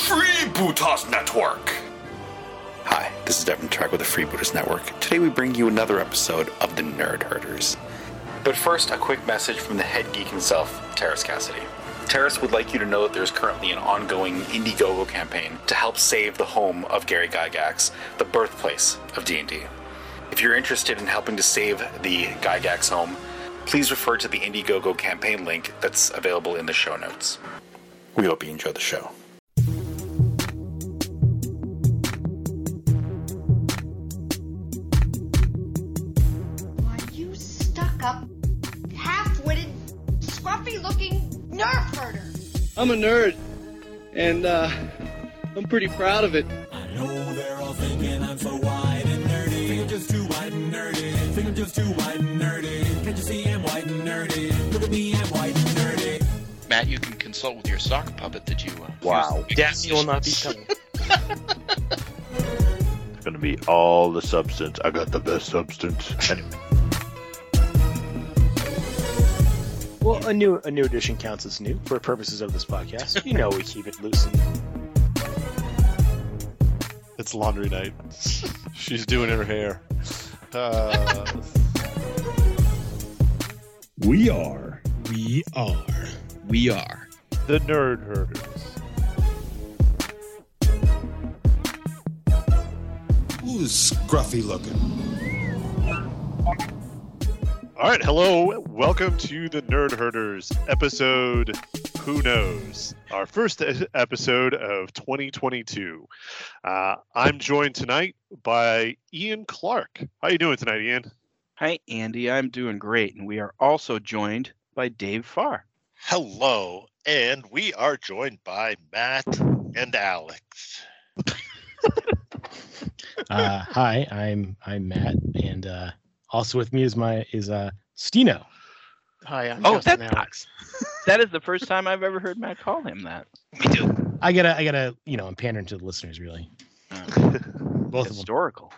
Freebooters Network. Hi, this is Devin Track with the Free Freebooters Network. Today we bring you another episode of the Nerd Herders. But first, a quick message from the head geek himself, Teras Cassidy. Teras would like you to know that there's currently an ongoing Indiegogo campaign to help save the home of Gary Gygax, the birthplace of D&D. If you're interested in helping to save the Gygax home, please refer to the Indiegogo campaign link that's available in the show notes. We hope you enjoy the show. I'm a nerd, and uh, I'm pretty proud of it. I know they're all thinking I'm so white and nerdy. Think I'm just too white and nerdy. Think I'm just too white and nerdy. Can't you see I'm white and nerdy? Look at me, I'm white and nerdy. Matt, you can consult with your sock puppet that you. Uh, Wow. Daphne will not be coming. It's gonna be all the substance. I got the best substance. Anyway, Well, a new a new edition counts as new for purposes of this podcast. You know we keep it loose. And It's laundry night. She's doing her hair. Uh, We are We are. We are. the nerd herders. who's scruffy looking. All right, hello, welcome to the Nerd Herders episode. Who knows? Our first episode of 2022. Uh, I'm joined tonight by Ian Clark. How are you doing tonight, Ian? Hi, Andy. I'm doing great, and we are also joined by Dave Farr. Hello, and we are joined by Matt and Alex. uh, hi, I'm I'm Matt, and uh, also with me is my is uh Stino. Hi, I'm Oh, Justin that's- Alex. That is the first time I've ever heard Matt call him that. Me too. I gotta I gotta you know I'm pandering to the listeners really. Uh, Both of them. historical.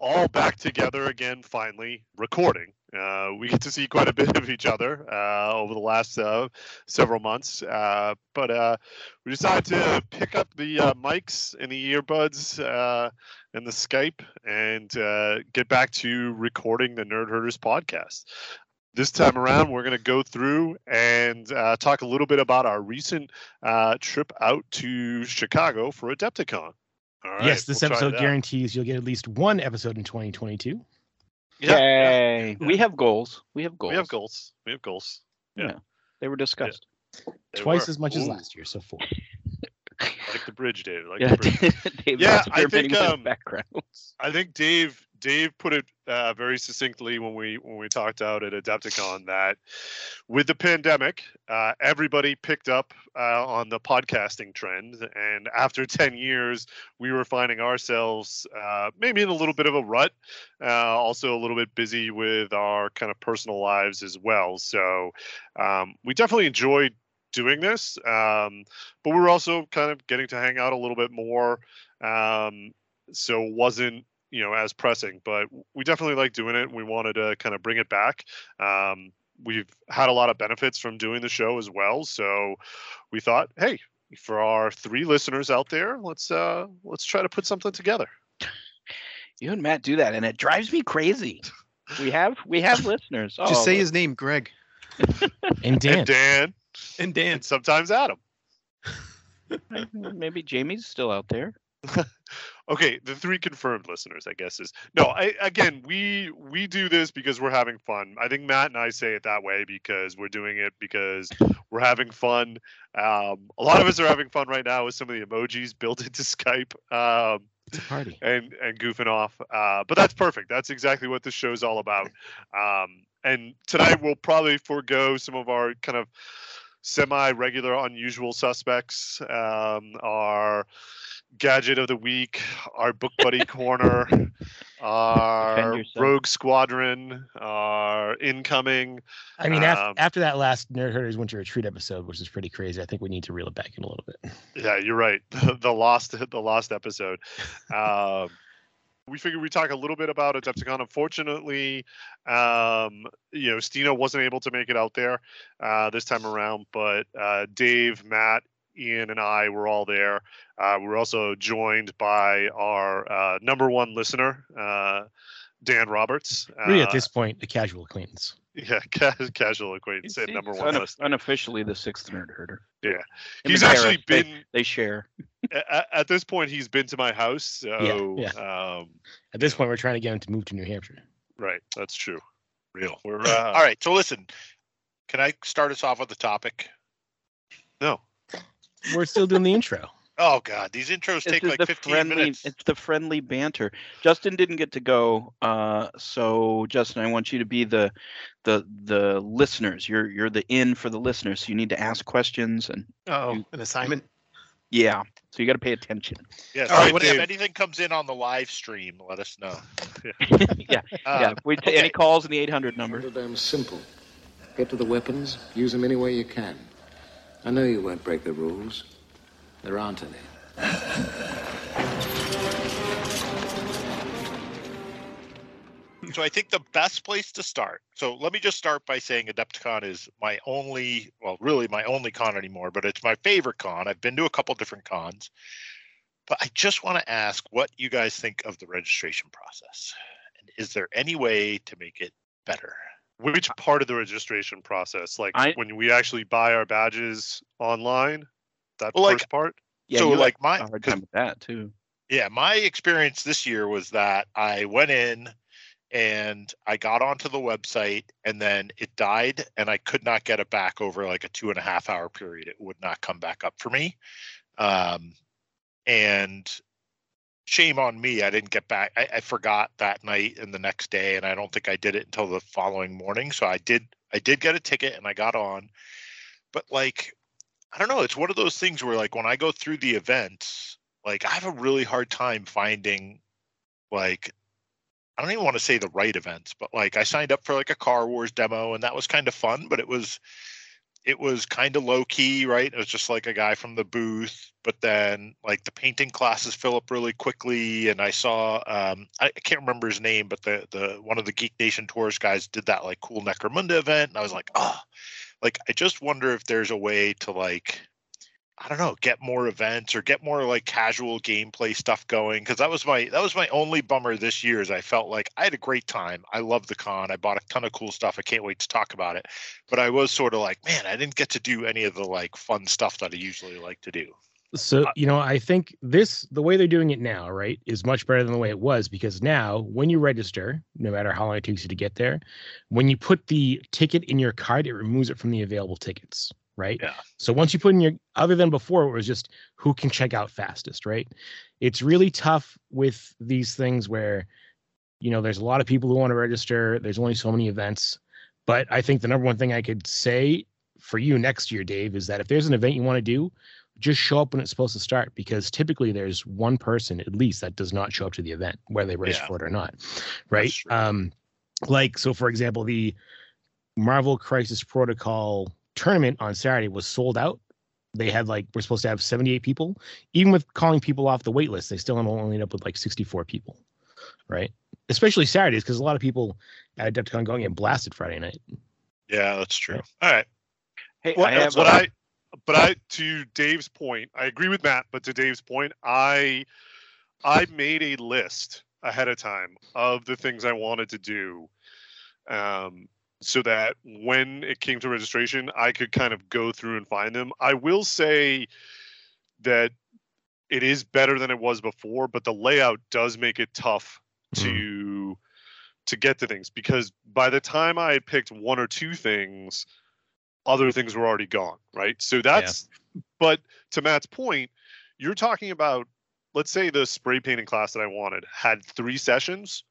all back together again finally recording uh, we get to see quite a bit of each other uh, over the last uh, several months uh, but uh, we decided to pick up the uh, mics and the earbuds uh, and the skype and uh, get back to recording the nerd herders podcast this time around we're going to go through and uh, talk a little bit about our recent uh, trip out to chicago for adepticon all right, yes, this we'll episode guarantees you'll get at least one episode in 2022. Yeah, Yay! We have goals. We have goals. We have goals. We have goals. Yeah. Yeah. They were discussed. They Twice were. as much as last year, so four. Like the bridge, Dave. Like Yeah. Dave Yeah, I think, um, backgrounds. I think Dave Dave put it uh, very succinctly when we when we talked out at Adepticon that with the pandemic, uh, everybody picked up uh, on the podcasting trend, and after ten years, we were finding ourselves uh, maybe in a little bit of a rut, uh, also a little bit busy with our kind of personal lives as well. So um, we definitely enjoyed doing this, um, but we were also kind of getting to hang out a little bit more. Um, so it wasn't you know as pressing but we definitely like doing it we wanted to kind of bring it back um, we've had a lot of benefits from doing the show as well so we thought hey for our three listeners out there let's uh let's try to put something together You and Matt do that, and it drives me crazy. We have we have listeners. Just Oh, say but- his name, Greg. And Dan. and dan And Dan. sometimes adam maybe Jamie's still out there. okay the three confirmed listeners i guess is no i again we we do this because we're having fun i think matt and i say it that way because we're doing it because we're having fun um, a lot of us are having fun right now with some of the emojis built into skype um, It's a party. and and goofing off uh, but that's perfect that's exactly what this show's all about um, and tonight we'll probably forego some of our kind of semi-regular unusual suspects um, our gadget of the week, our book buddy corner, our rogue squadron, our incoming. I mean, af- Um, after that last Nerd Herders Winter Retreat episode, which is pretty crazy, I think we need to reel it back in a little bit. Yeah, you're right. the lost the lost episode. Um, we figured we'd talk a little bit about Adepticon. Unfortunately, um, you know, Stino wasn't able to make it out there uh, this time around, but uh, Dave, Matt, Ian, and I were all there. Uh, we were also joined by our uh, number one listener, uh, Dan Roberts. Really, at Uh, this point, a casual acquaintance. Yeah, ca- casual acquaintance and number one uno- listener. unofficially the sixth nerd herder. Yeah, Him he's actually Harris, been They, share. at, at this point. He's been to my house, so yeah. Um, At this point, we're trying to get him to move to New Hampshire. right, that's true. Real. We're uh, All right. So listen, can I start us off with the topic? No. We're still doing the intro. Oh God, these intros This take like 15 friendly. minutes. It's the friendly banter. Justin didn't get to go, uh, so Justin, I want you to be the the the listeners. You're you're the in for the listeners. So you need to ask questions and Oh, an assignment. yeah. So you got to pay attention. Yes. All right, if anything comes in on the live stream, let us know. yeah, Uh, yeah. We ta- okay. any calls in the 800 number. Real damn simple. Get to the weapons, use them any way you can. I know you won't break the rules. There aren't any. So I think the best place to start. So let me just start by saying Adepticon is my only, well, really my only con anymore, but it's my favorite con. I've been to a couple different cons. But I just want to ask what you guys think of the registration process. And is there any way to make it better? Which part of the registration process? Like I- when we actually buy our badges online? That Well, like- first part? Yeah, so like my hard time with that too. Yeah, my experience this year was that I went in and I got onto the website and then it died and I could not get it back over like a two and a half hour period. It would not come back up for me. Um, and shame on me. I didn't get back. I, I forgot that night and the next day, and I don't think I did it until the following morning. So I did I did get a ticket and I got on. But like I don't know, it's one of those things where like when I go through the events, like I have a really hard time finding like I don't even want to say the right events, but like I signed up for like a Car Wars demo and that was kind of fun, but it was it was kind of low key, right? It was just like a guy from the booth, but then like the painting classes fill up really quickly and I saw um I, I can't remember his name, but the the one of the Geek Nation tours guys did that like cool Necromunda event and I was like, "Oh, like I just wonder if there's a way to like I don't know, get more events or get more like casual gameplay stuff going because that was my that was my only bummer this year is I felt like I had a great time. I loved the con. I bought a ton of cool stuff. I can't wait to talk about it. But I was sort of like, man, I didn't get to do any of the like fun stuff that I usually like to do. So, uh, you know, I think this, the way they're doing it now, right, is much better than the way it was because now when you register, no matter how long it takes you to get there, when you put the ticket in your card, it removes it from the available tickets, right? Yeah. So once you put in your, other than before, it was just who can check out fastest, right? It's really tough with these things where, you know, there's a lot of people who want to register, there's only so many events. But I think the number one thing I could say for you next year, Dave, is that if there's an event you want to do, just show up when it's supposed to start because typically there's one person at least that does not show up to the event whether they race Yeah. for it or not right? um like so for example the marvel crisis protocol tournament on saturday was sold out. They had like we're supposed to have 78 people. Even with calling people off the wait list they still only ended up with like 64 people right? Especially saturdays because a lot of people at adepticon going and blasted friday night. Yeah, that's true. All right. Hey, Well, I have but a- I, but I, to Dave's point, I agree with Matt. But to Dave's point, I, I made a list ahead of time of the things I wanted to do, um, so that when it came to registration, I could kind of go through and find them. I will say that it is better than it was before, but the layout does make it tough to to get to things because by the time I had picked one or two things, other things were already gone, right? So that's but to Matt's point, you're talking about let's say the spray painting class that I wanted had 3 sessions,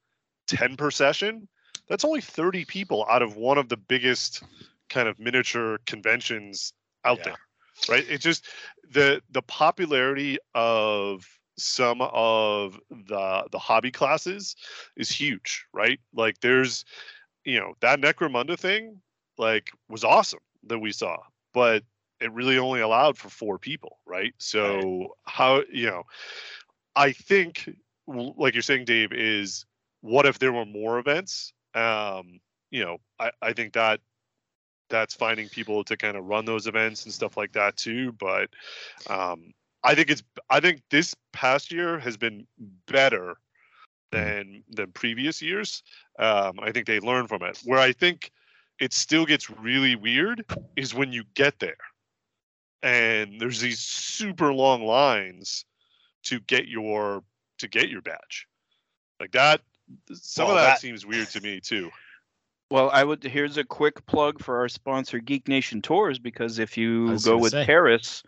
10 per session. That's only 30 people out of one of the biggest kind of miniature conventions out Yeah. there. Right? It just the the popularity of some of the the hobby classes is huge, right? Like there's you know, that Necromunda thing like was awesome that we saw, but it really only allowed for four people, right? So how you know, I think like you're saying, Dave, is what if there were more events? Um, you know, I, I think that that's finding people to kind of run those events and stuff like that too. But um, I think it's I think this past year has been better than than previous years. Um, I think they learn from it. Where I think it still gets really weird is when you get there and there's these super long lines to get your to get your badge. Like that some Well, of that, that- seems weird to me too. Well, I would. Here's a quick plug for our sponsor, Geek Nation Tours, because if you go with say. Teras,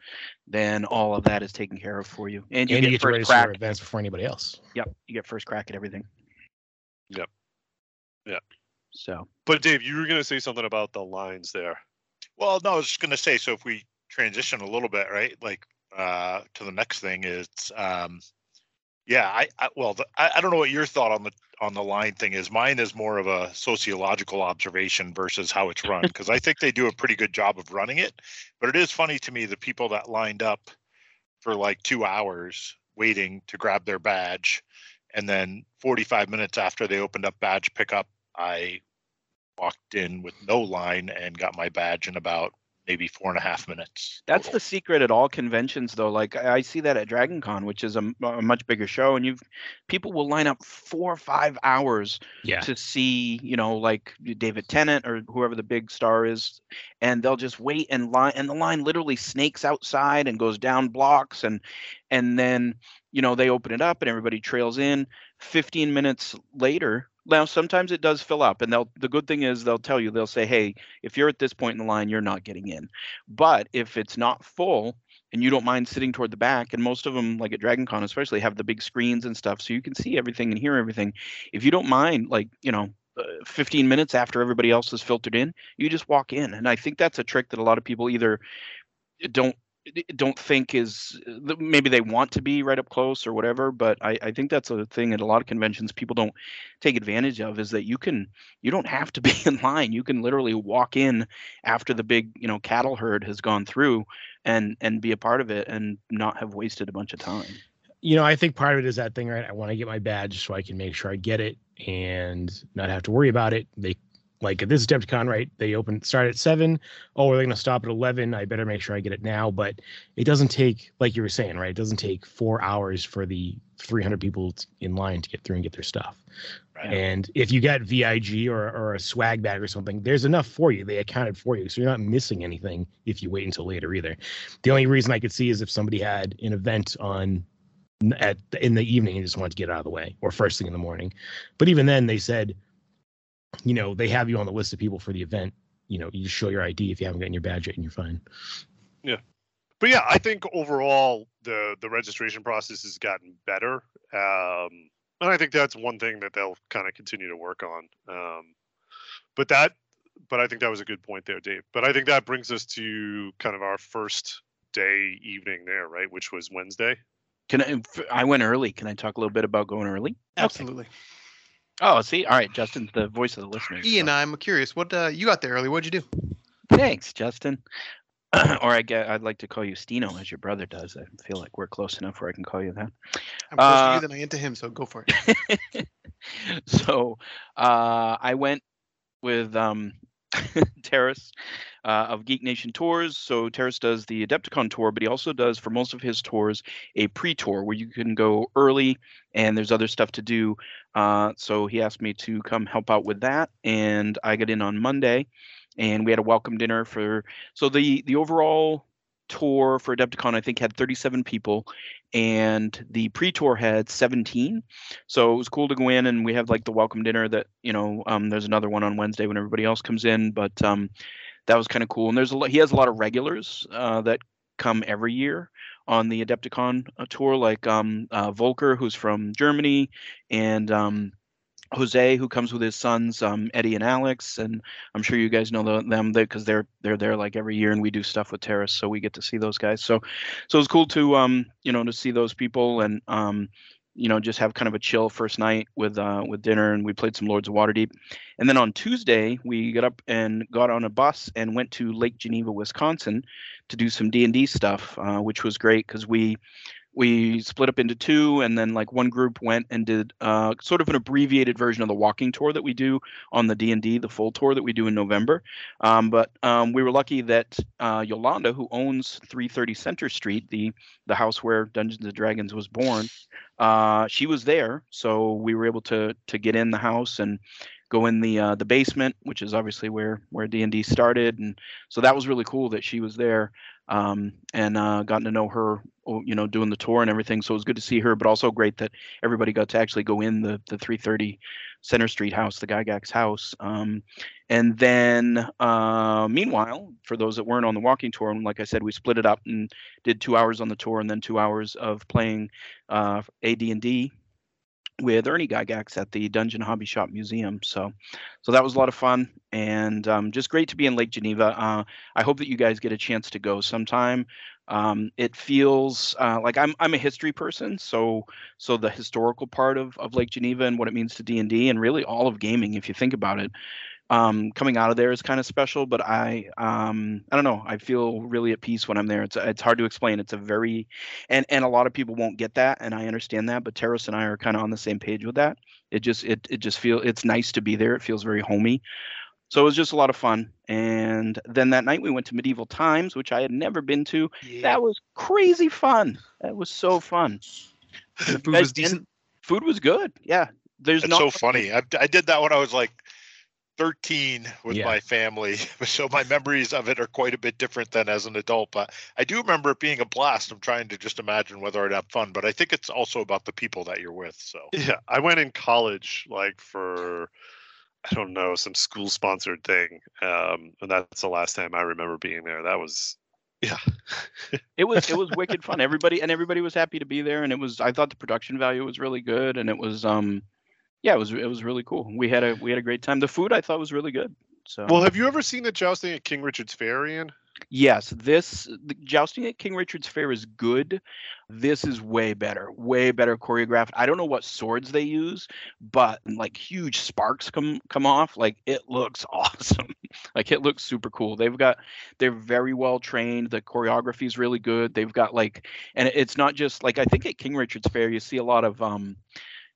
then all of that is taken care of for you, and you and get, you get first register crack. for events before anybody else. Yep, you get first crack at everything. Yep. Yeah. So But Dave, you were gonna say something about the lines there. Well, no, I was just gonna say. So if we transition a little bit, right, like uh, to the next thing is, um, yeah, I, I well, the, I, I don't know what your thought on the on the line thing is. Mine is more of a sociological observation versus how it's run because I think they do a pretty good job of running it. But it is funny to me the people that lined up for like two hours waiting to grab their badge, and then 45 minutes after they opened up badge pickup, I walked in with no line and got my badge in about maybe four and a half minutes. that's the secret at all conventions, though. Like I I see that at Dragon Con, which is a much bigger show, and you've people will line up four or five hours Yeah. to see, you know, like David Tennant or whoever the big star is, and they'll just wait and line, and the line literally snakes outside and goes down blocks, and and then you know they open it up and everybody trails in. Fifteen minutes later, now sometimes it does fill up, and they'll. The good thing is they'll tell you they'll say, hey, if you're at this point in the line, you're not getting in. But if it's not full and you don't mind sitting toward the back, and most of them, like at Dragon Con especially, have the big screens and stuff, so you can see everything and hear everything. If you don't mind, like you know, uh, 15 minutes after everybody else is filtered in, you just walk in, and I think that's a trick that a lot of people either don't don't think is uh, maybe they want to be right up close or whatever but I, I think that's a thing at a lot of conventions people don't take advantage of is that you can you don't have to be in line you can literally walk in after the big you know cattle herd has gone through and and be a part of it and not have wasted a bunch of time You know, I think part of it is that thing, right? I want to get my badge so I can make sure I get it and not have to worry about it. They like at this Adepticon, right? They open start at seven. Oh, are they gonna stop at eleven. I better make sure I get it now. But it doesn't take, like you were saying, right? It doesn't take four hours for the 300 people in line to get through and get their stuff. Right. And if you get VIG or, or a swag bag or something, there's enough for you. They accounted for you, so you're not missing anything if you wait until later either. The only reason I could see is if somebody had an event on at in the evening and just wanted to get out of the way or first thing in the morning. But even then, they said, you know, they have you on the list of people for the event. You know, you just show your ID if you haven't gotten your badge yet, and you're fine. Yeah. But yeah, I think overall the the registration process has gotten better. Um and I think that's one thing that they'll kind of continue to work on. Um but that but I think that was a good point there, Dave. But I think that brings us to kind of our first day evening there, right? Which was Wednesday. can i i went early can i talk a little bit about going early Absolutely. Oh see all right justin's the voice of the listeners Ian, I'm curious. What uh, you got there early? What'd you do? Thanks, Justin. or I get, I'd like to call you Stino, as your brother does. I feel like we're close enough where I can call you that. I'm closer to Uh, you than I am to him, so go for it. so uh, I went with um, Teras uh, of Geek Nation Tours. So Teras does the Adepticon tour, but he also does for most of his tours a pre-tour where you can go early and there's other stuff to do. Uh, so he asked me to come help out with that, and I got in on Monday, and we had a welcome dinner for. So the the overall tour for Adepticon I think had 37 people, and the pre-tour had 17. So it was cool to go in and we have like the welcome dinner that you know um, there's another one on Wednesday when everybody else comes in, but um, that was kind of cool. And there's a lot, he has a lot of regulars uh, that come every year on the Adepticon uh, tour, like um, uh, Volker, who's from Germany, and um, Jose, who comes with his sons, um, Eddie and Alex, and I'm sure you guys know them because they're they're there like every year, and we do stuff with Teras, so we get to see those guys. So, so it's cool to um, you know, to see those people and um, you know, just have kind of a chill first night with uh, with dinner, and we played some Lords of Waterdeep, and then on Tuesday we got up and got on a bus and went to Lake Geneva, Wisconsin, to do some D and D stuff, uh, which was great because we we split up into two, and then like one group went and did uh, sort of an abbreviated version of the walking tour that we do on the D and D, the full tour that we do in November. Um, but um, we were lucky that uh, Yolanda, who owns 330 Center Street, the the house where Dungeons and Dragons was born, uh, she was there, so we were able to to get in the house and go in the uh, the basement, which is obviously where where D and D started, and so that was really cool that she was there um, and uh, gotten to know her, you know, doing the tour and everything. So it was good to see her, but also great that everybody got to actually go in the the 330 Center Street house, the Gygax house. Um, and then, uh, meanwhile, for those that weren't on the walking tour, and like I said, we split it up and did two hours on the tour and then two hours of playing uh, AD&D with Ernie Gygax at the Dungeon Hobby Shop Museum. So, so that was a lot of fun and um, just great to be in Lake Geneva. Uh, I hope that you guys get a chance to go sometime. Um, it feels uh, like I'm I'm a history person, so so the historical part of of Lake Geneva and what it means to D and D and really all of gaming, if you think about it, um, coming out of there is kind of special. But I um, I don't know. I feel really at peace when I'm there. It's it's hard to explain. It's a very and and a lot of people won't get that, and I understand that. But Teras and I are kind of on the same page with that. It just it it just feel it's nice to be there. It feels very homey. So it was just a lot of fun. And then that night we went to Medieval Times, which I had never been to. That was crazy fun. That was so fun. The food was decent. Food was good. Yeah. There's It's not so funny. I, I did that when I was like 13 with Yeah. my family, so my memories of it are quite a bit different than as an adult. But I do remember it being a blast. I'm trying to just imagine whether I'd have fun, but I think it's also about the people that you're with. So Yeah, I went in college like for I don't know some school sponsored thing, um, and that's the last time I remember being there. That was yeah, it was it was wicked fun. Everybody and everybody was happy to be there, and it was. I thought the production value was really good, and it was um, yeah, it was it was really cool. We had a we had a great time. The food I thought was really good. So Well, have you ever seen the jousting at King Richard's Fair, Ian? Yes, this jousting at King Richard's Fair is good. This is way better, way better choreographed. I don't know what swords they use, but like huge sparks come come off. Like it looks awesome. like it looks super cool. They've got they're very well trained. The choreography is really good. They've got like and it's not just like I think at King Richard's Fair you see a lot of um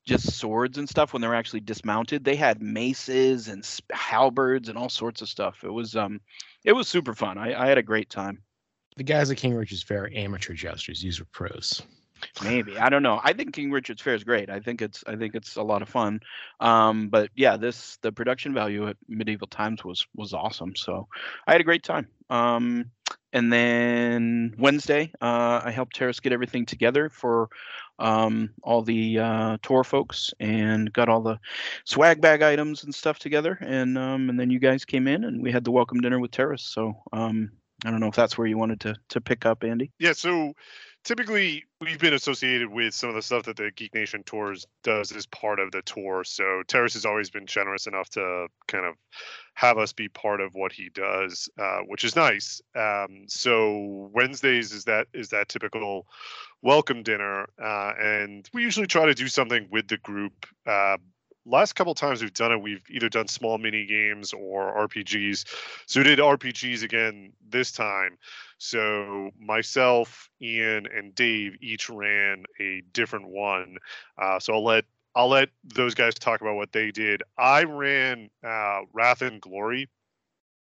just swords and stuff when they're actually dismounted. They had maces and halberds and all sorts of stuff. It was um it was super fun. I, I had a great time. The guys at King Richard's Fair are amateur jesters. These are pros. Maybe I don't know. I think King Richard's Fair is great. I think it's I think it's a lot of fun. Um, but yeah, this the production value at Medieval Times was was awesome. So I had a great time. Um, and then Wednesday, uh, I helped Teras get everything together for um, all the uh, tour folks and got all the swag bag items and stuff together. And um, and then you guys came in and we had the welcome dinner with Teras. So um, I don't know if that's where you wanted to to pick up, Andy. Yeah, so typically we've been associated with some of the stuff that the Geek Nation tours does as part of the tour. So Teras has always been generous enough to kind of have us be part of what he does, uh, which is nice. Um, so Wednesdays is that is that typical welcome dinner, uh, and we usually try to do something with the group. Uh, last couple times we've done it, we've either done small mini games or RPGs. So we did RPGs again this time. So myself, Ian, and Dave each ran a different one. Uh, so I'll let I'll let those guys talk about what they did. I ran uh, Wrath and Glory,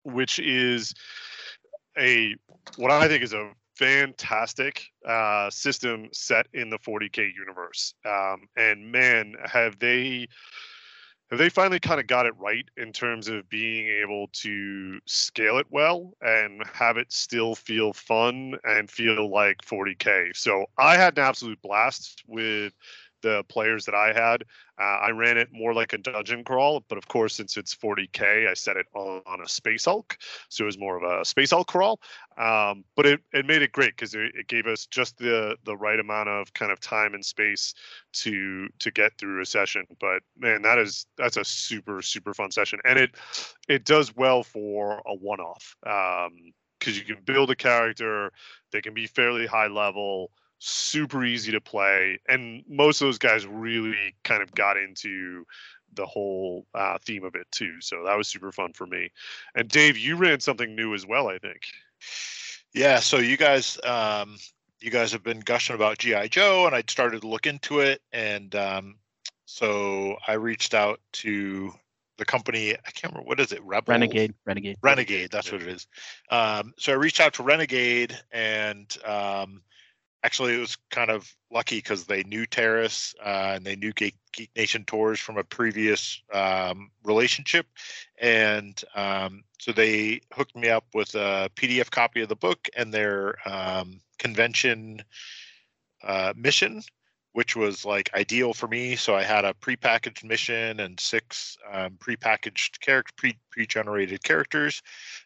which is a what I think is a fantastic uh, system set in the 40k universe. Um, and man, have they they finally kind of got it right in terms of being able to scale it well and have it still feel fun and feel like 40k. So I had an absolute blast with the players that I had. Uh, I ran it more like a dungeon crawl, but of course, since it's 40k, I set it on, on a space hulk, so it was more of a space hulk crawl. Um, but it, it made it great because it, it gave us just the the right amount of kind of time and space to to get through a session. But man, that is that's a super super fun session, and it it does well for a one off because you can build a character, they can be fairly high level super easy to play and most of those guys really kind of got into the whole uh, theme of it too so that was super fun for me and dave you ran something new as well i think Yeah, so you guys, um, you guys have been gushing about GI Joe, and I started to look into it, and um, so I reached out to the company. I can't remember what is it, Rebel Renegade, Renegade. Renegade, that's what it is. Um, so I reached out to Renegade, and um, actually, it was kind of lucky because they knew Teras uh, and they knew Geek, Geek Nation Tours from a previous um, relationship, and um, so they hooked me up with a PDF copy of the book and their um, convention uh, mission. Which was like ideal for me. So I had a prepackaged mission and six um, prepackaged character, pre pre-generated characters,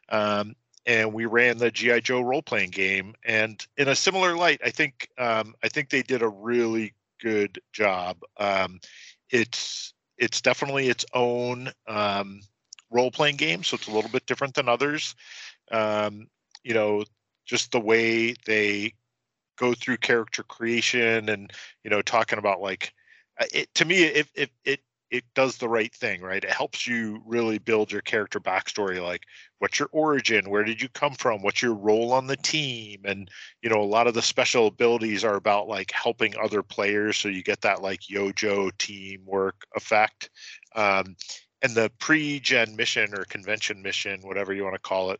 um, and we ran the GI Joe role playing game. And in a similar light, I think um, I think they did a really good job. Um, it's it's definitely its own um, role playing game, so it's a little bit different than others. Um, you know, just the way they go through character creation and you know talking about like uh, it to me it it it it does the right thing, right? It helps you really build your character backstory, like what's your origin, where did you come from, what's your role on the team, and you know a lot of the special abilities are about like helping other players, so you get that like Yo Joe teamwork effect. Um, and the pre-gen mission or convention mission, whatever you want to call it,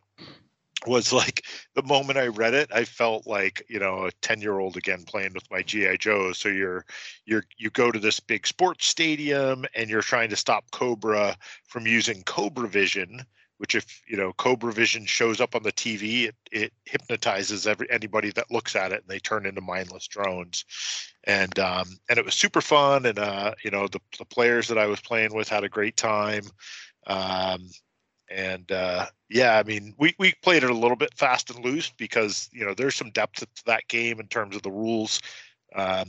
was like the moment I read it, I felt like you know a ten year old again playing with my GI Joe. So you're you're you go to this big sports stadium and you're trying to stop Cobra from using Cobra Vision, which if you know Cobra Vision shows up on the TV, it, it hypnotizes every anybody that looks at it and they turn into mindless drones. And um, and it was super fun, and uh, you know the the players that I was playing with had a great time. Um, and uh, yeah, I mean, we we played it a little bit fast and loose because you know there's some depth to that game in terms of the rules, um,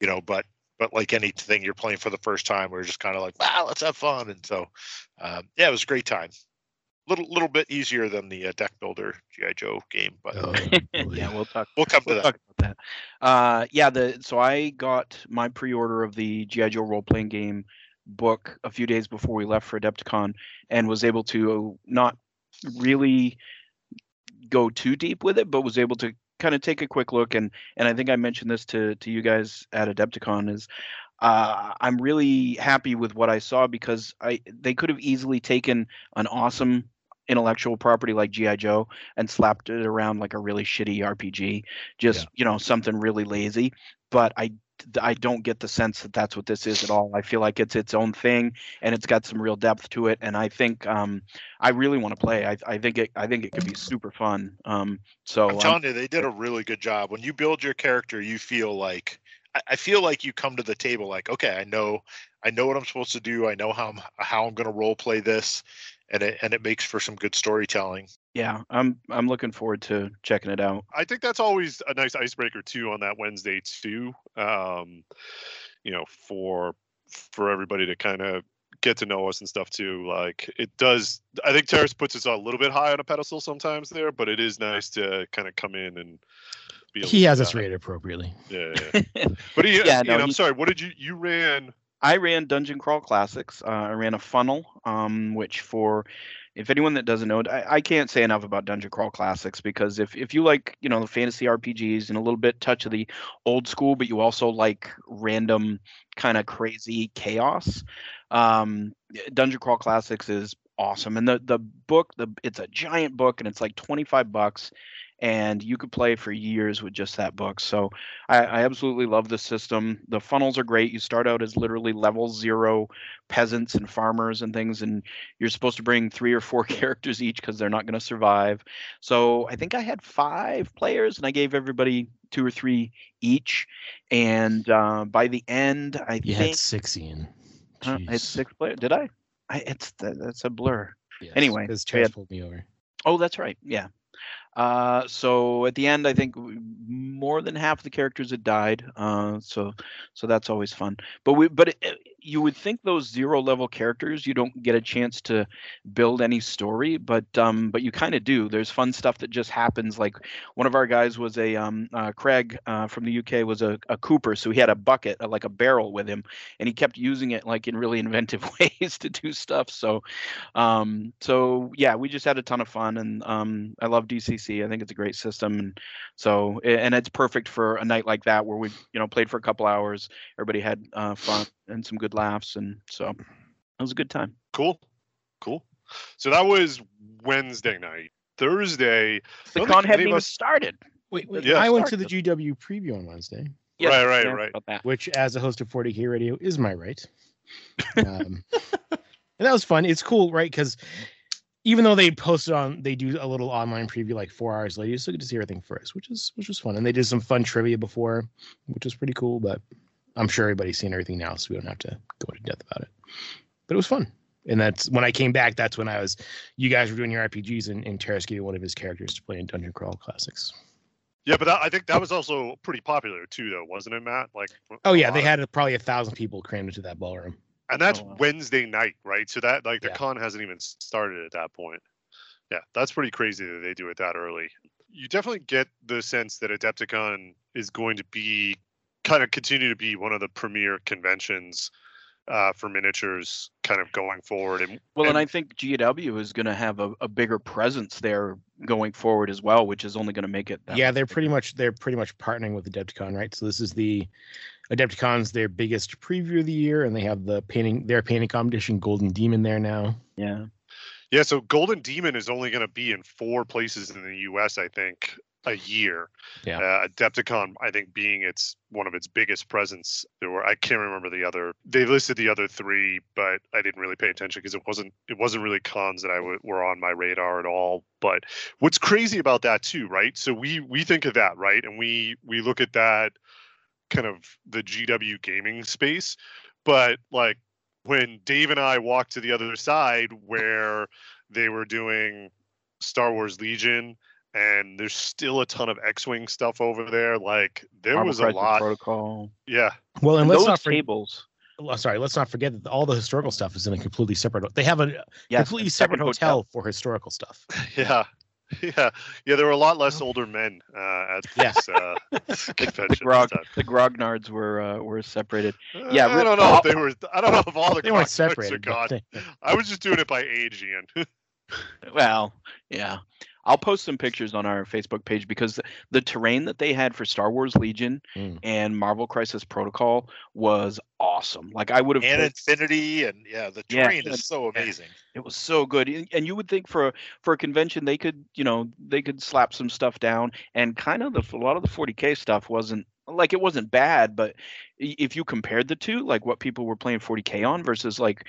you know. But but like anything you're playing for the first time, we're just kind of like, wow, let's have fun. And so um, yeah, it was a great time. Little little bit easier than the uh, deck builder GI Joe game, but yeah, we'll talk. We'll come we'll to talk about that. Uh, yeah, the so I got my pre-order of the GI Joe role-playing game book a few days before we left for Adepticon, and was able to not really go too deep with it, but was able to kind of take a quick look and and I think I mentioned this to to you guys at Adepticon is uh, I'm really happy with what I saw because I they could have easily taken an awesome intellectual property like GI Joe and slapped it around like a really shitty RPG, just you know something really lazy. But I I don't get the sense that that's what this is at all. I feel like it's its own thing and it's got some real depth to it. And I think um, I really want to play. I, I think it I think it could be super fun. Um, so I'm telling you, they did a really good job. When you build your character, you feel like I, I feel like you come to the table like, okay, I know I know what I'm supposed to do. I know how I'm how I'm going to role play this, and it and it makes for some good storytelling. Yeah, I'm I'm looking forward to checking it out. I think that's always a nice icebreaker too on that Wednesday too. Um, you know, for for everybody to kind of get to know us and stuff too. Like it does. I think Teras puts us a little bit high on a pedestal sometimes there, but it is nice to kind of come in and. Be able He to has do us rated appropriately. Yeah, yeah. but he, Yeah, Ian, no, I'm he- sorry. What did you you ran? I ran Dungeon Crawl Classics. Uh, I ran a funnel, um, which for if anyone that doesn't know it, I, I can't say enough about Dungeon Crawl Classics because if if you like, you know, the fantasy RPGs and a little bit touch of the old school, but you also like random kind of crazy chaos, um, Dungeon Crawl Classics is awesome. And the the book, the it's a giant book and it's like 25 bucks and you could play for years with just that book. So I, I absolutely love the system. The funnels are great. You start out as literally level zero peasants and farmers and things, and you're supposed to bring three or four characters each because they're not going to survive. So I think I had five players, and I gave everybody two or three each. And uh, by the end, I You think had six, Ian. uh, I had six players. Did I? I it's that's a blur. Yes, anyway, because we pulled me over. Oh, that's right. Yeah. Uh, so at the end, I think more than half the characters had died. Uh, so so that's always fun. But we but it, it- you would think those zero level characters you don't get a chance to build any story, but um, but you kind of do. There's fun stuff that just happens. Like one of our guys was a um, uh, Craig uh, from the UK was a, a Cooper, so he had a bucket uh, like a barrel with him, and he kept using it like in really inventive ways to do stuff. So, um, so yeah, we just had a ton of fun, and um, I love DCC. I think it's a great system, and so and it's perfect for a night like that where we you know played for a couple hours. Everybody had uh, fun and some good laughs, and so it was a good time. Cool, cool. So that was Wednesday night. Thursday, I The con think hadn't even us- started. Wait, wait. Yeah. I went to the GW preview on Wednesday, Yes, Right, right, yeah, right. about that. which, as a host of 40K Radio, is my right. Um, and that was fun. It's cool, right? Because even though they posted on, they do a little online preview like four hours later, you still get to see everything first, which is which was fun. And they did some fun trivia before, which was pretty cool. But I'm sure everybody's seen everything now, so we don't have to go into depth about it. But it was fun. And that's when I came back. That's when I was. You guys were doing your RPGs, and, and Teras gave one of his characters to play in Dungeon Crawl Classics. Yeah, but that, I think that was also pretty popular too, though, wasn't it, Matt? Like, Oh yeah, they lot. had probably a thousand people crammed into that ballroom. and that's Oh, wow. Wednesday night, right? So that like the Yeah. con hasn't even started at that point. Yeah, that's pretty crazy that they do it that early. You definitely get the sense that Adepticon is going to be kind of continue to be one of the premier conventions uh, for miniatures, kind of going forward. And Well, and and- I think GW is going to have a, a bigger presence there going forward as well, which is only going to make it. That yeah, they're bigger. pretty much they're pretty much partnering with Adepticon, right? So this is the Adepticon's their biggest preview of the year, and they have the painting their painting competition, Golden Demon, there now. Yeah. Yeah, so Golden Demon is only going to be in four places in the U.S. I think a year. Yeah. Uh, Adepticon, I think, being its one of its biggest presence. There were I can't remember the other. They listed the other three, but I didn't really pay attention because it wasn't it wasn't really cons that I w- were on my radar at all. But what's crazy about that too, right? So we we think of that, right, and we we look at that kind of the GW gaming space, but like when Dave and I walked to the other side where they were doing Star Wars Legion and there's still a ton of X-wing stuff over there. Like there Marvel was a Crisis lot. Protocol. Yeah. Well, and, And let's those not forget. tables. Oh, sorry, let's not forget that all the historical stuff is in a completely separate. They have a Yes, completely a separate second hotel, hotel. for historical stuff. Yeah. Yeah. Yeah, there were a lot less older men uh, at Yeah. this uh, convention. The grog, the grognards were uh, were separated. Yeah, I don't know if they were. I don't know if all the They weren't Grognards are separated. but gone. they- I was just doing it by age, Ian. Well, yeah. I'll post some pictures on our Facebook page because the, the terrain that they had for Star Wars Legion Mm. and Marvel Crisis Protocol was awesome. Like I would have and played- Infinity, and yeah, the terrain and- is so amazing. It was so good, and, and you would think for a, for a convention they could, you know, they could slap some stuff down, and kind of the a lot of the 40k stuff wasn't like it wasn't bad, but if you compared the two, like what people were playing 40k on versus like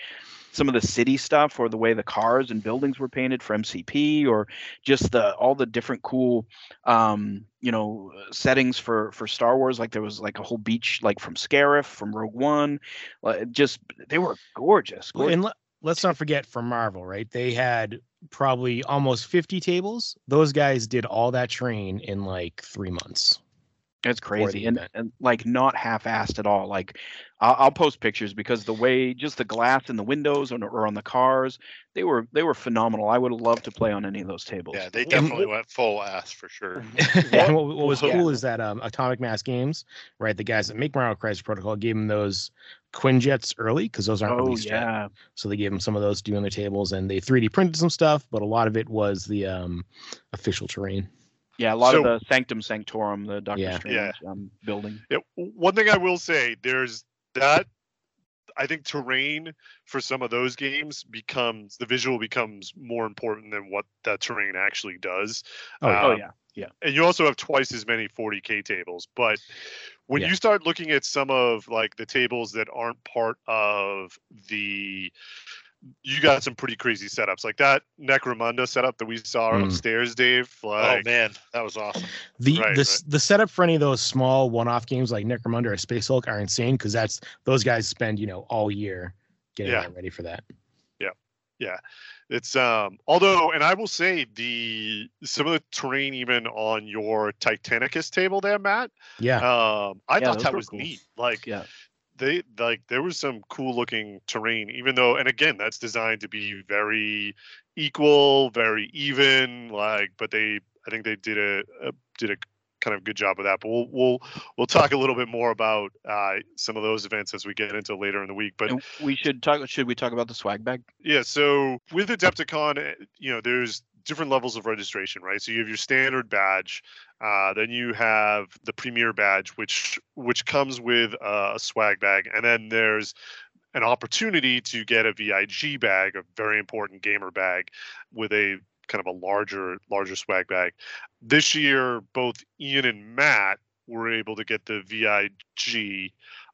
some of the city stuff or the way the cars and buildings were painted for MCP or just the all the different cool um you know settings for for Star Wars like there was like a whole beach like from Scarif from Rogue One like just they were gorgeous, gorgeous. and let, let's not forget for Marvel, right? They had probably almost 50 tables. Those guys did all that train in like three months. It's crazy and, and like not half-assed at all. Like I'll, I'll post pictures because the way just the glass in the windows or, or on the cars, they were they were phenomenal. I would have loved to play on any of those tables. Yeah, they definitely went full ass for sure. and what, what was Yeah. cool is that um, Atomic Mass Games, right? The guys that make Marvel Crisis Protocol gave them those Quinjets early because those aren't Oh released yet. So they gave them some of those to do on their tables, and they 3D printed some stuff, but a lot of it was the um, official terrain. Yeah. A lot So- of the Sanctum Sanctorum, the Doctor Yeah. Strange Yeah. Um, building. Yeah, one thing I will say, there's that. I think terrain for some of those games becomes the visual becomes more important than what that terrain actually does. Oh, yeah. Oh Um, yeah, yeah. and you also have twice as many 40k tables but when Yeah. you start looking at some of like the tables that aren't part of the you got some pretty crazy setups like that necromunda setup that we saw Mm. upstairs dave Oh man, that was awesome. The Right, the s the setup for any of those small one-off games like Necromunda or Space Hulk are insane because that's those guys spend you know all year getting Yeah. ready for that. yeah yeah. it's um although and i will say the some of the terrain even on your titanicus table there matt Yeah, um i Yeah, thought that was cool. neat like Yeah. They like there was some cool looking terrain, even though, and again, that's designed to be very equal, very even. Like, but they, I think they did a, a did a kind of good job of that. But we'll we'll we'll talk a little bit more about uh, some of those events as we get into later in the week. But And we should talk. Should we talk about the swag bag? yeah, so with Adepticon, eh, you know, there's different levels of registration, right? So you have your standard badge, uh, then you have the premier badge, which which comes with a swag bag, and then there's an opportunity to get a VIG bag, a very important gamer bag, with a kind of a larger larger swag bag. This year, both Ian and Matt were able to get the VIG.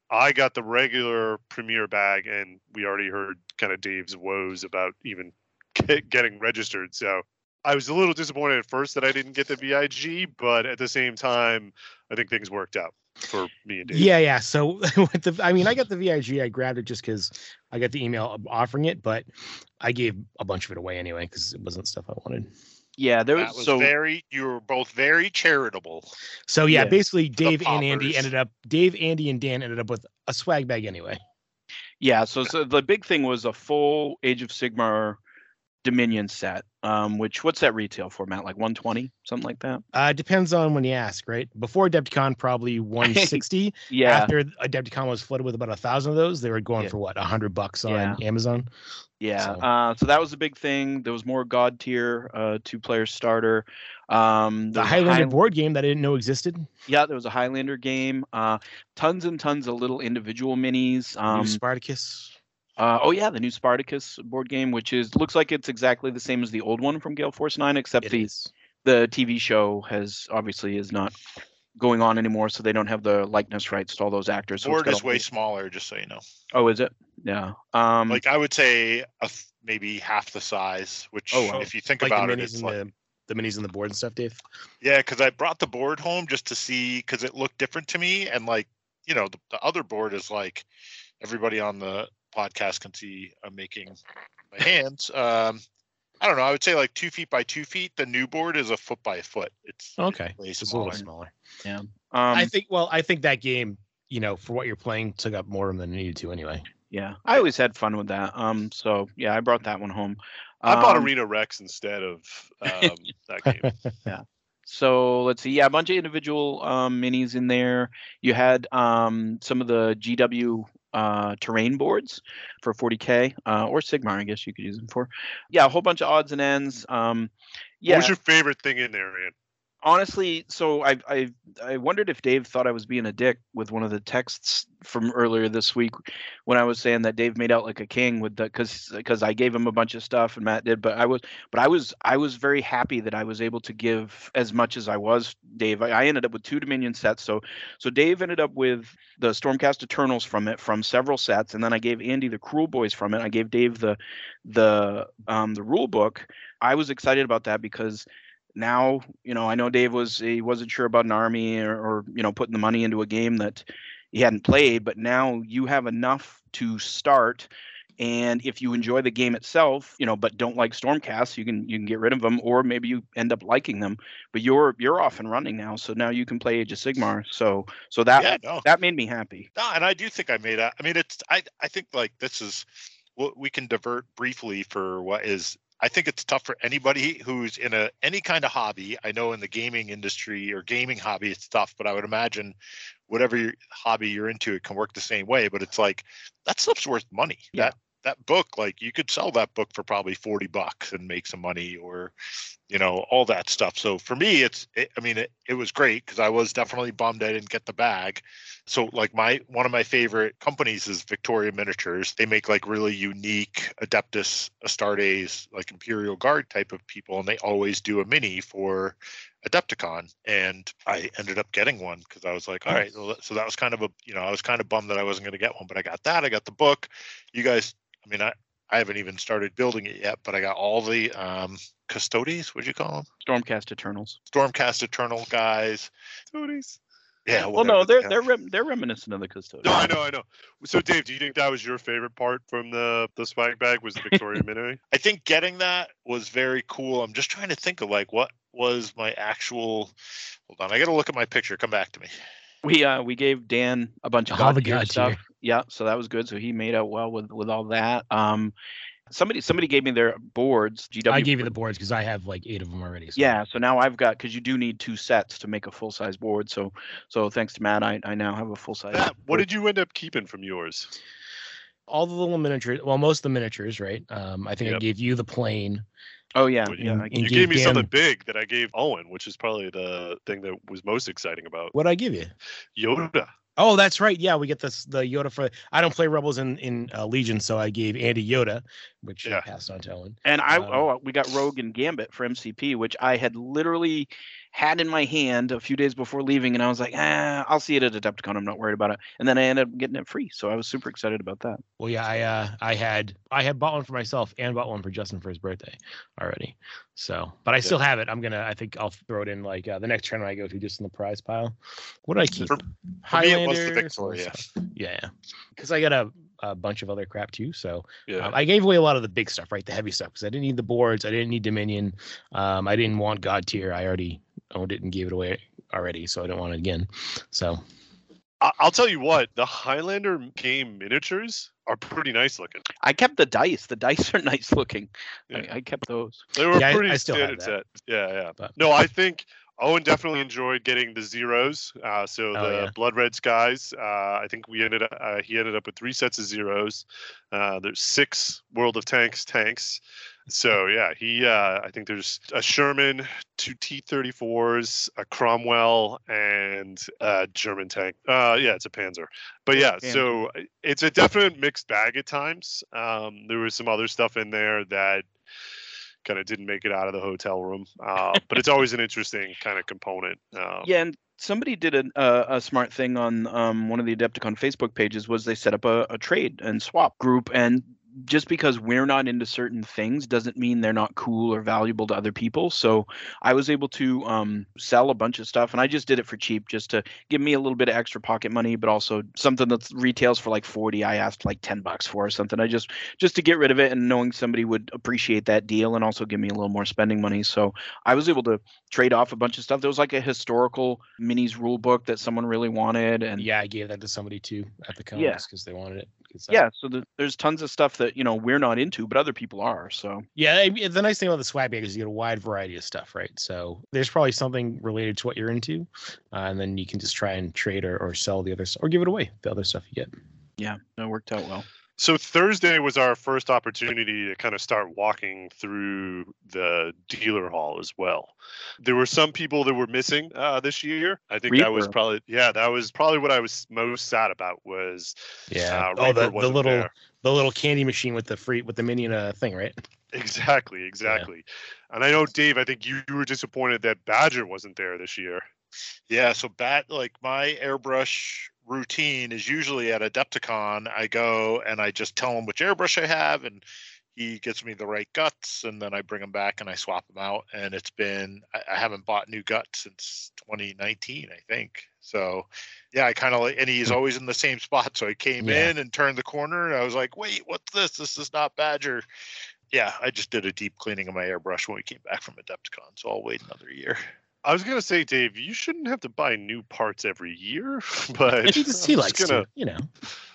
I got the regular premier bag, and we already heard kind of Dave's woes about even getting registered. So I was a little disappointed at first that I didn't get the VIG, but at the same time, I think things worked out for me and Dave. Yeah, yeah. So with the, I mean, I got the VIG. I grabbed it just because I got the email offering it, but I gave a bunch of it away anyway because it wasn't stuff I wanted. Yeah, there That was was so very. You were both very charitable. So yeah, Yeah. basically Dave and Andy ended up Dave, Andy, and Dan ended up with a swag bag anyway. yeah. So so the big thing was a full Age of Sigmar Dominion set. Um, which what's that retail for, Matt? Like 120, something like that. Uh depends on when you ask, right? Before Adepticon, probably 160. Yeah. After Adepticon was flooded with about a thousand of those, they were going Yeah. for what, a hundred bucks on Yeah. Amazon. Yeah. So- Uh, so that was a big thing. There was more Godtear, uh, two player starter. Um, The there was a Highlander High- board game that I didn't know existed. Yeah, there was a Highlander game. Uh, tons and tons of little individual minis. New Um, Spartacus. Uh, oh yeah, the new Spartacus board game, which is looks like it's exactly the same as the old one from Gale Force Nine, except It the is. the TV show has obviously is not going on anymore, so they don't have the likeness rights to all those actors. it's Board got is way whole- smaller, just so you know. Oh, is it? Yeah. Um, Like I would say, a th- maybe half the size. Which, Oh, wow. if you think Like about it, it's like the the minis and the board and stuff, Dave. yeah. Because I brought the board home just to see because it looked different to me, and like you know, the, the other board is like everybody on the podcast can see. I'm making my hands. Um, I don't know. I would say like two feet by two feet. The new board is a foot by a foot. It's Okay. way It's a little smaller. yeah. Um, I think well, I think that game, you know, for what you're playing, took up more room than it needed to anyway. yeah. I always had fun with that. Um, so yeah, I brought that one home. I bought Um, Arena Rex instead of um, that game. Yeah. So let's see. Yeah, a bunch of individual um, minis in there. You had um, some of the GW uh, terrain boards for 40k uh, or Sigmar, I guess you could use them for. Yeah, a whole bunch of odds and ends. Um, yeah, What was your favorite thing in there, Ian? Honestly, so I I I wondered if Dave thought I was being a dick with one of the texts from earlier this week when I was saying that Dave made out like a king with the because because I gave him a bunch of stuff and Matt did, but I was but I was I was very happy that I was able to give as much as I was Dave. I, I ended up with two Dominion sets, so so Dave ended up with the Stormcast Eternals from it from several sets, and then I gave Andy the Kruleboyz from it. I gave Dave the the um the rule book. I was excited about that because now you know i know dave was he wasn't sure about an army or, or you know putting the money into a game that he hadn't played but now you have enough to start and if you enjoy the game itself you know but don't like stormcast you can you can get rid of them or maybe you end up liking them but you're you're off and running now so now you can play age of sigmar so so that Yeah, no. that made me happy No, and I do think I made a. I mean, it's. I. I think like this is. What we can divert briefly for what is. I think it's tough for anybody who's in a any kind of hobby. I know in the gaming industry or gaming hobby, it's tough, but I would imagine whatever your hobby you're into, it can work the same way. But it's like that stuff's worth money. Yeah. That that book, like you could sell that book for probably forty bucks and make some money, or you know all that stuff. So for me, it's. It, I mean, it, it was great because I was definitely bummed I didn't get the bag so like my one of my favorite companies is Victoria Miniatures. They make like really unique Adeptus Astartes, like Imperial Guard type of people, and they always do a mini for Adepticon. And I ended up getting one because I was like, all right, so that was kind of a you know I was kind of bummed that I wasn't going to get one, but I got that. I got the book. You guys, I mean, I I haven't even started building it yet, but I got all the um custodes. What'd you call them? stormcast eternals Stormcast Eternal guys. Custodies. Yeah. well no they're they're rem- they're reminiscent of the custodians No, I know, I know. So, Dave, do you think that was your favorite part from the the swag bag? Was the Victoria Mini? I think getting that was very cool. I'm just trying to think of like what was my actual. Hold on, I got to look at my picture. Come back to me. we uh we gave dan a bunch of Oh, god the tier stuff tier. Yeah, so that was good. So he made out well with with all that. Um, somebody somebody gave me their boards. GW. I gave you the boards because I have like eight of them already. So. Yeah, so now I've got because you do need two sets to make a full size board. So so thanks to Matt, I, I now have a full size. Matt, what did you end up keeping from yours? All the little miniatures. Well, most of the miniatures, right? Um, I think I gave you the plane. Oh yeah, Well, yeah. I and You gave gave me Dan- something big that I gave Owen, which is probably the thing that was most exciting about What I give you? Yoda. Oh, that's right. Yeah, we get this the Yoda for. I don't play Rebels in in uh, Legion, so I gave Andy Yoda, which I passed on to Owen. And I Um, oh we got Rogue and Gambit for MCP, which I had literally had in my hand a few days before leaving, and I was like, ah, I'll see it at Adepticon. I'm not worried about it. And then I ended up getting it free, so I was super excited about that. Well, yeah, I uh, I had I had bought one for myself and bought one for Justin for his birthday already. So, but I still have it. I'm gonna. I think I'll throw it in like uh, the next tournament I go to, just in the prize pile. What did I keep? For- for me, it was the Victoria. Yeah, because I got a, a bunch of other crap too. So Yeah. um, I gave away a lot of the big stuff, right? The heavy stuff, because I didn't need the boards. I didn't need Dominion. Um, I didn't want Godtear. I already owned it and gave it away already, so I don't want it again. So I- I'll tell you what, the Highlander game miniatures are pretty nice looking. I kept the dice. The dice are nice looking. Yeah. I, I kept those. They were Yeah, pretty I still have standard set. Yeah, yeah. But- No, I think Owen definitely enjoyed getting the zeros. Uh, so Oh, the yeah. blood red skies. Uh, I think we ended up. Uh, he ended up with three sets of zeros. Uh, there's six World of Tanks tanks. So yeah, he. Uh, I think there's a Sherman, two T34s, a Cromwell, and a German tank. Uh, yeah, it's a Panzer. But yeah, Panzer. so it's a definite mixed bag at times. Um, there was some other stuff in there that kind of didn't make it out of the hotel room. Uh, but it's always an interesting kind of component. Um, Yeah, and somebody did a, a, a smart thing on um, one of the Adepticon Facebook pages was they set up a, a trade and swap group and just because we're not into certain things doesn't mean they're not cool or valuable to other people. So I was able to um, sell a bunch of stuff, and I just did it for cheap, just to give me a little bit of extra pocket money, but also something that retails for like forty. I asked like ten bucks for or something. I just just to get rid of it, and knowing somebody would appreciate that deal, and also give me a little more spending money. So I was able to trade off a bunch of stuff. There was like a historical minis rule book that someone really wanted, and yeah, I gave that to somebody too at the Yeah. because they wanted it. Yeah, so the, there's tons of stuff that you know we're not into, but other people are. So Yeah, the nice thing about the swag bag is you get a wide variety of stuff, right? So there's probably something related to what you're into, uh, and then you can just try and trade or, or sell the other stuff or give it away, the other stuff you get. yeah, that worked out well. So Thursday was our first opportunity to kind of start walking through the dealer hall as well. There were some people that were missing uh, this year. I think that was probably yeah, that was probably what I was most sad about was Yeah. uh, oh, the, the wasn't little there. the little candy machine with the free with the minion uh, thing, right? Exactly, exactly. And I know Dave, I think you, you were disappointed that Badger wasn't there this year. Yeah, so bat like my airbrush routine is usually at Adepticon. I go and I just tell him which airbrush I have, and he gets me the right guts, and then I bring them back and I swap them out. And it's been I, haven't bought new guts since 2019, I think. So yeah, I kind of like, and he's always in the same spot. So I came Yeah. in and turned the corner, and I was like, wait, what's this? This is not Badger. Yeah, I just did a deep cleaning of my airbrush when we came back from Adepticon, so I'll wait another year. I was gonna say, Dave, you shouldn't have to buy new parts every year, but he just he likes just gonna, to, you know.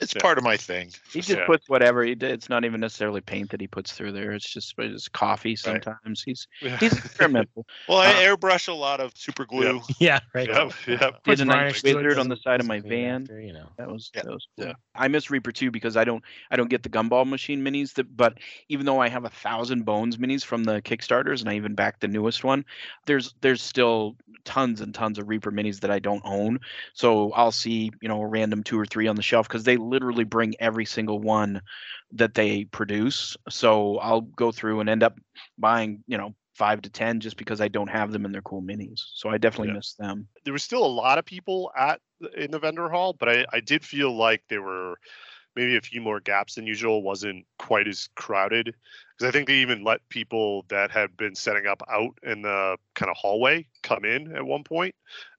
It's Yeah. part of my thing. He just Yeah. puts whatever he did. It's not even necessarily paint that he puts through there. It's just it's coffee sometimes. He's Yeah. he's experimental. Well, I Uh, airbrush a lot of super glue. Yeah, right. Yep, yep. Did a nice varnish wizard on the side of my van. after, you know. That was Yeah. that was Yeah. cool. I miss Reaper too because I don't I don't get the gumball machine minis that but even though I have a thousand bones minis from the Kickstarters and I even backed the newest one, there's there's still tons and tons of Reaper minis that I don't own. So I'll see, you know, a random two or three on the shelf because they literally bring every single one that they produce. So I'll go through and end up buying, you know, five to ten just because I don't have them in their cool minis. So I definitely Yeah. miss them. there was still a lot of people at in the vendor hall, but I, I did feel like there were maybe a few more gaps than usual. wasn't quite as crowded because I think they even let people that had been setting up out in the kind of hallway come in at one point.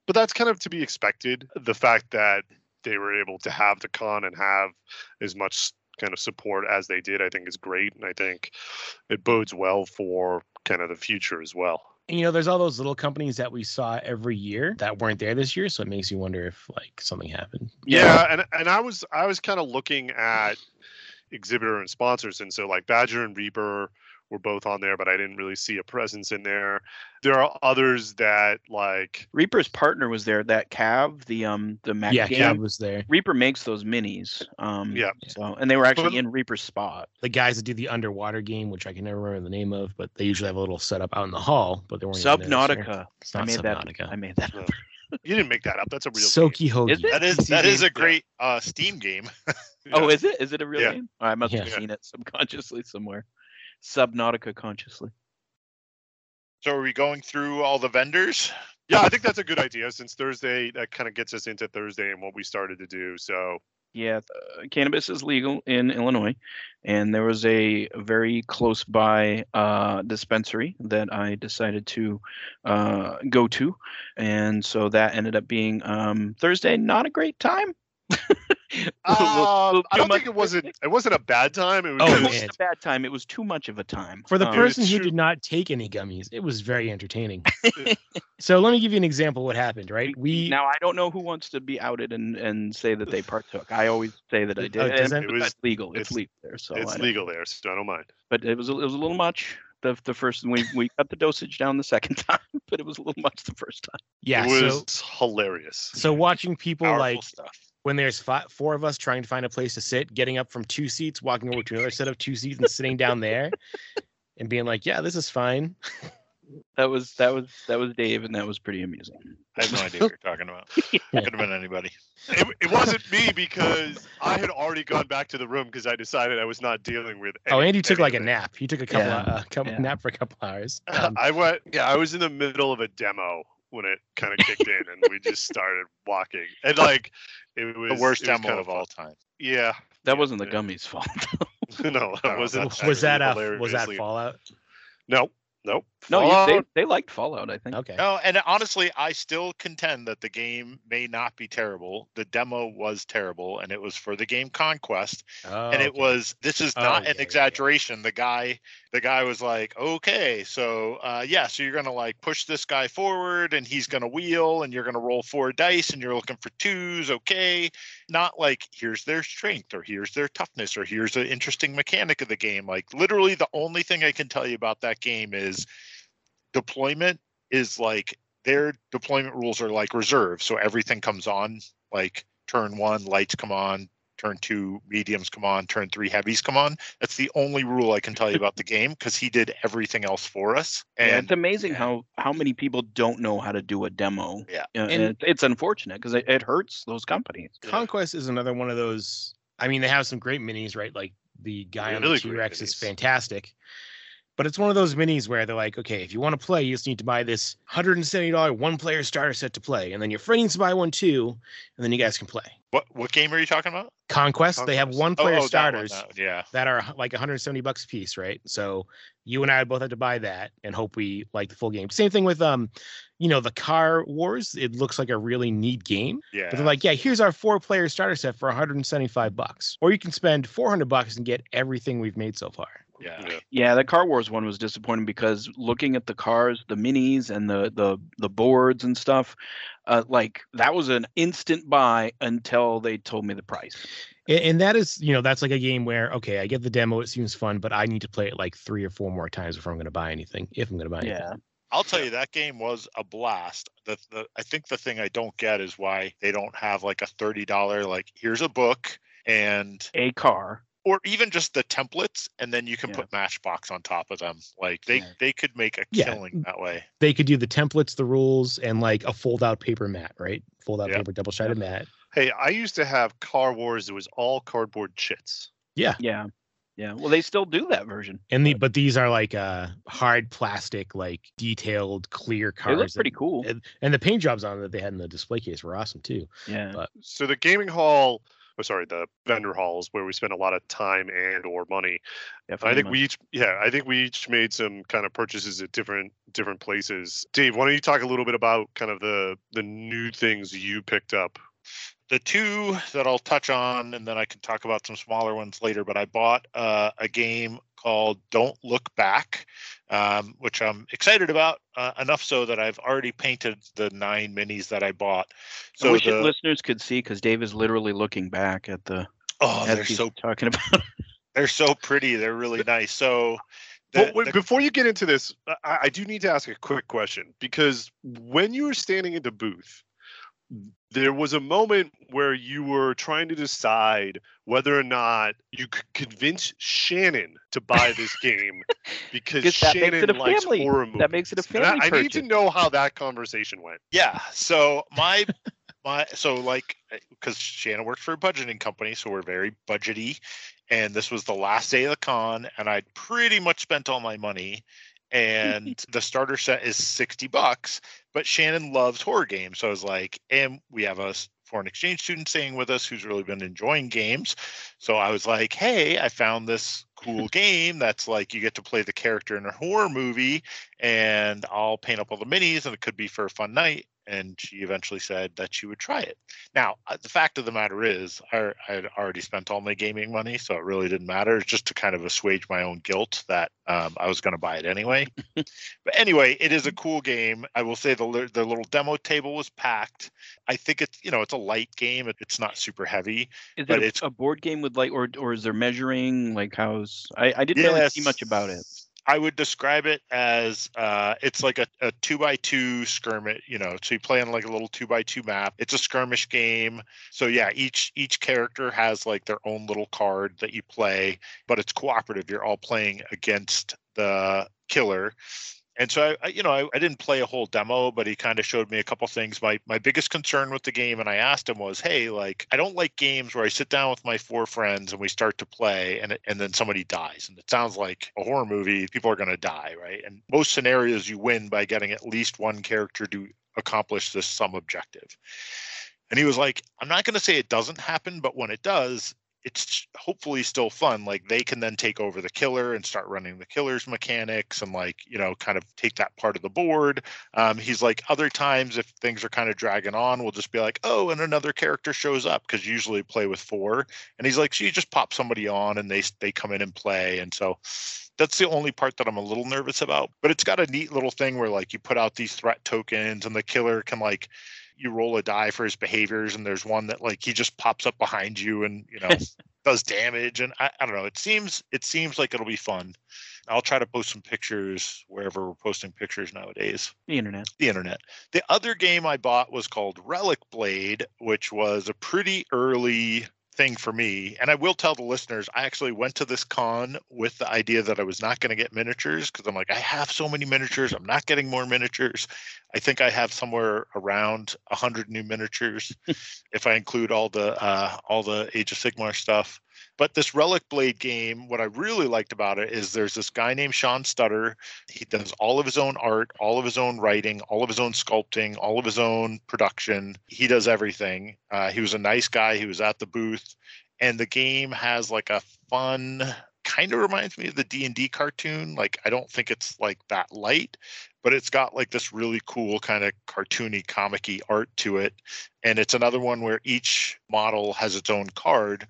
But that's kind of to be expected. The fact that they were able to have the con and have as much kind of support as they did, I think is great, and I think it bodes well for kind of the future as well. And, you know, there's all those little companies that we saw every year that weren't there this year, so it makes you wonder if like something happened. Yeah, and and I was I was kind of looking at exhibitor and sponsors, and so like Badger and Reaper were both on there, but I didn't really see a presence in there. There are others that like Reaper's partner was there. That Cav, the um the Mac yeah, game. Cav was there. Reaper makes those minis. Um, Yeah. So and they were actually But- in Reaper's spot. The guys that do the underwater game, which I can never remember the name of, but they usually have a little setup out in the hall, but they weren't even there this year. Subnautica. It's I not made that. Subnautica. I made that. no. you didn't make that up. That's a real Soki Hoagie. Is? That is that is a great uh, Steam game. Oh, is it? Is it a real Yeah. game? I must have seen it subconsciously somewhere. Subnautica consciously. so are we going through all the vendors? Yeah, I think that's a good idea since Thursday that kind of gets us into Thursday and what we started to do. So Yeah, uh, cannabis is legal in Illinois, and there was a very close by uh, dispensary that I decided to uh, go to, and so that ended up being um, Thursday. Not a great time. Um, Little I don't much think it wasn't it wasn't a bad time. It was Oh, It wasn't a bad time. It was too much of a time For the Um, person who true. did not take any gummies, it was very entertaining. so let me give you an example of what happened, right? We Now I don't know who wants to be outed and, and say that they partook. I always say that I did. Oh, and it? It was- that's legal. It's, it's- legal there. So it's I don't- legal there, so I don't mind. but it was a, it was a little much. The the first we we cut the dosage down the second time, but it was a little much the first time. yeah, it was so hilarious. so watching people Powerful like stuff. When there's five, four of us trying to find a place to sit, getting up from two seats, walking over to another set of two seats, and sitting down there, and being like, "Yeah, this is fine." That was that was that was Dave, and that was pretty amusing. I have no idea what you're talking about. Could have been anybody. It, it wasn't me because I had already gone back to the room because I decided I was not dealing with. oh, any- Andy took like a nap. He took a couple, Yeah. uh, couple Yeah. nap for a couple hours. Um, I went. Yeah, I was in the middle of a demo when it kind of kicked in, and we just started walking. And like, it was The worst was demo kind of all time. Yeah, That wasn't the yeah. gummies' fault. no, that wasn't. was that actually uh, was that Fallout? No, nope. no, you, they they liked Fallout. I think. Okay. No, and honestly, I still contend that the game may not be terrible. The demo was terrible, and it was for the game Conquest. Oh, and it okay. was this is Oh, not yeah, an yeah, yeah. exaggeration the guy the guy was like okay so uh yeah so you're gonna like push this guy forward and he's gonna wheel and you're gonna roll four dice and you're looking for twos okay? Not like here's their strength or here's their toughness or here's an interesting mechanic of the game. Like literally the only thing i can tell you about that game is deployment is like their deployment rules are like reserve so everything comes on like turn one lights come on turn two mediums come on turn three heavies come on that's the only rule i can tell you about the game because he did everything else for us Yeah, and it's amazing how how many people don't know how to do a demo. Yeah. Uh, and, And- it, it's unfortunate because it, it hurts those companies. Conquest is another one of those. I mean, they have some great minis, right? Like the guy on Really the T Rex is fantastic. But it's one of those minis where they're like, okay, if you want to play, you just need to buy this $170 one player starter set to play. And then your friend needs to buy one too. And then you guys can play. What what game are you talking about Conquest, they have Conquest. one Oh, player oh, that one, starters that- yeah that are like 170 bucks a piece, right? So you and I both have to buy that and hope we like the full game. Same thing with um, you know, the car wars. It looks like a really neat game. yeah But they're like, yeah, here's our four player starter set for 175 bucks. Or you can spend 400 bucks and get everything we've made so far. Yeah Yeah. Yeah, the Car Wars one was disappointing because looking at the cars, the minis, and the the the boards and stuff, uh, like that was an instant buy until they told me the price. A- And that is, you know, that's like a game where, okay, I get the demo, it seems fun, but I need to play it like three or four more times before I'm going to buy anything, if I'm going to buy anything. Yeah, I'll tell you that game was a blast. The, the I think the thing I don't get is why they don't have like a thirty dollar like here's a book and a car. Or even just the templates and then you can Yeah. put Matchbox on top of them. Like they Yeah. they could make a Yeah. killing that way. They could do the templates, the rules, and like a fold out paper mat, right? Fold out Yeah. paper, double sided mat. Hey, I used to have Car Wars. It was all cardboard chits. Yeah. Yeah, yeah. Well, they still do that version. And the but these are like uh hard plastic, like detailed, clear cars They look that- pretty cool. and, and the paint jobs on that they had in the display case were awesome too. Yeah, but- So the gaming hall, oh sorry, the vendor halls where we spend a lot of time and or money. I think we each, yeah, I think we each made some kind of purchases at different different places. Dave, why don't you talk a little bit about kind of the the new things you picked up? The two that I'll touch on, and then I can talk about some smaller ones later. But I bought uh, a game called Don't Look Back, um, which I'm excited about uh, enough so that I've already painted the nine minis that I bought. So I wish the, listeners could see because Dave is literally looking back at the. Oh, as they're so talking about. they're so pretty. They're really nice. So. But the- wait, the- before you get into this, I, I do need to ask a quick question because when you were standing in the booth, there was a moment where you were trying to decide whether or not you could convince Shannon to buy this game because Because that Shannon likes family- horror movies. that makes it a And I- family I, need to know how that conversation went. Yeah. So my my so like because Shannon works for a budgeting company, so we're very budgety. And this was the last day of the con, and I'd pretty much spent all my money. And the starter set is 60 bucks, but Shannon loves horror games. So I was like, and we have a foreign exchange student staying with us who's really been enjoying games. So I was like, hey, I found this cool game that's like you get to play the character in a horror movie and I'll paint up all the minis and it could be for a fun night. And she eventually said that she would try it. Now, uh, the fact of the matter is, I, I had already spent all my gaming money, so it really didn't matter. It's just to kind of assuage my own guilt that um, I was going to buy it anyway. but anyway, it is a cool game. I will say the the little demo table was packed. I think it's you know it's a light game. It, it's not super heavy, Is but it a, it's a board game with like, or or is there measuring? Like, how's I I didn't really see much about it. I would describe it as uh, it's like a, a two by two skirmish. You know, so you play on like a little two by two map. It's a skirmish game. So yeah, each each character has like their own little card that you play, but it's cooperative. You're all playing against the killer. And so I, I you know, I, I didn't play a whole demo, but he kind of showed me a couple things. My my biggest concern with the game, and I asked him was, hey, like I don't like games where I sit down with my four friends and we start to play, and and then somebody dies, and it sounds like a horror movie. People are going to die, right? And most scenarios you win by getting at least one character to accomplish this some objective. And he was like, I'm not going to say it doesn't happen, but when it does, it's hopefully still fun. Like they can then take over the killer and start running the killer's mechanics and like, you know, kind of take that part of the board. Um, he's like, other times if things are kind of dragging on, we'll just be like, oh, and another character shows up because usually play with four. And he's like, so you just pop somebody on and they they come in and play. And so that's the only part that I'm a little nervous about. But it's got a neat little thing where like you put out these threat tokens and the killer can like you roll a die for his behaviors and there's one that like he just pops up behind you and you know does damage and I, I don't know. It seems it seems like it'll be fun. I'll try to post some pictures wherever we're posting pictures nowadays. The internet. the internet. The other game i bought was called relic blade which was a pretty early thing for me and i will tell the listeners i actually went to this con with the idea that i was not going to get miniatures because i'm like i have so many miniatures i'm not getting more miniatures. I think i have somewhere around 100 new miniatures if i include all the uh, all the age of sigmar stuff but this relicblade game what i really liked about it is there's this guy named sean sutter. He does all of his own art all of his own writing all of his own sculpting all of his own production. He does everything. Uh, he was a nice guy. He was at the booth. And the game has like a fun kind of reminds me of the d&d cartoon. Like i don't think it's like that light but it's got like this really cool kind of cartoony comic art to it. And it's another one where each model has its own card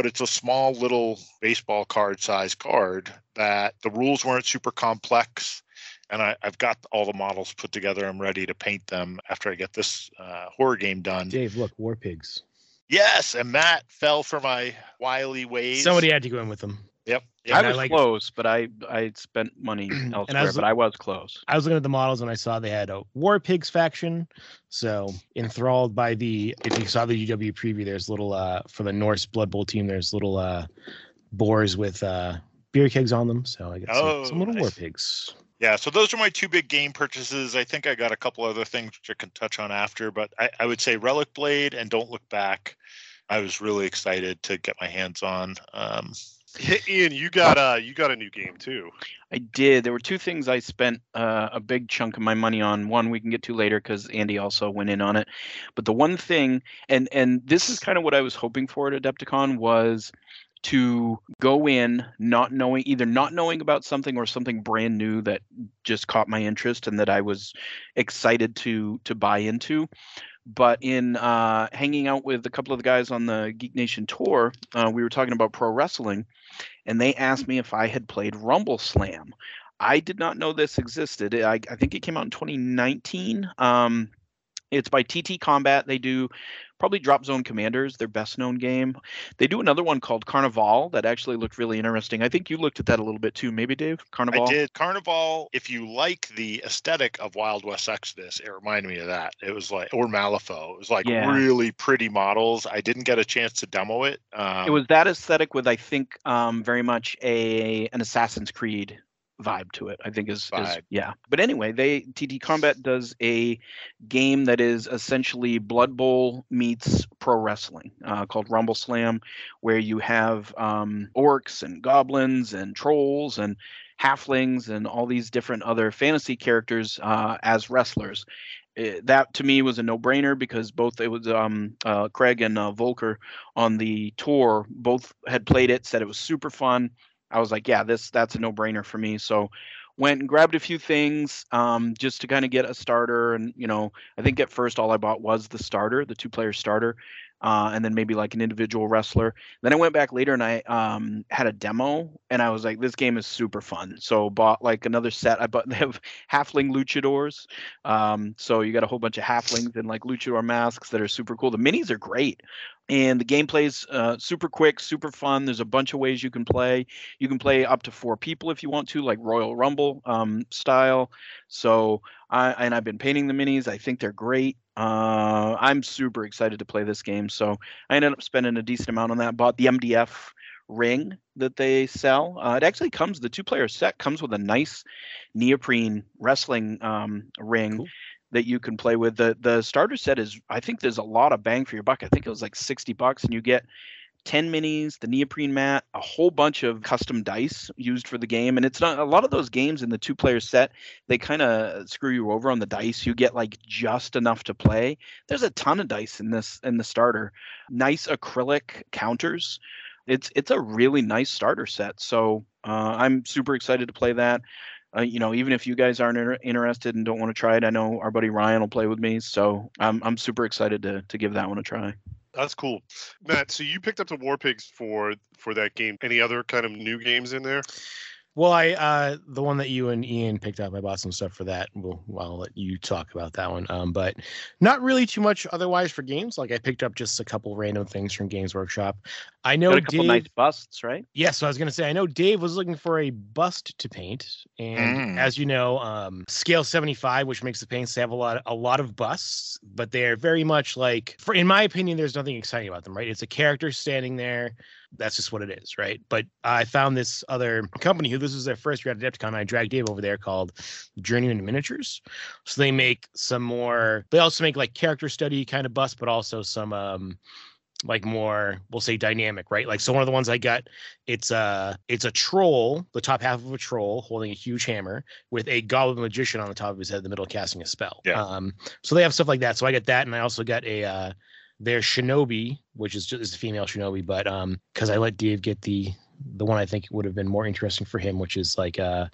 but it's a small little baseball card size card that the rules weren't super complex and I, i've got all the models put together i'm ready to paint them after i get this uh, horror game done Dave, look, War Pigs. yes and matt fell for my wily ways Somebody had to go in with them. Yep I And I was like- close, but I I spent money elsewhere, was- but I was close. I was looking at the models and I saw they had a War Pigs faction. So enthralled by the if you saw the UW preview, there's little uh for the Norse Blood Bowl team, there's little uh boars with uh beer kegs on them. So I got some, Oh, some little War. Pigs. Yeah, so those are my two big game purchases. I think I got a couple other things which I can touch on after, but I, I would say Relicblade and Don't Look Back. I was really excited to get my hands on. Um, Ian, you got uh you got a new game too. I did. There were two things I spent uh, a big chunk of my money on. One we can get to later because Andy also went in on it. But the one thing, and and this is kind of what I was hoping for at Adepticon was to go in not knowing either not knowing about something or something brand new that just caught my interest and that I was excited to to buy into. But in uh, hanging out with a couple of the guys on the Geek Nation tour, uh, we were talking about pro wrestling, and they asked me if I had played Rumbleslam. I did not know this existed. I, I think it came out in 2019. Um, it's by TT Combat. They do probably Drop Zone Commanders, their best known game. They do another one called Carnevale that actually looked really interesting. I think you looked at that a little bit too, maybe Dave? Carnevale? I did. Carnevale, if you like the aesthetic of Wild West Exodus, it reminded me of that. It was like, or Malifaux. It was like Yeah. really pretty models. I didn't get a chance to demo it. Um, it was that aesthetic with I think um, very much a an Assassin's Creed vibe to it. I think is, is yeah. But anyway, they TT Combat does a game that is essentially Blood Bowl meets pro wrestling uh, called Rumbleslam, where you have um, orcs and goblins and trolls and halflings and all these different other fantasy characters uh, as wrestlers. Eh, that to me was a no-brainer because both it was um, uh, Craig and uh, Volker on the tour both had played it, said it was super fun. I was like, yeah, this that's a no-brainer for me. So went and grabbed a few things um, just to kind of get a starter. And you know, I think at first all I bought was the starter, the two-player starter, uh, and then maybe like an individual wrestler. Then I went back later and I um, had a demo, and I was like, this game is super fun. So bought like another set. I bought they have halfling luchadors, um, so you got a whole bunch of halflings and like luchador masks that are super cool. The minis are great. And the gameplay's uh, super quick, super fun. There's a bunch of ways you can play. You can play up to four people if you want to, like Royal Rumble um, style. So, I, and I've been painting the minis. I think they're great. Uh, I'm super excited to play this game. So I ended up spending a decent amount on that. Bought the MDF ring that they sell. Uh, it actually comes. The two-player set comes with a nice neoprene wrestling um, ring that you can play with. The the starter set is I think there's a lot of bang for your buck. I think it was like 60 bucks and you get 10 minis, the neoprene mat, a whole bunch of custom dice used for the game. And it's not a lot of those games in the two player set, they kind of screw you over on the dice. You get like just enough to play. There's a ton of dice in this in the starter. Nice acrylic counters. It's it's a really nice starter set. So uh, I'm super excited to play that. Uh, you know, even if you guys aren't inter- interested and don't want to try it, I know our buddy Ryan will play with me. So I'm I'm super excited to to give that one a try. That's cool, Matt. So you picked up the War Pigs for for that game. Any other kind of new games in there? Well, I uh the one that you and Ian picked up, I bought some stuff for that. We'll, well I'll let you talk about that one. Um, but not really too much otherwise for games. Like I picked up just a couple random things from Games Workshop. I know Got a couple Dave, nice busts, right? Yes, so I was gonna say I know Dave was looking for a bust to paint, and Mm. as you know, um, scale seventy five, which makes the paints have a lot a lot of busts, but they're very much like, for in my opinion, there's nothing exciting about them, right? It's a character standing there. That's just what it is, right? But I found this other company who this was their first year at Adepticon. I dragged Dave over there called Journeyman Miniatures. So they make some more. They also make like character study kind of busts, but also some um like more we'll say dynamic right like so one of the ones i got it's a it's a troll the top half of a troll holding a huge hammer with a goblin magician on the top of his head in the middle casting a spell Yeah. um so they have stuff like that so i got that and i also got a uh their shinobi which is just is a female shinobi but um because i let dave get the the one i think would have been more interesting for him which is like uh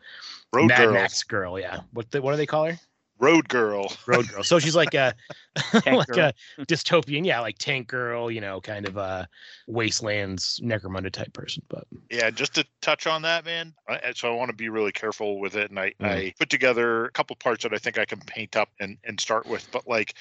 Road mad Girl. max girl yeah what the, what do they call her Road Girl. road girl so she's like a like girl. a dystopian yeah like tank girl you know kind of a wastelands necromunda type person but Yeah, just to touch on that, man. I, so I want to be really careful with it, and I, Mhm. I put together a couple parts that I think I can paint up and and start with. But like,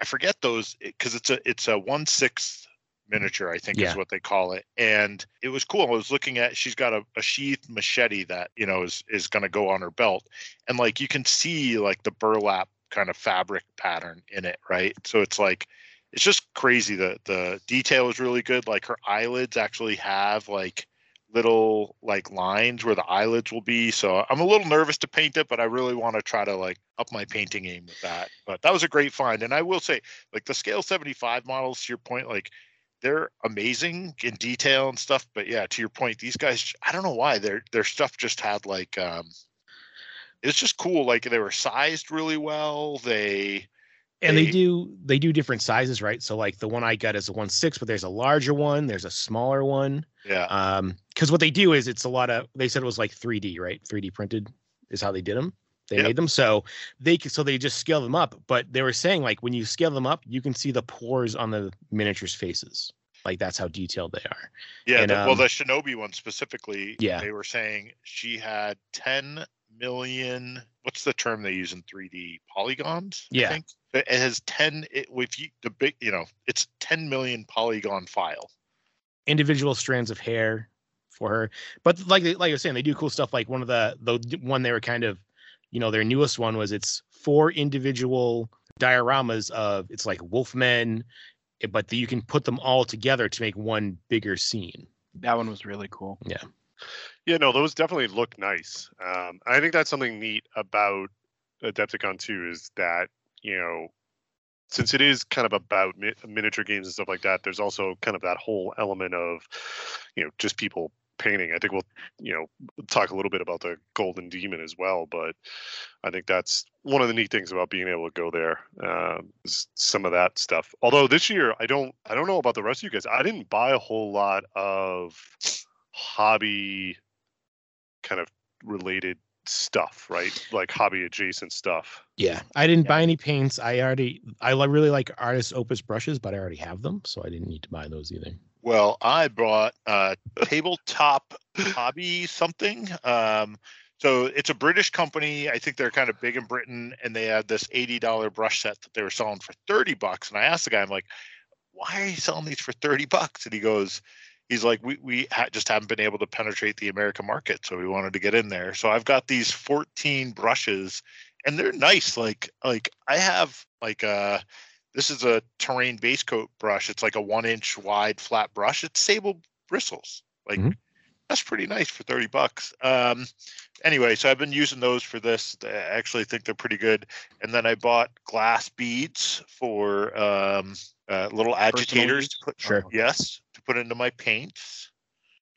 I forget those because it's a it's a one sixth miniature, I think Yeah. is what they call it. And it was cool. I was looking at she's got a, a sheathed machete that you know is is going to go on her belt, and like you can see like the burlap kind of fabric pattern in it, right? So it's like it's just crazy. The the detail is really good. Like her eyelids actually have like little like lines where the eyelids will be. So I'm a little nervous to paint it, but I really want to try to like up my painting aim with that. But that was a great find. And I will say, like the scale 75 models, to your point, like they're amazing in detail and stuff. But yeah, to your point, these guys, I don't know why their their stuff just had like um it's just cool. Like they were sized really well. They and they do they do different sizes right so like the one i got is a one six but there's a larger one there's a smaller one yeah um because what they do is it's a lot of they said it was like 3d right 3d printed is how they did them They Yep. made them so they so they just scale them up. But they were saying like when you scale them up, you can see the pores on the miniatures' faces. Like that's how detailed they are. Yeah, And, the, well, um, the Shinobi one specifically, Yeah. they were saying she had 10 million. What's the term they use in 3D? Polygons. I Yeah. think it it has 10. It, if you the big, you know, it's 10 million polygon file. individual strands of hair for her. But like like I was saying, they do cool stuff. Like one of the the one they were kind of, you know, their newest one was it's four individual dioramas of it's like Wolfmen, eh, but the, you can put them all together to make one bigger scene. That one was really cool. Yeah. Yeah, no, those definitely look nice. Um, I think that's something neat about Adepticon 2 is that, you know, since it is kind of about mi- miniature games and stuff like that, there's also kind of that whole element of, you know, just people painting. I think we'll, you know, talk a little bit about the Golden Demon as well, but I think that's one of the neat things about being able to go there. Um, some of that stuff. Although this year, I don't, I don't know about the rest of you guys. I didn't buy a whole lot of hobby kind of related stuff, right? Like hobby adjacent stuff. Yeah. I didn't buy any paints. I already I really like Artis Opus brushes, but I already have them, so I didn't need to buy those either. Well, I bought uh, tabletop hobby something. Um, so it's a British company. I think they're kind of big in Britain, and they had this eighty dollar brush set that they were selling for thirty bucks. And I asked the guy, I'm like, "Why are you selling these for thirty bucks?" And he goes, "He's like, we we ha- just haven't been able to penetrate the American market, so we wanted to get in there. So I've got these fourteen brushes, and they're nice. Like like I have like uh this is a terrain base coat brush. It's like a one inch wide flat brush. It's sable bristles. Like that's pretty nice for 30 bucks. Um, anyway, so I've been using those for this. I actually think they're pretty good. And then I bought glass beads for um, uh, little agitators to put, Sure. yes, to put into my paints.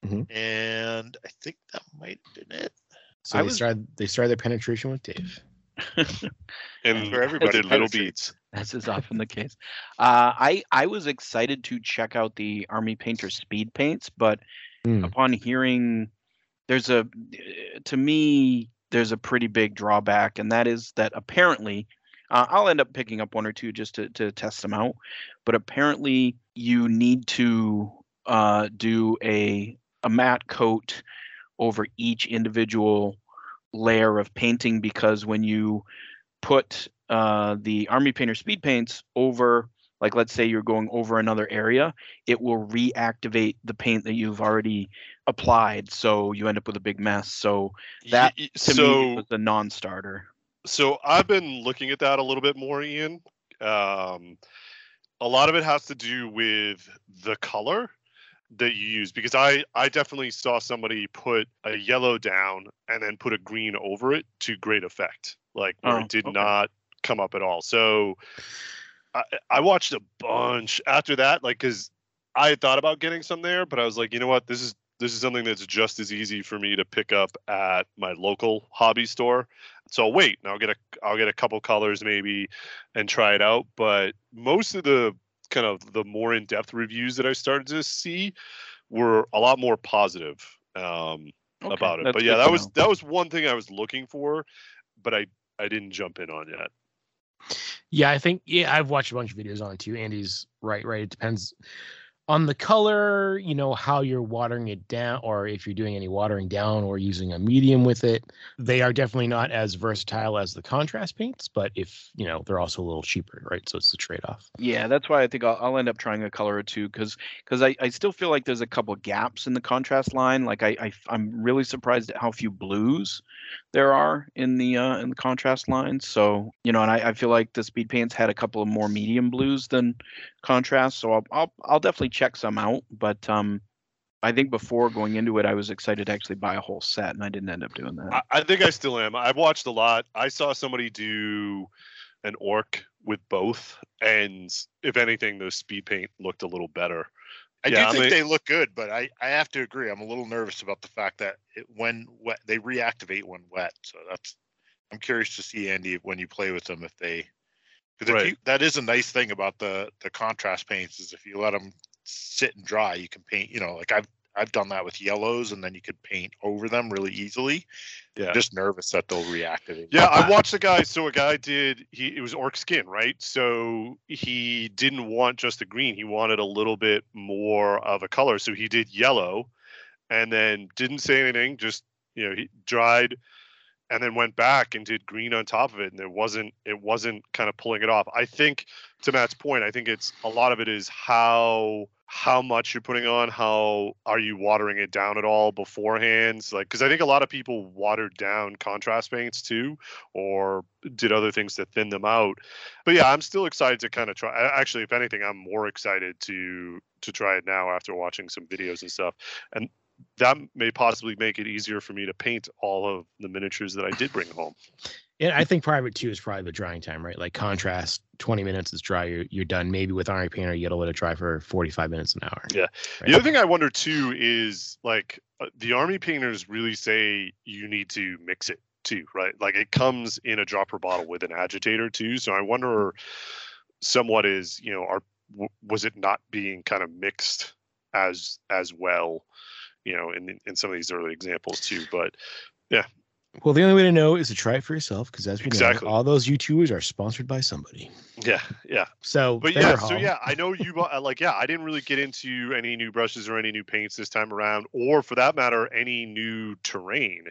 Mhm. And I think that might have been it. So I they was- started they started their penetration with Dave. And For everybody, little beats. beads. As is often the case. Uh, I I was excited to check out the Army Painter speed paints, but Hmm. upon hearing, there's a to me there's a pretty big drawback, and that is that apparently uh, I'll end up picking up one or two just to to test them out, but apparently you need to uh, do a a matte coat over each individual layer of painting because when you put uh, the army painter speed paints over like let's say you're going over another area it will reactivate the paint that you've already applied. So you end up with a big mess. So that to me was a non-starter. So I've been looking at that a little bit more, Ian. Um, a lot of it has to do with the color that you use because I I definitely saw somebody put a yellow down and then put a green over it to great effect, like where Oh, it did okay. not come up at all. So I, I watched a bunch after that, like because I had thought about getting some there, but I was like, you know what, this is this is something that's just as easy for me to pick up at my local hobby store. So I'll wait and I'll get a I'll get a couple colors maybe and try it out. But most of the kind of the more in-depth reviews that I started to see were a lot more positive um, Okay, about it. But yeah, that was know. that was one thing I was looking for, but I I didn't jump in on yet. Yeah, I think yeah, I've watched a bunch of videos on it too. Andy's right, right. It depends on the color, you know, how you're watering it down, or if you're doing any watering down or using a medium with it. They are definitely not as versatile as the contrast paints, but if you know, they're also a little cheaper, right? So it's the trade-off. Yeah, that's why I think I'll, I'll end up trying a color or two because because I, I still feel like there's a couple gaps in the contrast line. Like I, I am really surprised at how few blues there are in the uh, in the contrast line. So you know, and I, I feel like the speed paints had a couple of more medium blues than contrast. So I'll I'll, I'll definitely check some out. But um, I think before going into it, I was excited to actually buy a whole set, and I didn't end up doing that. I, I think I still am. I've watched a lot. I saw somebody do an orc with both, and if anything, the speed paint looked a little better. I Yeah, do I think mean- they look good, but I, I have to agree. I'm a little nervous about the fact that it, when wet, they reactivate when wet. So that's I'm curious to see Andy when you play with them if they because Right. you, that is a nice thing about the the contrast paints is if you let them sit and dry, you can paint. You know, like I've I've done that with yellows, and then you could paint over them really easily. Yeah. Just nervous that they'll reactivate. Yeah, I watched a guy. So a guy did. He it was orc skin, right? So he didn't want just the green. He wanted a little bit more of a color. So he did yellow, and then didn't say anything. Just you know, he dried, and then went back and did green on top of it. And it wasn't. It wasn't kind of pulling it off. I think to Matt's point, I think it's a lot of it is how how much you're putting on how are you watering it down at all beforehand like because i think a lot of people watered down contrast paints too or did other things to thin them out but yeah i'm still excited to kind of try actually if anything i'm more excited to to try it now after watching some videos and stuff and that may possibly make it easier for me to paint all of the miniatures that i did bring home And I think private too is probably the drying time, right? Like contrast, 20 minutes is dry, you're, you're done. Maybe with Army Painter, you gotta let it dry for 45 minutes an hour. Yeah. Right. The other thing I wonder too is like uh, the army painters really say you need to mix it too, right? Like it comes in a dropper bottle with an agitator too. So I wonder somewhat is, you know, are w- was it not being kind of mixed as as well, you know, in in some of these early examples too, but yeah. Well, the only way to know is to try it for yourself, because as we Exactly. know, all those YouTubers are sponsored by somebody. Yeah, yeah. So, but yeah, so yeah, I know you bought- like yeah, I didn't really get into any new brushes or any new paints this time around, or for that matter, any new terrain.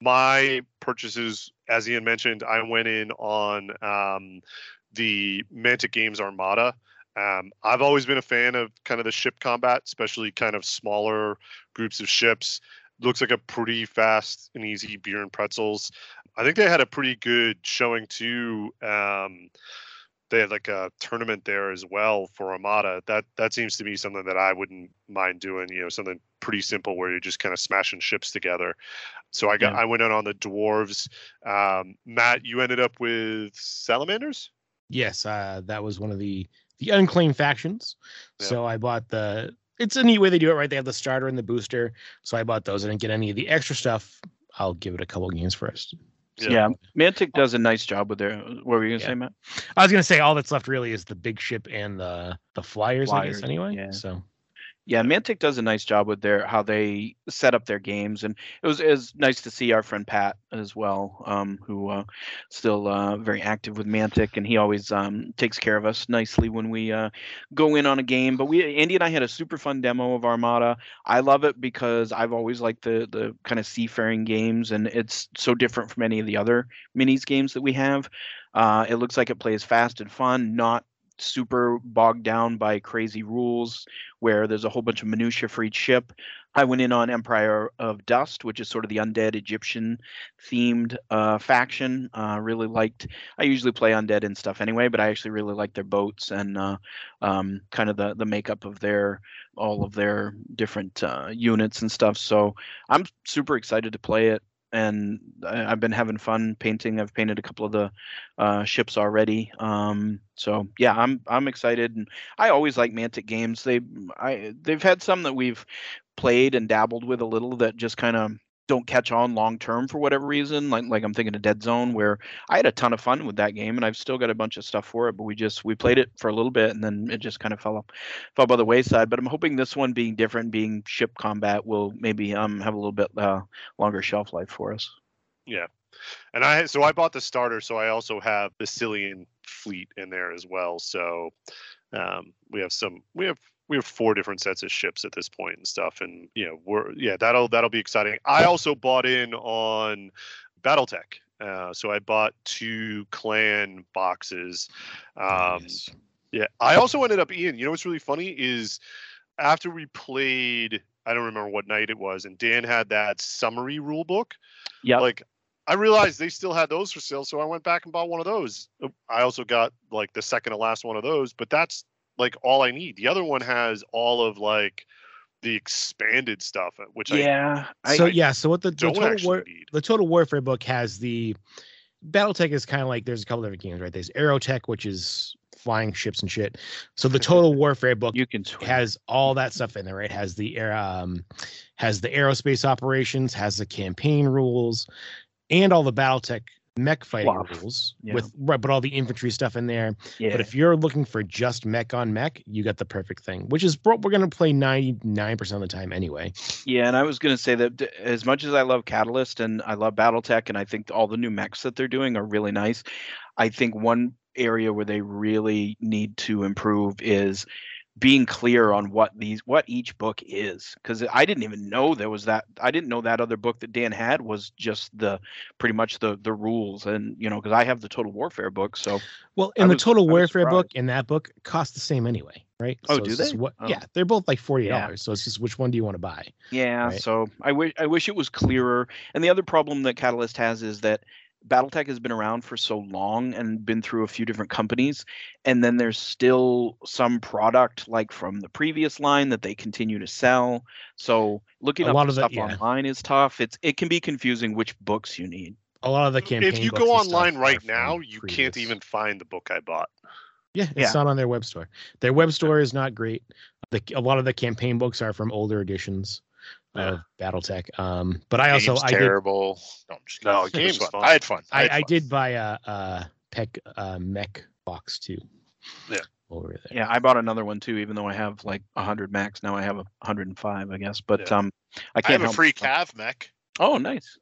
My purchases, as Ian mentioned, I went in on um, the Mantic Games Armada. Um, I've always been a fan of kind of the ship combat, especially kind of smaller groups of ships. Looks like a pretty fast and easy beer and pretzels. I think they had a pretty good showing too. Um, they had like a tournament there as well for Armada. That that seems to be something that I wouldn't mind doing. You know, something pretty simple where you're just kind of smashing ships together. So I got Yeah. I went in on the dwarves. Um, Matt, you ended up with salamanders. Yes, uh, that was one of the the unclaimed factions. So I bought the. It's a neat way they do it, right? They have the starter and the booster. So I bought those. I didn't get any of the extra stuff. I'll give it a couple games first. Yeah. Mantic does a nice job with their. What were you gonna say, Matt? I was gonna say all that's left really is the big ship and the the flyers, I guess. Anyway, yeah. so Yeah, Mantic does a nice job with their how they set up their games, and it was it was nice to see our friend Pat as well, um, who uh, still uh, very active with Mantic, and he always um, takes care of us nicely when we uh, go in on a game. But we Andy and I had a super fun demo of Armada. I love it because I've always liked the the kind of seafaring games, and it's so different from any of the other minis games that we have. Uh, it looks like it plays fast and fun, not super bogged down by crazy rules where there's a whole bunch of minutia for each ship. I went in on Empire of Dust, which is sort of the undead Egyptian themed uh, faction. Uh, really liked. I usually play undead and stuff anyway, but I actually really like their boats and uh, um, kind of the the makeup of their all of their different uh, units and stuff. So I'm super excited to play it and I- I've been having fun painting. I've painted a couple of the uh, ships already. Um, so yeah, I'm I'm excited, and I always like Mantic games. They I they've had some that we've played and dabbled with a little that just kind of don't catch on long term for whatever reason. Like like I'm thinking of Dead Zone, where I had a ton of fun with that game, and I've still got a bunch of stuff for it. But we just we played it for a little bit, and then it just kind of fell fell by the wayside. But I'm hoping this one being different, being ship combat, will maybe um have a little bit uh, longer shelf life for us. Yeah. And I so I bought the starter, so I also have the Cillian fleet in there as well. So um, we have some we have we have four different sets of ships at this point and stuff. And you know, we're yeah, that'll that'll be exciting. I also bought in on Battletech. Uh, so I bought two clan boxes. Um, Yeah, I also ended up Ian. You know what's really funny is after we played, I don't remember what night it was, and Dan had that summary rule book. Yeah. Like I realized they still had those for sale, so I went back and bought one of those. Uh, I also got like the second to last one of those, but that's like all I need. The other one has all of like the expanded stuff, uh, which Yeah, I so yeah, so what the, the total actually war, the total warfare book has the BattleTech is kind of like there's a couple different games, right? There's Aerotech, which is flying ships and shit. So the total warfare book you can has all that stuff in there, right? Has the air um has the aerospace operations, has the campaign rules, and all the BattleTech mech fighting rules Yeah. with right, but all the infantry stuff in there. Yeah. But if you're looking for just mech on mech, you got the perfect thing, which is what we're gonna play 99% of the time anyway. Yeah, and I was going to say that as much as I love Catalyst and I love BattleTech, and I think all the new mechs that they're doing are really nice, I think one area where they really need to improve is being clear on what these what each book is because i didn't even know there was that i didn't know that other book that dan had was just the pretty much the the rules and you know because i have the total warfare book so Well, in the was- Total Warfare book and that book cost the same anyway, right? Oh, So do they? What, Oh. Yeah, they're both like forty dollars Yeah. So it's just which one do you want to buy? Yeah, Right. so I wish I wish it was clearer. And the other problem that Catalyst has is that BattleTech has been around for so long and been through a few different companies, and then there's still some product like from the previous line that they continue to sell. So looking A up lot the of the- stuff yeah. online is tough. It's it can be confusing which books you need. A lot of the mm, campaign. If you books go online right now, you previous. can't even find the book I bought. Yeah, it's Yeah. not on their web store. Their web store is not great. The, a lot of the campaign books are from older editions of BattleTech. Um, but I also Game's I did. No, I'm just kidding. No, It was game's fun. fun. I had fun. I, I, had I fun. did buy a, a Peck uh, mech box too. Yeah. Over there. Yeah, I bought another one too, even though I have like 100 max. Now I have a 105, I guess. But Yeah. um, I I can't have a free. Cav mech. Oh, nice.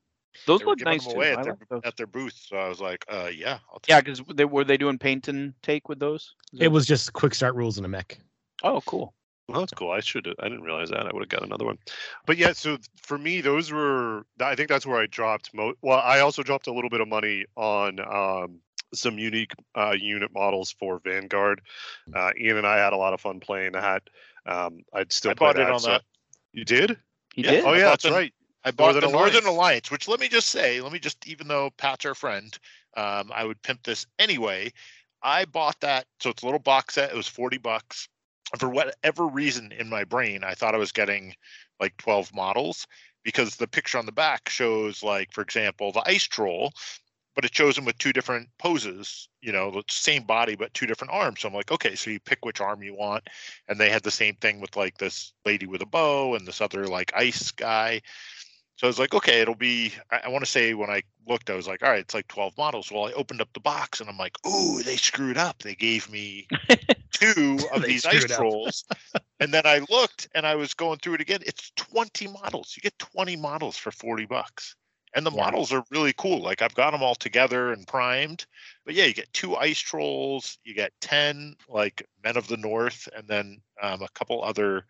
Those They look nice them too. away I at their, like those. at their booth, so I was like, uh, yeah, I'll take Yeah, because they were they doing paint and take with those. Is It that- was just quick start rules in a mech. Oh, cool. Well, that's cool. I should. Have. I didn't realize that. I would have got another one. But yeah, so for me, those were. I think that's where I dropped. most. well, I also dropped a little bit of money on um, some unique uh, unit models for Vanguard. Uh, Ian and I had a lot of fun playing that. Um, I'd still I play bought it on so- that. You did? He Yeah, did. Oh yeah, that's the- right. I bought Northern the Northern Alliance. Alliance, which let me just say, let me just, even though Pat's our friend, um, I would pimp this anyway. I bought that, so it's a little box set. It was forty bucks. For whatever reason in my brain, I thought I was getting like twelve models because the picture on the back shows, like, for example, the ice troll, but it shows him with two different poses. You know, the same body but two different arms. So I'm like, okay, so you pick which arm you want, and they had the same thing with like this lady with a bow and this other like ice guy. So I was like, okay, it'll be. I, I want to say when I looked, I was like, all right, it's like 12 models. Well, I opened up the box and I'm like, ooh, they screwed up. They gave me two of these ice up. trolls. and then I looked and I was going through it again. It's 20 models. You get 20 models for 40 bucks. And the Yeah. models are really cool. Like I've got them all together and primed. But yeah, you get two ice trolls, you get 10 like Men of the North, and then um, a couple other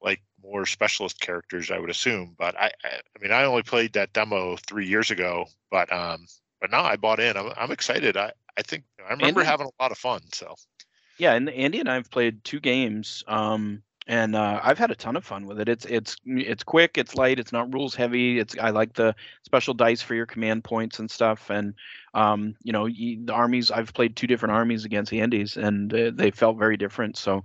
like more specialist characters, I would assume. But I, I, I mean, I only played that demo three years ago, but um, but now I bought in. I'm, I'm excited. I, I think I remember Andy? having a lot of fun. So Yeah, and Andy and I have played two games, um, and uh, I've had a ton of fun with it. It's it's it's quick, it's light, it's not rules heavy. It's I like the special dice for your command points and stuff. And um, you know, the armies. I've played two different armies against Andy's, and uh, they felt very different. So,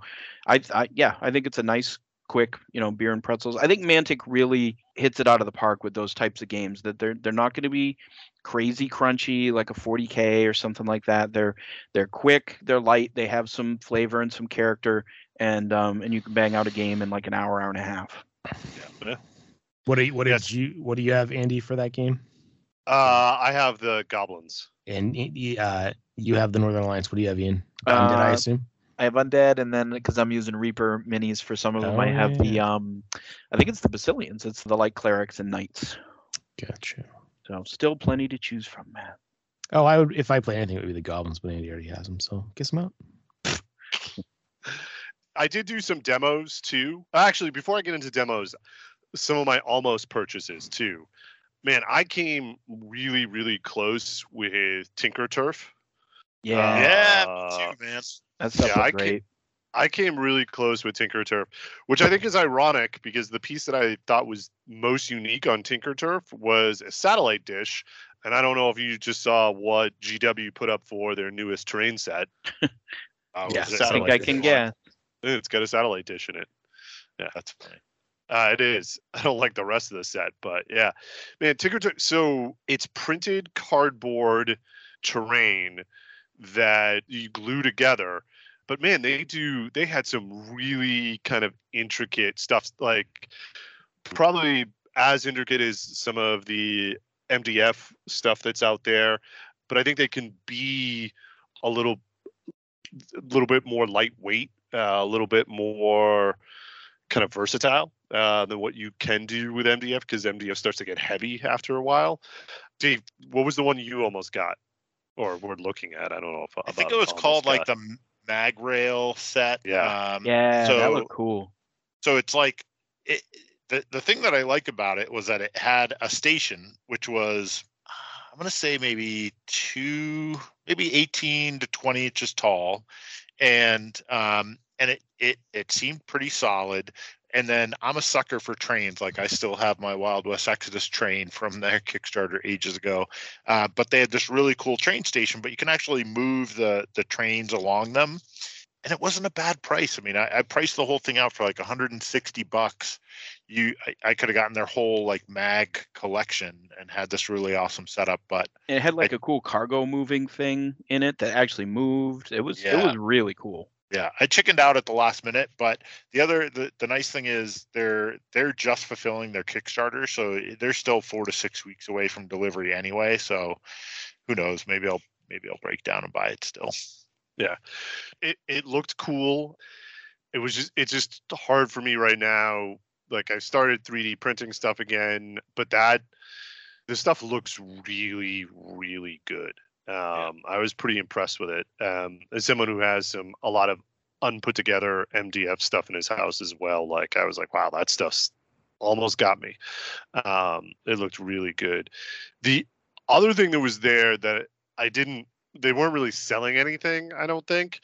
I, I yeah, I think it's a nice, quick, you know, beer and pretzels. I think Mantic really hits it out of the park with those types of games. That they're they're not going to be crazy crunchy like a 40k or something like that. They're they're quick, they're light, they have some flavor and some character, and um and you can bang out a game in like an hour, hour and a half. What do you, what Yes. did you what do you have, Andy, for that game? Uh, I have the goblins. And uh, you have the Northern Alliance. What do you have, Ian? Um, did I Uh, assume? I have undead, and then because I'm using Reaper minis for some of them, I Oh, have the um, I think it's the Basileans. It's the light clerics and knights. Gotcha. So still plenty to choose from, Matt. Oh, I would if I play anything, it would be the goblins, but Andy already has them, so guess them out. I did do some demos too. Actually, before I get into demos, some of my almost purchases too. Man, I came really, really close with Tinker Turf. Yeah, yeah, Uh, me too, man. that stuff yeah, was I ca- great. I came really close with Tinker Turf, which I think is ironic because the piece that I thought was most unique on Tinker Turf was a satellite dish. And I don't know if you just saw what GW put up for their newest terrain set. Oh, Yeah, it I think I dish. can guess. It's got a satellite dish in it. Yeah, That's funny. Uh, it is. I don't like the rest of the set, but yeah, man, Tinker. Tur- So it's printed cardboard terrain that you glue together. But man, they do. They had some really kind of intricate stuff, like probably as intricate as some of the MDF stuff that's out there, but I think they can be a little, a little bit more lightweight, uh, a little bit more kind of versatile uh, than what you can do with MDF because MDF starts to get heavy after a while. Dave, what was the one you almost got, or we're looking at? I don't know if I think it was called like the mag rail set. Yeah. Um, Yeah, so, that looked cool. So it's like it, the the thing that I like about it was that it had a station which was I'm gonna say maybe two, maybe 18 to 20 inches tall, and um and it it it seemed pretty solid. And then I'm a sucker for trains. Like I still have my Wild West Exodus train from their Kickstarter ages ago. Uh, but they had this really cool train station, but you can actually move the the trains along them and it wasn't a bad price. I mean, I, I priced the whole thing out for like 160 bucks. You, I, I could have gotten their whole like mag collection and had this really awesome setup. But And it had like a cool cargo moving thing in it that actually moved. It was it was really cool. Yeah, I chickened out at the last minute. But the other, the, the nice thing is they're they're just fulfilling their Kickstarter, so they're still four to six weeks away from delivery anyway. So who knows? Maybe I'll maybe I'll break down and buy it still. Yeah, it it looked cool. It was just it's just hard for me right now. Like I started 3D printing stuff again, but that the stuff looks really really good. Um, I was pretty impressed with it. Um, as someone who has some a lot of unput together MDF stuff in his house as well, like I was like, wow, that stuff's almost got me. Um, it looked really good. The other thing that was there that I didn't they weren't really selling anything, I don't think.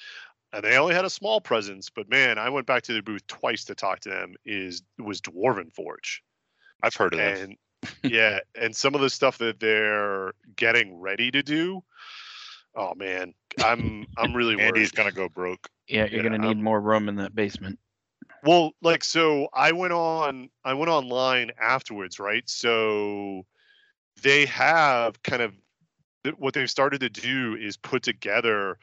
And they only had a small presence, but man, I went back to their booth twice to talk to them. Is was Dwarven Forge, I've heard of them. And yeah, and some of the stuff that they're getting ready to do. Oh man, I'm I'm really worried. Andy's gonna go broke. Yeah, you're Yeah, gonna need more room in that basement. Well, like so I went on I went online afterwards, right? So they have kind of what they've started to do is put together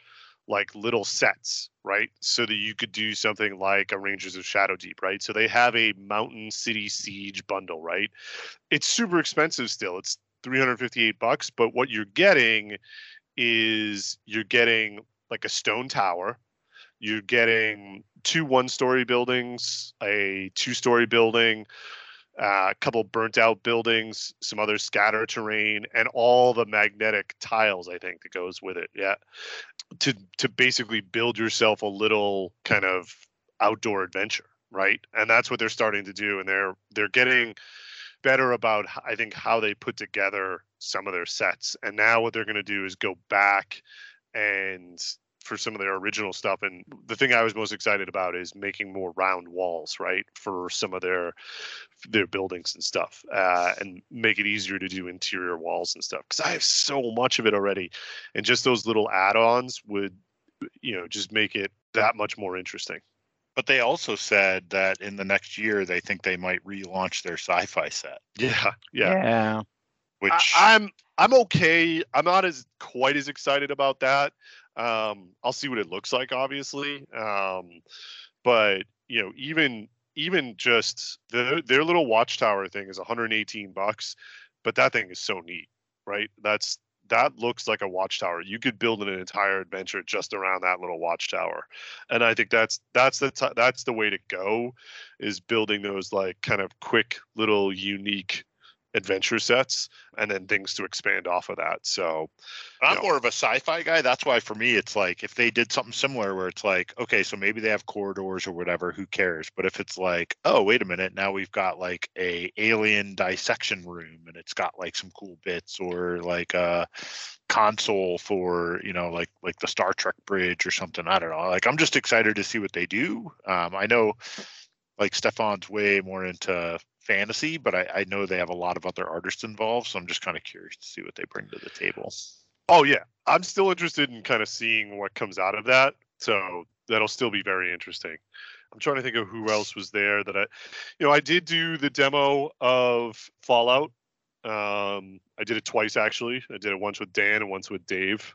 like little sets, right? So that you could do something like a Rangers of Shadow Deep, right? So they have a Mountain City Siege bundle, right? It's super expensive still. It's 358 bucks, but what you're getting is you're getting like a stone tower, you're getting two one-story buildings, a two-story building, uh, a couple burnt out buildings, some other scatter terrain, and all the magnetic tiles I think that goes with it. Yeah, to to basically build yourself a little kind of outdoor adventure, right? And that's what they're starting to do, and they're they're getting better about I think how they put together some of their sets. And now what they're going to do is go back and for some of their original stuff and the thing I was most excited about is making more round walls, right? For some of their their buildings and stuff. Uh, and make it easier to do interior walls and stuff cuz I have so much of it already. And just those little add-ons would you know, just make it that much more interesting. But they also said that in the next year they think they might relaunch their sci-fi set. Yeah, yeah. Yeah. Which I, I'm I'm okay. I'm not as quite as excited about that. Um, I'll see what it looks like, obviously. Um, but you know, even even just the, their little watchtower thing is 118 bucks, but that thing is so neat, right? That's that looks like a watchtower. You could build an entire adventure just around that little watchtower, and I think that's that's the t- that's the way to go, is building those like kind of quick little unique adventure sets and then things to expand off of that. So I'm know. more of a sci-fi guy. That's why for me it's like if they did something similar where it's like, okay, so maybe they have corridors or whatever, who cares? But if it's like, oh, wait a minute, now we've got like a alien dissection room and it's got like some cool bits or like a console for, you know, like like the Star Trek bridge or something. I don't know. Like I'm just excited to see what they do. Um, I know like Stefan's way more into fantasy, but I, I know they have a lot of other artists involved, so I'm just kind of curious to see what they bring to the table. Oh yeah, I'm still interested in kind of seeing what comes out of that. So that'll still be very interesting. I'm trying to think of who else was there that I, you know, I did do the demo of Fallout. Um, I did it twice actually. I did it once with Dan and once with Dave.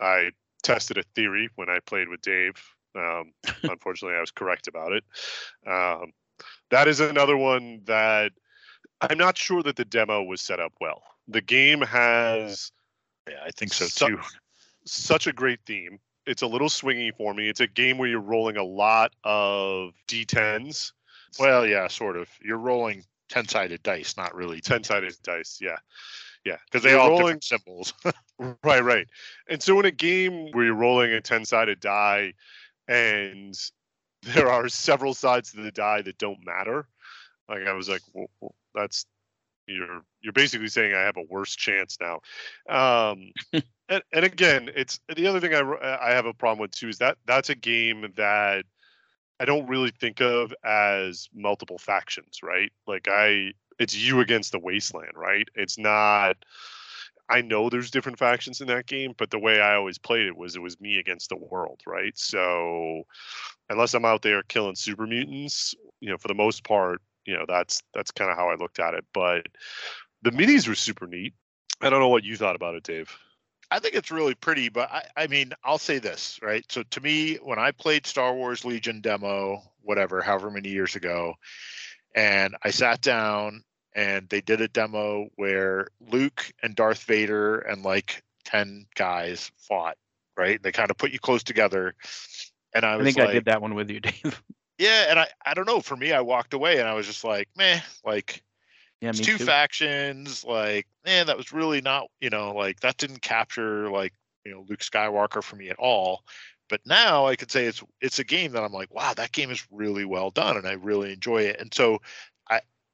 I tested a theory when I played with Dave. Um, unfortunately, I was correct about it. Um, that is another one that I'm not sure that the demo was set up well. The game has Yeah, I think so Su- too. such a great theme. It's a little swingy for me. It's a game where you're rolling a lot of d10s, Well, yeah, sort of. You're rolling ten sided dice, not really 10 sided dice. Yeah. Yeah. because they You're all have rolling- symbols. Right, right. And so in a game where you're rolling a 10 sided die and there are several sides to the die that don't matter, like I was like, well, well, that's you're you're basically saying I have a worse chance now. Um, and, and again, it's the other thing I I have a problem with too is that that's a game that I don't really think of as multiple factions, right? Like I, it's you against the wasteland, right? It's not. I know there's different factions in that game, but the way I always played it was it was me against the world, right? So unless I'm out there killing super mutants, you know, for the most part, you know, that's that's kind of how I looked at it. But the minis were super neat. I don't know what you thought about it, Dave. I think it's really pretty, but I, I mean, I'll say this, right? So to me, when I played Star Wars Legion demo, whatever, however many years ago, and I sat down and they did a demo where Luke and Darth Vader and like 10 guys fought, right? They kind of put you close together. And I was I think like, I did that one with you, Dave. yeah, and I, I don't know. For me, I walked away and I was just like, meh, like Yeah, it's two too. factions. Like, man, that was really not, you know, like that didn't capture like, you know, Luke Skywalker for me at all. But now I could say it's it's a game that I'm like, wow, that game is really well done and I really enjoy it. And so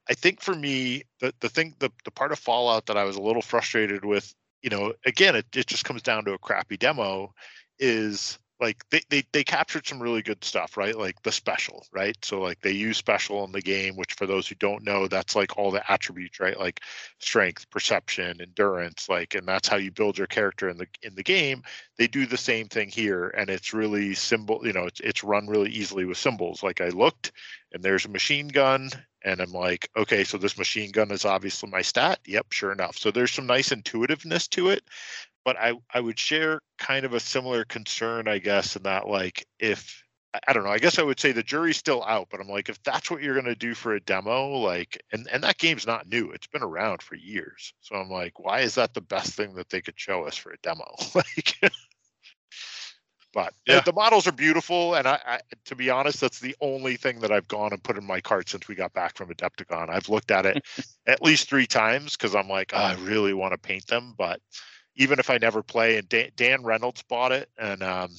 I think for me, the the thing the the part of Fallout that I was a little frustrated with, you know, again, it, it just comes down to a crappy demo, is like they, they they captured some really good stuff right? Like the special right? So like they use special in the game which for those who don't know that's like all the attributes right? Like strength perception endurance like and that's how you build your character in the in the game. They do the same thing here and it's really symbol you know it's, it's run really easily with symbols. Like i looked and there's a machine gun and i'm like okay so this machine gun is obviously my stat. Yep sure enough. So there's some nice intuitiveness to it but I I would share kind of a similar concern, I guess, in that like if I- don't know, I guess I would say the jury's still out, but I'm like, if that's what you're gonna do for a demo, like and, and that game's not new, it's been around for years. So I'm like, why is that the best thing that they could show us for a demo? like but uh, yeah. the models are beautiful and I, I to be honest that's the only thing that i've gone and put in my cart since we got back from adepticon i've looked at it at least three times because i'm like oh, i really want to paint them but even if I never play, and Dan, Dan Reynolds bought it, and um,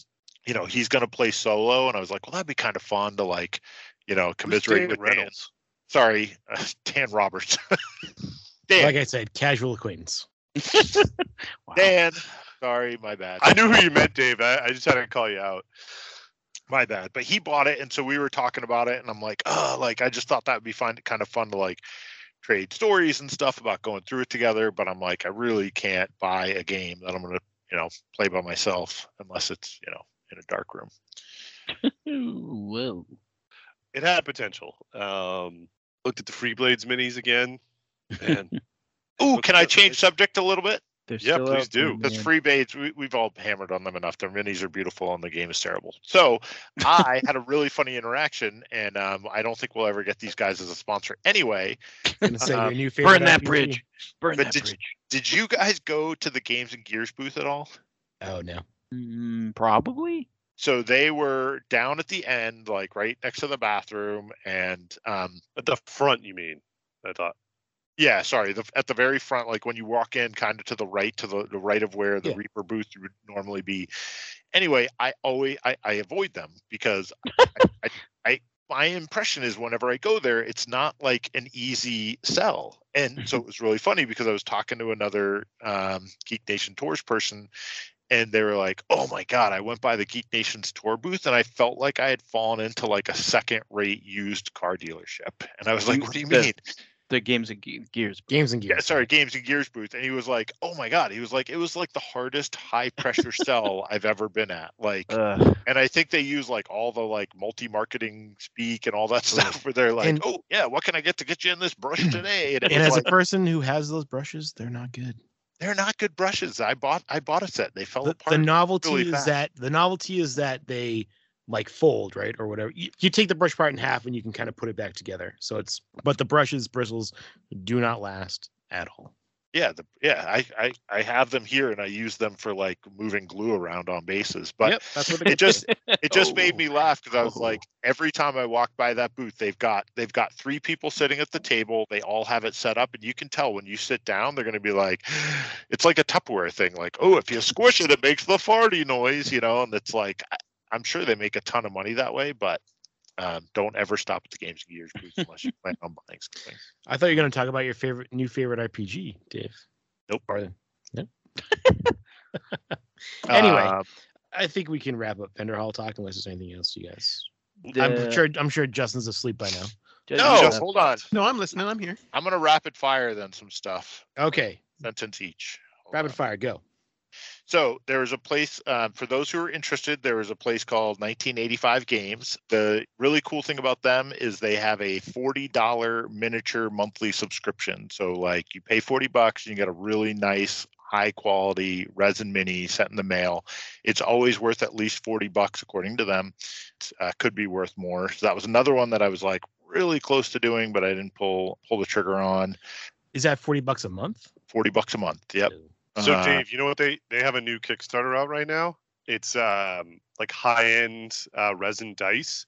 you know he's going to play solo, and I was like, well, that'd be kind of fun to like, you know, commiserate Dan with Dan. Reynolds? Sorry, uh, Dan Roberts. Dan, Like I said, casual acquaintance. Dan. Sorry, my bad. I knew who you meant, Dave. I, I just had to call you out. my bad. But he bought it, and so we were talking about it, and I'm like, oh, like I just thought that would be fun, kind of fun to like trade stories and stuff about going through it together. But I'm like, I really can't buy a game that I'm gonna, you know, play by myself unless it's, you know, in a dark room. Whoa. It had potential. Um, looked at the Freeblades minis again, and Ooh, can I change subject a little bit? They're Yeah, still please do. Because man. Freeblades, we, we've all hammered on them enough. Their minis are beautiful and the game is terrible. So I had a really funny interaction, and um, I don't think we'll ever get these guys as a sponsor anyway. Gonna say Um, new Burn that RPG? bridge. Burn But that did, bridge. did you guys go to the Games and Gears booth at all? Oh no. Mm, probably. So they were down at the end, like right next to the bathroom, and um, at the front, you mean? I thought. Yeah, sorry. The, at the very front, like when you walk in, kind of to the right, to the, the right of where the Yeah. Reaper booth would normally be. Anyway, I always I, I avoid them because I, I, I my impression is whenever I go there, it's not like an easy sell. And so it was really funny because I was talking to another um, Geek Nation Tours person, and they were like, "Oh my god, I went by the Geek Nation's tour booth and I felt like I had fallen into like a second-rate used car dealership." And I was like, "What do you mean?" The games and Ge- gears. Games and Yeah, Gears. sorry, Games and Gears booth, and he was like, "Oh my god," he was like, "It was like the hardest high pressure sell I've ever been at." Like, Uh, and I think they use like all the like multi marketing speak and all that stuff, where they're like, And- "Oh yeah, what can I get to get you in this brush today?" And, it And as like, a person who has those brushes, they're not good. they're not good brushes. I bought I bought a set. They fell The, apart. the novelty really is fast. that the novelty is that they like fold, right? Or whatever. You, you take the brush part in half and you can kind of put it back together. So it's but the brushes, bristles do not last at all. Yeah, the yeah, I, I I have them here and I use them for like moving glue around on bases. But Yep, that's what it just it just made Oh. me laugh because I was Oh. like, every time I walk by that booth, they've got they've got three people sitting at the table. They all have it set up, and you can tell when you sit down, they're going to be like, it's like a Tupperware thing. Like, oh, if you squish it, it makes the farty noise, you know. And it's like, I- I'm sure they make a ton of money that way, but um, don't ever stop at the Games and Gears booth unless you plan on buying something. I thought you were going to talk about your favorite new favorite RPG, Dave. Nope. Or, no. anyway, Um, I think we can wrap up Vendor Hall talk unless there's anything else you guys. The- I'm sure. I'm sure Justin's asleep by now. no, Just- hold on. No, I'm listening. I'm here. I'm gonna rapid fire then some stuff. Okay, Sentence each. Hold rapid on. fire, go. So there is a place um, for those who are interested. There is a place called 1985 Games. The really cool thing about them is they have a $40 miniature monthly subscription. So like you pay 40 bucks and you get a really nice high quality resin mini sent in the mail. It's always worth at least 40 bucks according to them. It uh, could be worth more. So that was another one that I was like really close to doing, but I didn't pull pull the trigger on. Is that forty bucks a month? 40 bucks a month. Yep. So Uh, Dave, you know what they they have a new Kickstarter out right now. It's um like high end uh, resin dice,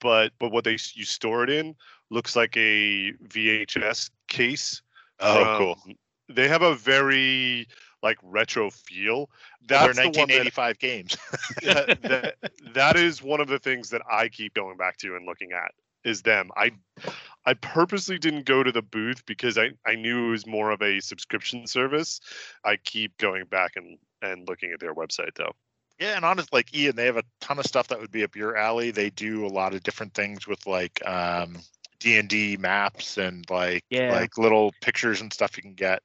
but but what they you store it in looks like a VHS case. Oh, from- cool. They have a very like retro feel. They're That's the one that 1985 games. that, that that is one of the things that I keep going back to and looking at is them. I I purposely didn't go to the booth because I, I knew it was more of a subscription service. I keep going back and, and looking at their website though. Yeah, and honest, like Ian, they have a ton of stuff that would be up your alley. They do a lot of different things with like um D and D maps and like Yeah. like little pictures and stuff you can get.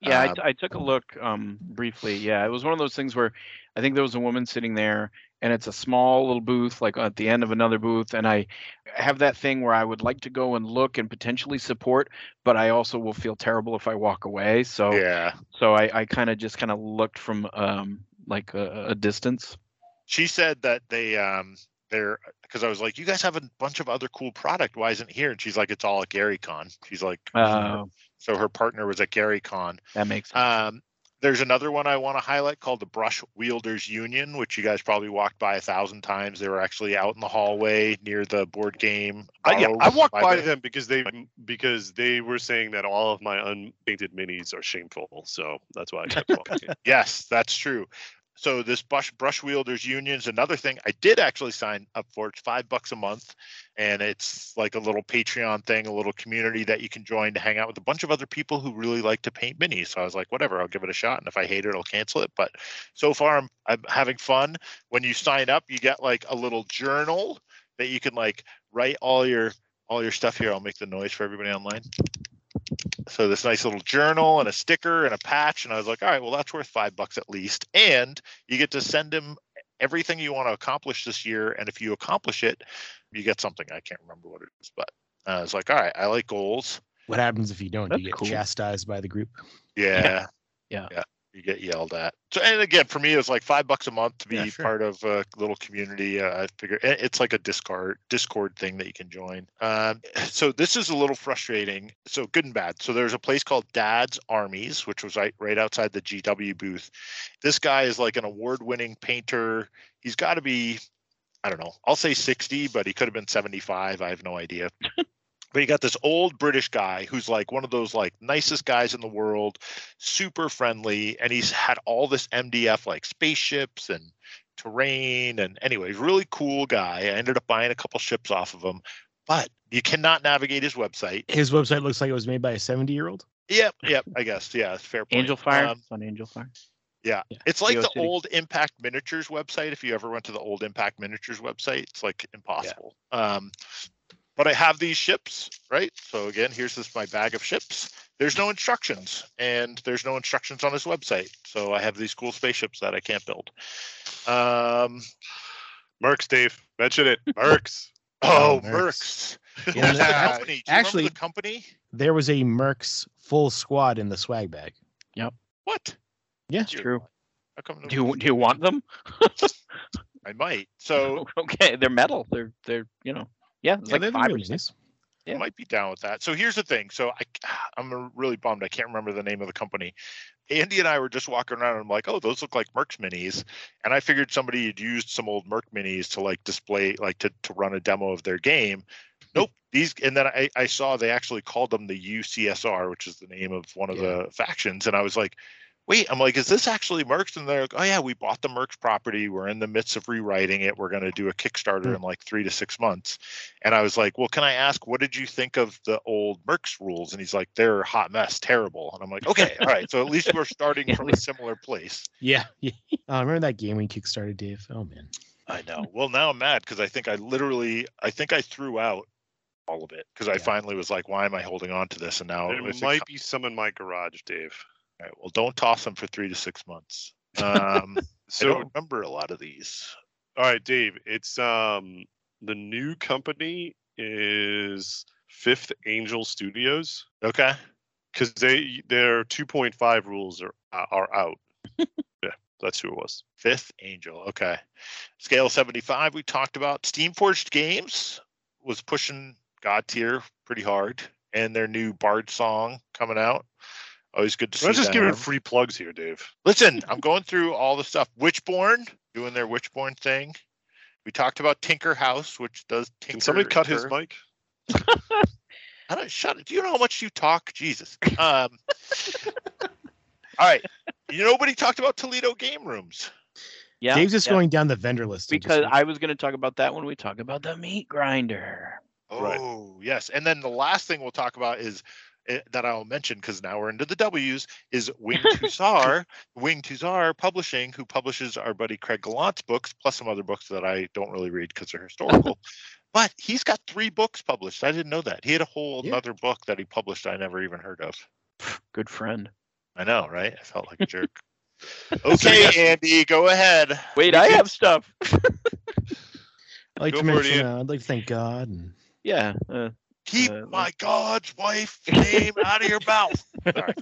Yeah, I, Um, t- I took a look um, briefly. Yeah, it was one of those things where I think there was a woman sitting there, and it's a small little booth, like at the end of another booth. And I have that thing where I would like to go and look and potentially support, but I also will feel terrible if I walk away. So yeah. so I, I kind of just kind of looked from um, like a, a distance. She said that they um they're because I was like, you guys have a bunch of other cool product. Why isn't it here? And she's like, it's all at gary con She's like, Uh, so her partner was at gary con that makes sense. Um, there's another one I want to highlight called the Brush Wielders Union, which you guys probably walked by a thousand times. They were actually out in the hallway near the board game. I, yeah, I walked by there. them because they because they were saying that all of my unpainted minis are shameful. So that's why I kept walking. Yes, that's true. So this brush brush wielders union is another thing I did actually sign up for. It's five bucks a month, and it's like a little Patreon thing, a little community that you can join to hang out with a bunch of other people who really like to paint minis. So I was like, whatever, I'll give it a shot, and if I hate it, I'll cancel it. But so far, I'm I'm having fun. When you sign up, you get like a little journal that you can like write all your all your stuff here. I'll make the noise for everybody online. So this nice little journal and a sticker and a patch, and I was like, all right, well that's worth five bucks at least, and you get to send him everything you want to accomplish this year, and if you accomplish it, you get something. I can't remember what it is, but uh, I was like, all right, I like goals. What happens if you don't? Do you get cool. chastised by the group? Yeah, Yeah. yeah. You get yelled at. So, and again, for me, it was like five bucks a month to be Yeah, sure. part of a little community. Uh, I figure it's like a Discord Discord thing that you can join. Um, so this is a little frustrating. So good and bad. So there's a place called Dad's Armies, which was right right outside the GW booth. This guy is like an award-winning painter. He's got to be, I don't know. I'll say 60, but he could have been 75. I have no idea. But you got this old British guy who's like one of those like nicest guys in the world, super friendly, and he's had all this MDF like spaceships and terrain and anyway, really cool guy. I ended up buying a couple ships off of him, but you cannot navigate his website. His website looks like it was made by a 70 year old. Yep, yep, I guess. Yeah, fair point. Angelfire. Um, it's on Angelfire. yeah. It's like the GeoCities. old Impact Miniatures website. If you ever went to the old Impact Miniatures website, it's like impossible. Um, but I have these ships, right? So again, here's this my bag of ships. There's no instructions, and there's no instructions on his website. So I have these cool spaceships that I can't build. Um, Mercs, Dave, mention it. Mercs. oh, Oh, Mercs. Mercs. Who was the company? Actually- the company? There was a Mercs full squad in the swag bag. Yep. What? Yeah. It's true. How come Do you do you want them? I might. So okay, they're metal. They're they're you know yeah, it's Yeah, like five really six. I might be down with that. So here's the thing. So I, I'm really bummed. I can't remember the name of the company. Andy and I were just walking around and I'm like, oh, those look like Mercs minis. And I figured somebody had used some old Merc minis to like display, like to, to run a demo of their game. Hmm. Nope. These, and then I, I saw they actually called them the UCSR, which is the name of one of the factions. And I was like, wait, I'm like, is this actually Mercs? And they're like, oh yeah, we bought the Mercs property. We're in the midst of rewriting it. We're going to do a Kickstarter hmm. in like three to six months. And I was like, well, can I ask, what did you think of the old Mercs rules? And he's like, they're a hot mess, terrible. And I'm like, okay, all right. So at least we're starting from a similar place. Yeah. yeah. Oh, remember that game we kickstarted, Dave? Oh man. I know. Well, now I'm mad because I think I literally, I think I threw out all of it because I finally was like, why am I holding on to this? And now There if it might be some in my garage, Dave. Right, well, don't toss them for three to six months. Um, I So- don't remember a lot of these. All right, Dave. It's um the new company is Fifth Angel Studios. Okay. Because they their 2.5 rules are are out. yeah, that's who it was. Fifth Angel. Okay. Scale 75, we talked about. Steamforged Games was pushing Godtear pretty hard, and their new Bardsung coming out. Always good to see. Let's just giving free plugs here, Dave. Listen, I'm going through all the stuff. Witchborn doing their Witchborn thing. We talked about Tinker House, which does Tinker. Can somebody cut his mic? I don't shut it. Do you know how much you talk? Jesus. Um, all right. You nobody talked about Toledo game rooms. Yeah. Dave's just yeah. going down the vendor list. and just- because I was going to talk about that when we talk about the meat grinder. Oh, yes. And then the last thing we'll talk about is that I'll mention because now we're into the W's is Winged Hussar, Winged Hussar Publishing, who publishes our buddy Craig Gallant's books, plus some other books that I don't really read because they're historical. but he's got three books published. I didn't know that. He had a whole Yeah. another book that he published I never even heard of. Good friend. I know, right? I felt like a jerk. okay, Andy, go ahead. Wait, I have stuff. I'd like Go to mention, Ian. uh, I'd like to thank God. And, Yeah. Uh, Keep uh, my God's wife name out of your mouth. Sorry.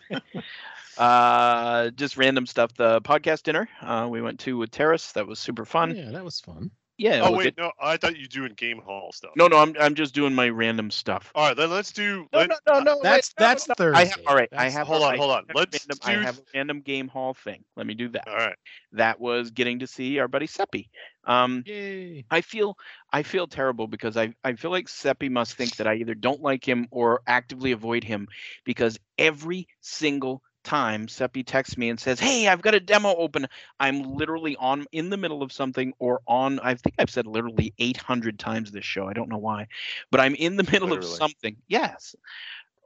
uh, just random stuff. The podcast dinner uh, we went to with Teras. That was super fun. yeah, that was fun. Yeah. oh wait, good. no, I thought you were doing game hall stuff. No, no, I'm I'm just doing my random stuff. All right, then let's do. No, let- no, no, no. That's wait, that's no. Thursday. I have, all right, I have. hold on, I hold on. have a Let's random, I have a random game hall thing. Let me do that. All right. That was getting to see our buddy Seppi. Um, Yay. I feel I feel terrible because I, I feel like Seppi must think that I either don't like him or actively avoid him because every single time Seppi texts me and says, "Hey, I've got a demo open," I'm literally on in the middle of something or on. I think I've said literally 800 times this show. I don't know why, but I'm in the middle of something. Yes,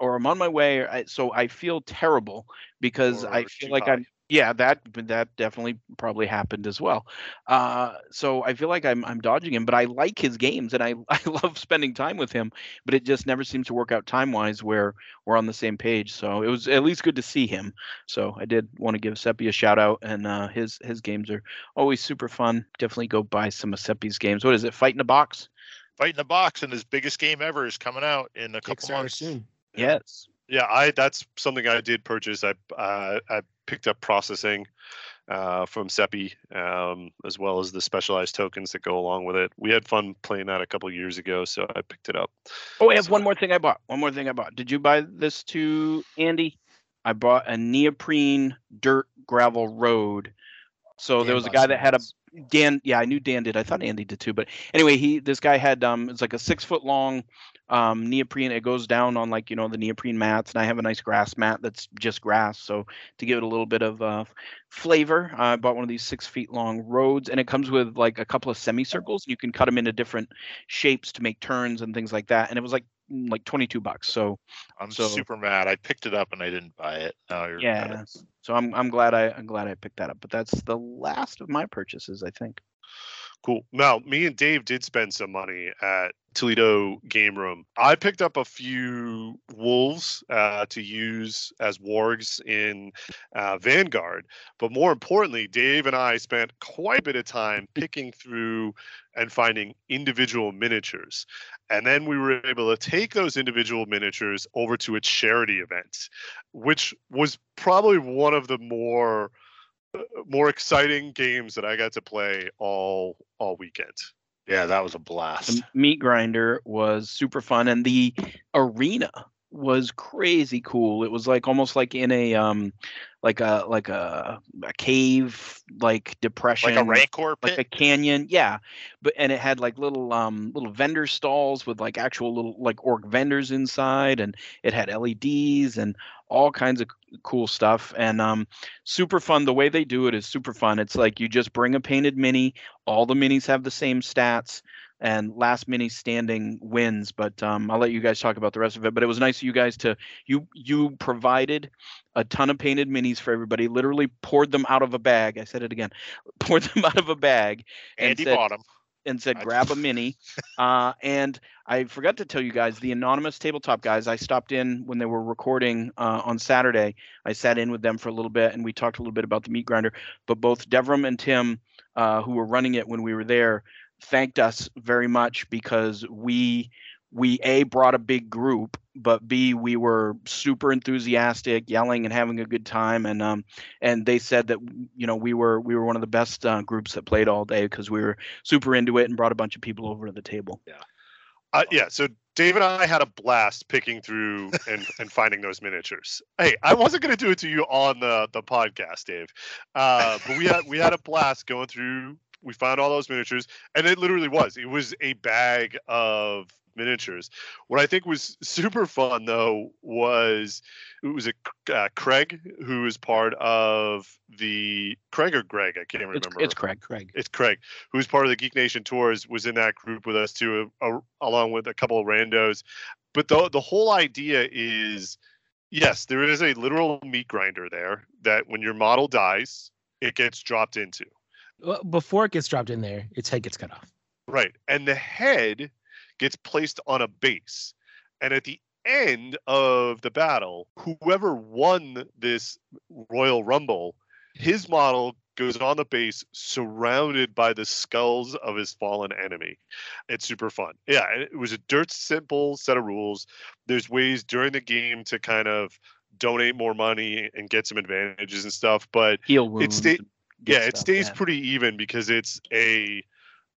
or I'm on my way. Or I, so I feel terrible because Or I feel like high. I'm yeah, that that definitely probably happened as well. Uh, so I feel like I'm I'm dodging him, but I like his games and I I love spending time with him. But it just never seems to work out time wise where we're on the same page. So it was at least good to see him. So I did want to give Seppi a shout out, and uh, his his games are always super fun. Definitely go buy some of Seppi's games. What is it? Fight in a box. Fight in the box, and his biggest game ever is coming out in a couple Kickstarter months. soon. Yes. Yeah, I that's something I did purchase. I uh, I picked up processing uh, from Seppi, um, as well as the specialized tokens that go along with it. We had fun playing that a couple years ago, so I picked it up. Oh, I have one more thing I bought. One more thing I bought. Did you buy this to Andy? I bought a neoprene dirt gravel road. So Dan there was a guy that had a. Dan. Yeah, I knew Dan did. I thought Andy did too. But anyway, he this guy had um it's like a six foot long um neoprene. It goes down on like you know the neoprene mats, and I have a nice grass mat that's just grass. So to give it a little bit of uh, flavor, I bought one of these six feet long roads, and it comes with like a couple of semicircles. You can cut them into different shapes to make turns and things like that. And it was like mm, like 22 bucks. So I'm So- super mad. I picked it up and I didn't buy it. Now you're yeah. So I'm I'm glad I I'm glad I picked that up. But that's the last of my purchases, I think. Cool. Now, me and Dave did spend some money at Toledo Game Room. I picked up a few wolves uh, to use as wargs in uh, Vanguard, but more importantly, Dave and I spent quite a bit of time picking through and finding individual miniatures. And then we were able to take those individual miniatures over to a charity event, which was probably one of the more more exciting games that I got to play all all weekend. Yeah, that was a blast. The meat grinder was super fun, and the arena was crazy cool. It was like almost like in a um, like a like a, a cave like depression, Like a rancor like a canyon. Yeah, but and it had like little um little vendor stalls with like actual little like orc vendors inside, and it had LEDs and all kinds of c- cool stuff and um super fun. The way they do it is super fun. It's like you just bring a painted mini. All the minis have the same stats and last mini standing wins but um i'll let you guys talk about the rest of it but it was nice of you guys to you you provided a ton of painted minis for everybody literally poured them out of a bag. I said it again. Poured them out of a bag and Andy said, bought 'em. And said grab a mini. Uh, and i forgot to tell you guys the anonymous tabletop guys i stopped in when they were recording uh, on saturday. I sat in with them for a little bit and we talked a little bit about the meat grinder but both devram and tim uh, who were running it when we were there thanked us very much because we we a brought a big group but b we were super enthusiastic yelling and having a good time and um and they said that you know we were we were one of the best uh, groups that played all day because we were super into it and brought a bunch of people over to the table Yeah. Uh, yeah. So Dave and I had a blast picking through and, and finding those miniatures. Hey, I wasn't going to do it to you on the, the podcast, Dave, uh, but we had we had a blast going through. We found all those miniatures, and it literally was. It was a bag of miniatures. What I think was super fun though was it was a uh, Craig who is part of the Craig or Greg. I can't remember. it's, it's craig Craig. It's Craig, who's part of the Geek Nation tours, was in that group with us too, uh, along with a couple of randos. But the the whole idea is, yes, there is a literal meat grinder there that when your model dies, it gets dropped into. Well, before it gets dropped in there, its head gets cut off. Right, and the head gets placed on a base, and at the end of the battle, whoever won this Royal Rumble, his model goes on the base surrounded by the skulls of his fallen enemy. It's super fun. Yeah, it was a dirt simple set of rules. There's ways during the game to kind of donate more money and get some advantages and stuff, but heal it wounds sta- and good yeah, it stays yeah. pretty even because it's a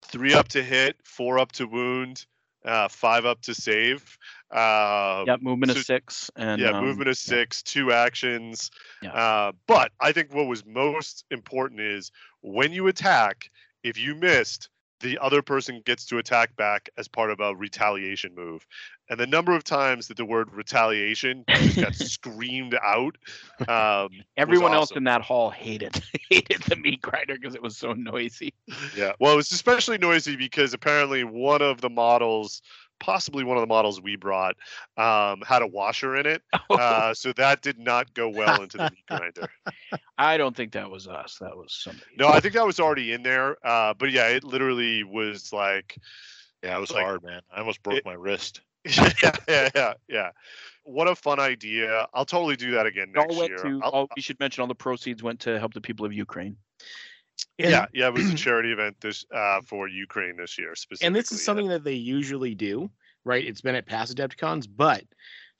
three up to hit, four up to wound, uh, five up to save. Uh, yeah movement so- of six and yeah, um, movement of six, two actions. Yeah. Uh, but I think what was most important is when you attack, if you missed, the other person gets to attack back as part of a retaliation move. And the number of times that the word retaliation got screamed out. Um, everyone else awesome. in that hall hated hated the meat grinder because it was so noisy Yeah. Well, it was especially noisy because apparently one of the models, possibly one of the models we brought, um, had a washer in it. Uh, so that did not go well into the meat grinder. i don't think that was us that was somebody No, I think that was already in there. Uh, but yeah, it literally was like, Yeah, it was like- hard, man. I almost broke It- my wrist. yeah, yeah, yeah, yeah. What a fun idea! I'll totally do that again It next year. to I'll- all, we should mention all the proceeds went to help the people of ukraine yeah, yeah, it was a charity event this uh, for Ukraine this year specifically. and this is something that they usually do, right? It's been at past Adepticons, but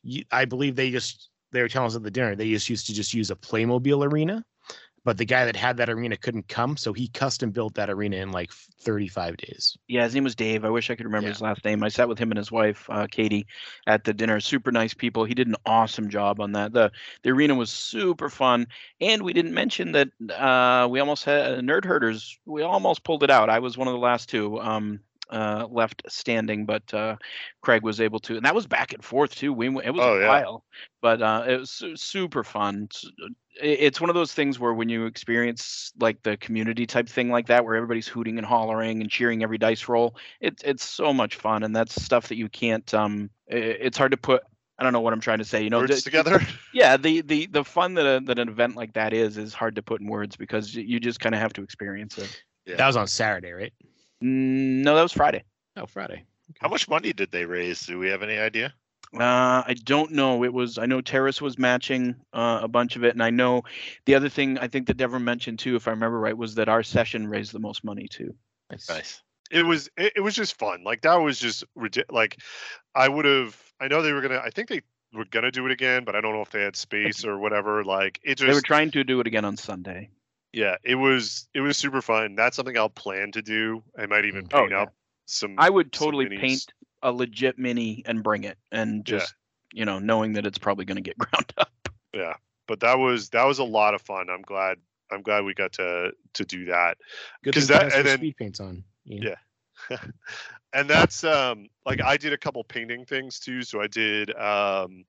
you, I believe they just they were telling us at the dinner they just used to just use a Playmobil arena, but the guy that had that arena couldn't come, so he custom built that arena in like 35 days. Yeah, his name was Dave. I wish I could remember his last name. I sat with him and his wife, uh, Katie, at the dinner. Super nice people. He did an awesome job on that. the The arena was super fun, and we didn't mention that uh, we almost had Nerd Herders. We almost pulled it out. I was one of the last two um, uh, left standing, but uh, Craig was able to, and that was back and forth too. We went- it was Oh, a yeah. while, but uh, it was super fun. It's one of those things where when you experience like the community type thing like that, where everybody's hooting and hollering and cheering every dice roll, it's it's so much fun, and that's stuff that you can't. Um, it's hard to put. I don't know what I'm trying to say. You know, Words the- together. yeah, the the the fun that a, that an event like that is is hard to put in words because you just kind of have to experience it. That was on Saturday, right? Mm, No, that was Friday. Oh, Friday. How much money did they raise? Do we have any idea? Uh, I don't know. It was I know Teras was matching uh, a bunch of it, and I know the other thing I think that Devon mentioned too, if I remember right, was that our session raised the most money too. Nice. it was it, it was just fun like that was just ridi- like i would have i know they were gonna i think they were gonna do it again but i don't know if they had space or whatever like it They were trying to do it again on Sunday. Yeah it was it was super fun that's something i'll plan to do i might even Oh, paint yeah. up some. I would totally paint a legit mini and bring it, and Yeah. just you know knowing that it's probably going to get ground up. Yeah, but that was that was a lot of fun. I'm glad I'm glad we got to to do that Good because thing that Pass and then speed paints on. Ian. yeah. and that's um like I did a couple painting things too. So I did um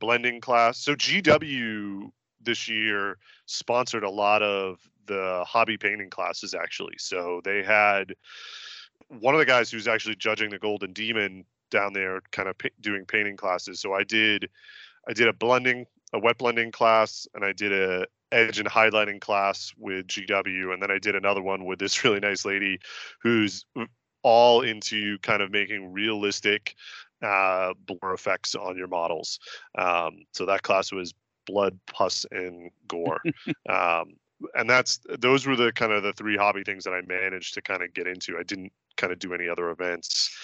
blending class. So GW this year sponsored a lot of the hobby painting classes actually. So they had one of the guys who's actually judging the Golden Demon down there kind of pa- doing painting classes. So I did I did a blending a wet blending class and I did a edge and highlighting class with GW and then I did another one with this really nice lady who's all into kind of making realistic uh, blur effects on your models. Um, so that class was blood, pus, and gore. um, and that's those were the kind of the three hobby things that I managed to kind of get into. I didn't kind of do any other events.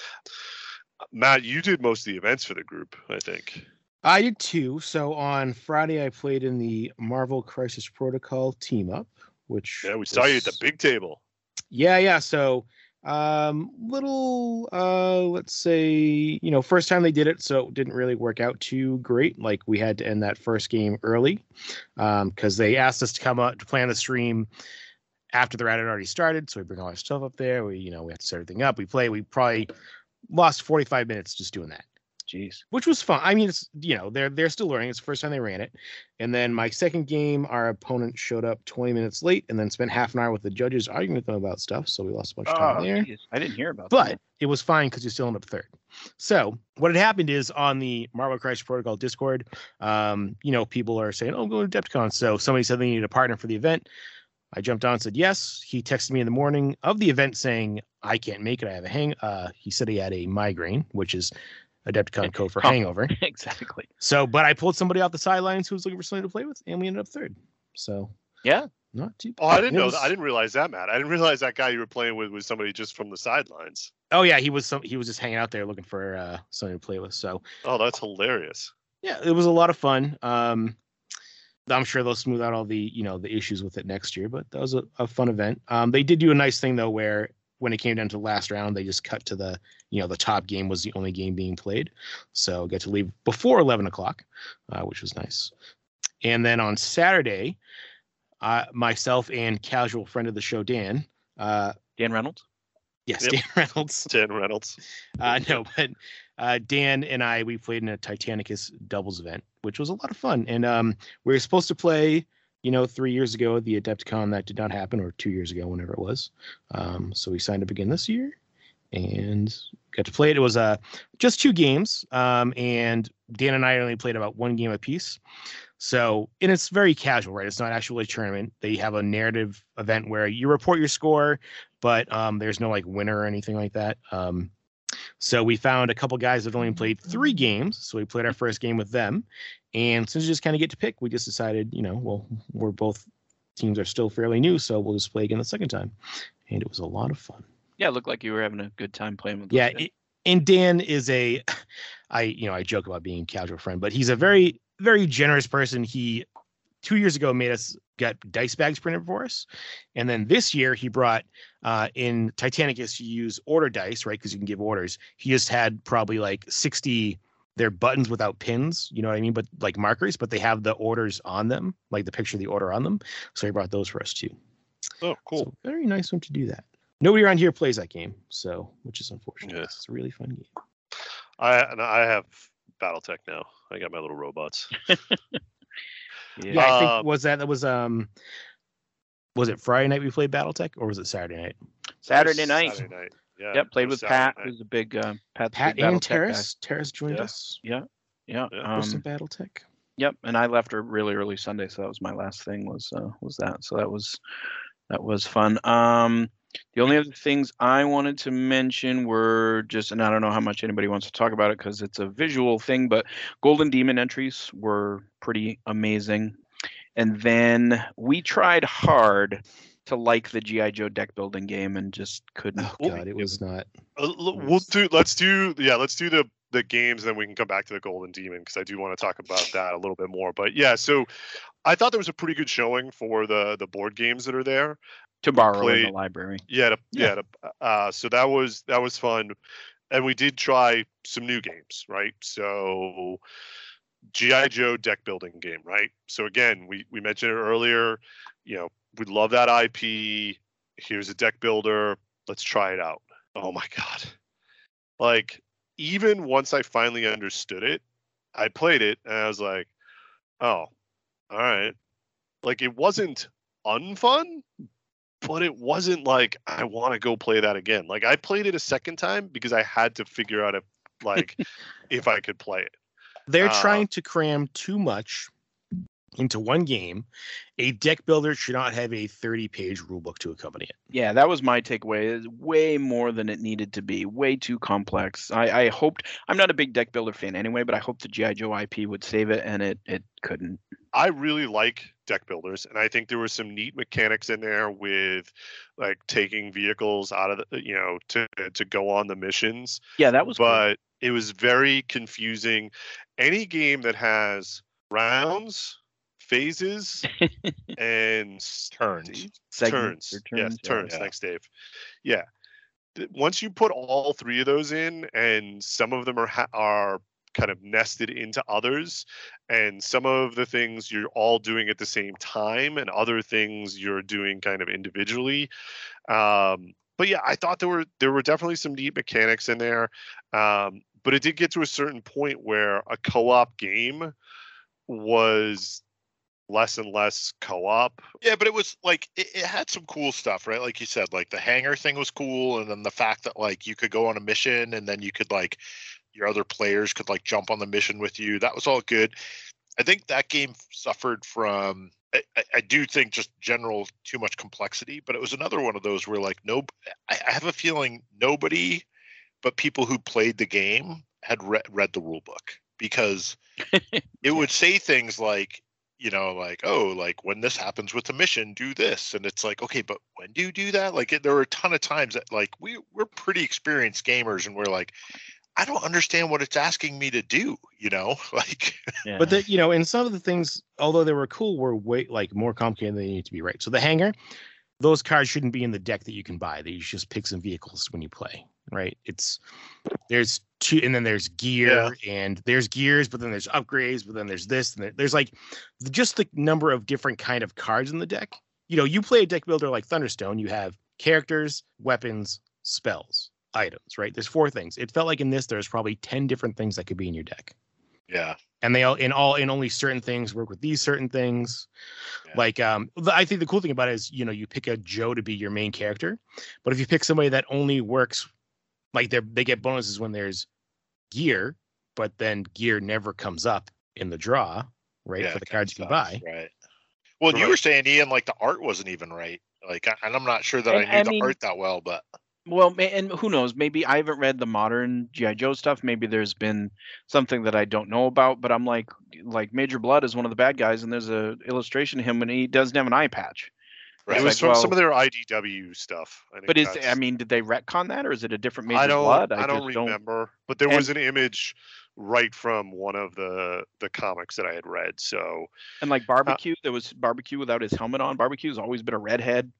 Matt, you did most of the events for the group, I think. I did too. So on Friday, I played in the Marvel Crisis Protocol team up, which Yeah, we saw you at the big table. Yeah, yeah. So um little uh let's say you know first time they did it so it didn't really work out too great like we had to end that first game early um because they asked us to come up to plan the stream after the round had already started so we bring all our stuff up there we you know we have to set everything up we play we probably lost 45 minutes just doing that Jeez. which was fun. I mean, it's you know they're they're still learning. It's the first time they ran it, and then my second game, our opponent showed up 20 minutes late, and then spent half an hour with the judges arguing with them about stuff. So we lost a bunch of time Oh, there. geez. I didn't hear about But that. it was fine because you still end up third. So what had happened is on the Marvel Crisis Protocol Discord, um, you know, people are saying, "Oh, go to Adepticon." So somebody said they needed a partner for the event. I jumped on, and said yes. He texted me in the morning of the event saying, "I can't make it. I have a hang." Uh, he said he had a migraine, which is Adepticon code for hangover. exactly. So, but I pulled somebody off the sidelines who was looking for somebody to play with, and we ended up third. So Yeah. not too. Oh, I didn't It know was- that. I didn't realize that, Matt. I didn't realize that guy you were playing with was somebody just from the sidelines. Oh yeah, he was some. He was just hanging out there looking for uh, somebody to play with. So Oh, that's hilarious. yeah, it was a lot of fun. Um, I'm sure they'll smooth out all the you know the issues with it next year, but that was a, a fun event. Um, they did do a nice thing though, where when it came down to the last round, they just cut to the you know the top game was the only game being played, so get to leave before 11 o'clock, uh, which was nice. And then on Saturday, uh, myself and casual friend of the show Dan, uh, Dan Reynolds. yes, Yep. Dan Reynolds, Dan Reynolds. uh, no, but uh, Dan and I we played in a Titanicus doubles event, which was a lot of fun. And um, we were supposed to play, you know, three years ago at the Adepticon. That did not happen, or two years ago, whenever it was. Um, so we signed up again this year and got to play it. It was uh, just two games, um, and Dan and I only played about one game apiece. So, and it's very casual, right? It's not actually a tournament. They have a narrative event where you report your score, but um, there's no like winner or anything like that. Um, so we found a couple guys that only played mm-hmm. three games. So we played our first game with them. And since we just kind of get to pick, we just decided, you know, well, we're both teams are still fairly new, so we'll just play again the second time. And it was a lot of fun. Yeah, it looked like you were having a good time playing with. those Yeah, it, and Dan is a, I you know I joke about being a casual friend, but he's a very very generous person. He two years ago made us get dice bags printed for us, and then this year he brought uh, in Titanicus you use order dice right because you can give orders. He just had probably like sixty. They're buttons without pins, you know what I mean, but like markers, but they have the orders on them, like the picture of the order on them. So he brought those for us too. Oh, cool. So very nice one to do that. Nobody around here plays that game, so which is unfortunate. Yeah. It's a really fun game. I and I have BattleTech now. I got my little robots. Yeah, I think Um, was that that was um was it Friday night we played BattleTech or was it Saturday night? Saturday night. Saturday night. Yeah. Yep, played it was with Pat, Saturday night. who's a big uh, Pat's a Pat big and BattleTech guy. Teras. Teras joined Yeah. us. Yeah, yeah. Yeah. for some Um, BattleTech. yep, and I left her really early Sunday, so that was my last thing. Was uh, was that? So that was that was fun. Um, the only other things I wanted to mention were just, and I don't know how much anybody wants to talk about it because it's a visual thing, but Golden Demon entries were pretty amazing. And then we tried hard to like the GI Joe deck building game and just couldn't. Oh god, it was not. Uh, l- we'll do. Let's do. Yeah, let's do the the games, and then we can come back to the Golden Demon because I do want to talk about that a little bit more. But yeah, so I thought there was a pretty good showing for the the board games that are there. To borrow in the library. Yeah, to, yeah. to, uh, so that was that was fun, and we did try some new games, right? So GI Joe deck building game, right? So again, we we mentioned it earlier. You know, we love that IP. Here's a deck builder. Let's try it out. Oh my god! Like even once I finally understood it, I played it and I was like, oh, all right. Like it wasn't unfun, but it wasn't like I want to go play that again. Like I played it a second time because I had to figure out if like if I could play it. They're Uh, trying to cram too much into one game. A deck builder should not have a 30 page rulebook to accompany it. Yeah, that was my takeaway. It's way more than it needed to be. Way too complex. I, I hoped I'm not a big deck builder fan anyway, but I hoped the GI Joe IP would save it, and it it couldn't. I really like deck builders, and I think there were some neat mechanics in there with like taking vehicles out of the you know to to go on the missions. Yeah, that was cool. But it was very confusing. Any game that has rounds, phases, and turns, Segments turns, or yes, turns, yeah. turns. Yeah. Thanks, Dave. Yeah. Once you put all three of those in, and some of them are ha- are kind of nested into others, and some of the things you're all doing at the same time, and other things you're doing kind of individually. Um, but yeah, I thought there were there were definitely some neat mechanics in there. Um, but it did get to a certain point where a co-op game was less and less co-op. Yeah, but it was like it, it had some cool stuff, right? Like you said, like the hangar thing was cool, and then the fact that like you could go on a mission and then you could like your other players could like jump on the mission with you. That was all good. I think that game suffered from I, I- I do think just general too much complexity, but it was another one of those where like no, I, I have a feeling nobody but people who played the game had re- read the rule book because it would say things like you know like oh like when this happens with a mission do this and it's like okay but when do you do that like it, there were a ton of times that like we we're pretty experienced gamers and we're like i don't understand what it's asking me to do you know like But the, you know, and some of the things, although they were cool, were way like more complicated than they need to be. Right. So the hanger, those cards shouldn't be in the deck that you can buy. They should just pick some vehicles when you play. Right. It's there's two, and then there's gear, and there's gears, but then there's upgrades, but then there's this, and there- there's like just the number of different kind of cards in the deck. You know, you play a deck builder like Thunderstone, you have characters, weapons, spells, items. Right. There's four things. It felt like in this there's probably ten different things that could be in your deck yeah and they all in all in only certain things work with these certain things like um the, i think the cool thing about it is you know you pick a joe to be your main character but if you pick somebody that only works like they they get bonuses when there's gear but then gear never comes up in the draw right Yeah, for the kinda cards you can buy right well you were saying ian like the art wasn't even right like I, and i'm not sure that And- i knew I the mean- art that well but Well, and who knows? Maybe I haven't read the modern GI Joe stuff. Maybe there's been something that I don't know about. But I'm like, like Major Blood is one of the bad guys, and there's a illustration of him, and he doesn't have an eye patch. It was like, from well, some of their IDW stuff. I But is I mean, did they retcon that, or is it a different Major I don't. Blood? I, don't just remember. But there And- was an image right from one of the the comics that I had read. So And like uh barbecue, there was barbecue without his helmet on. Barbecue's always been a redhead,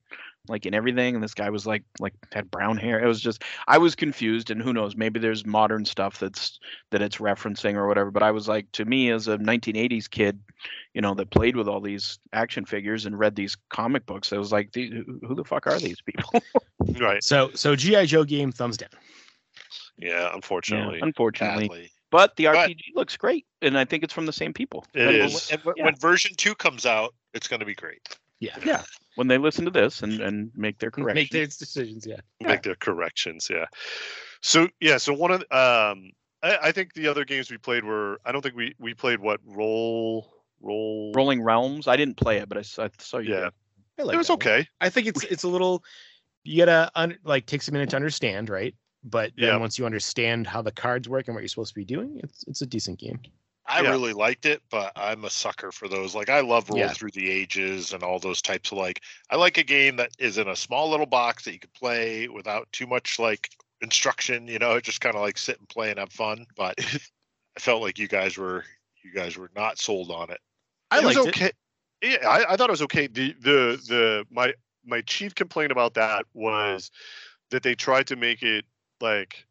like in everything. And this guy was like like had brown hair. It was just I was confused. And who knows? Maybe there's modern stuff that's that it's referencing or whatever. But I was like, to me as a 1980s kid, you know, that played with all these action figures and read these comic books, I was like, who who the fuck are these people? right. so so gi joe game thumbs down Yeah, unfortunately. unfortunately. But the RPG looks great, and I think it's from the same people. It And- is. and when, Yeah. when version two comes out it's going to be great yeah Yeah, when they listen to this and and make their corrections. make their decisions yeah Make their corrections. Yeah. So yeah. So one of um, I, I think the other games we played were. I don't think we we played what roll roll. Rolling Realms. I didn't play it, but I saw, I saw you. Yeah. I like It was that one. okay. I think it's it's a little you gotta un, like takes a minute to understand, right? But then Yeah. once you understand how the cards work and what you're supposed to be doing, it's it's a decent game. I Yeah. really liked it, but I'm a sucker for those. Like I love Roll Yeah. Through the Ages and all those types of like I like a game that is in a small little box that you can play without too much like instruction, you know, just kind of like sit and play and have fun. But I felt like you guys were you guys were not sold on it. I it was liked it. okay. Yeah, I, I thought it was okay. The the the my my chief complaint about that was that they tried to make it like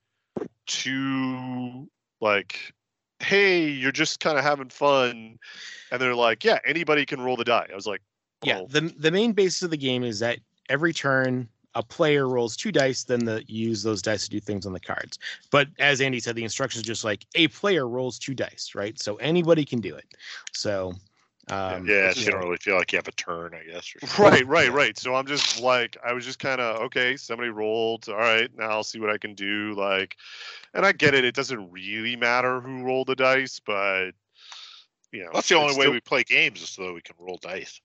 too like hey you're just kind of having fun and they're like yeah anybody can roll the die i was like Yeah, the the main basis of the game is that every turn a player rolls two dice, then the you use those dice to do things on the cards. But as Andy said, the instructions are just like a player rolls two dice, right? So anybody can do it. So um, yeah, so you you know, don't really feel like you have a turn, I guess. right right right so i'm just like i was just kind of okay somebody rolled all right now i'll see what i can do like and i get it it doesn't really matter who rolled the dice but you know That's the only way still- we play games is so that we can roll dice.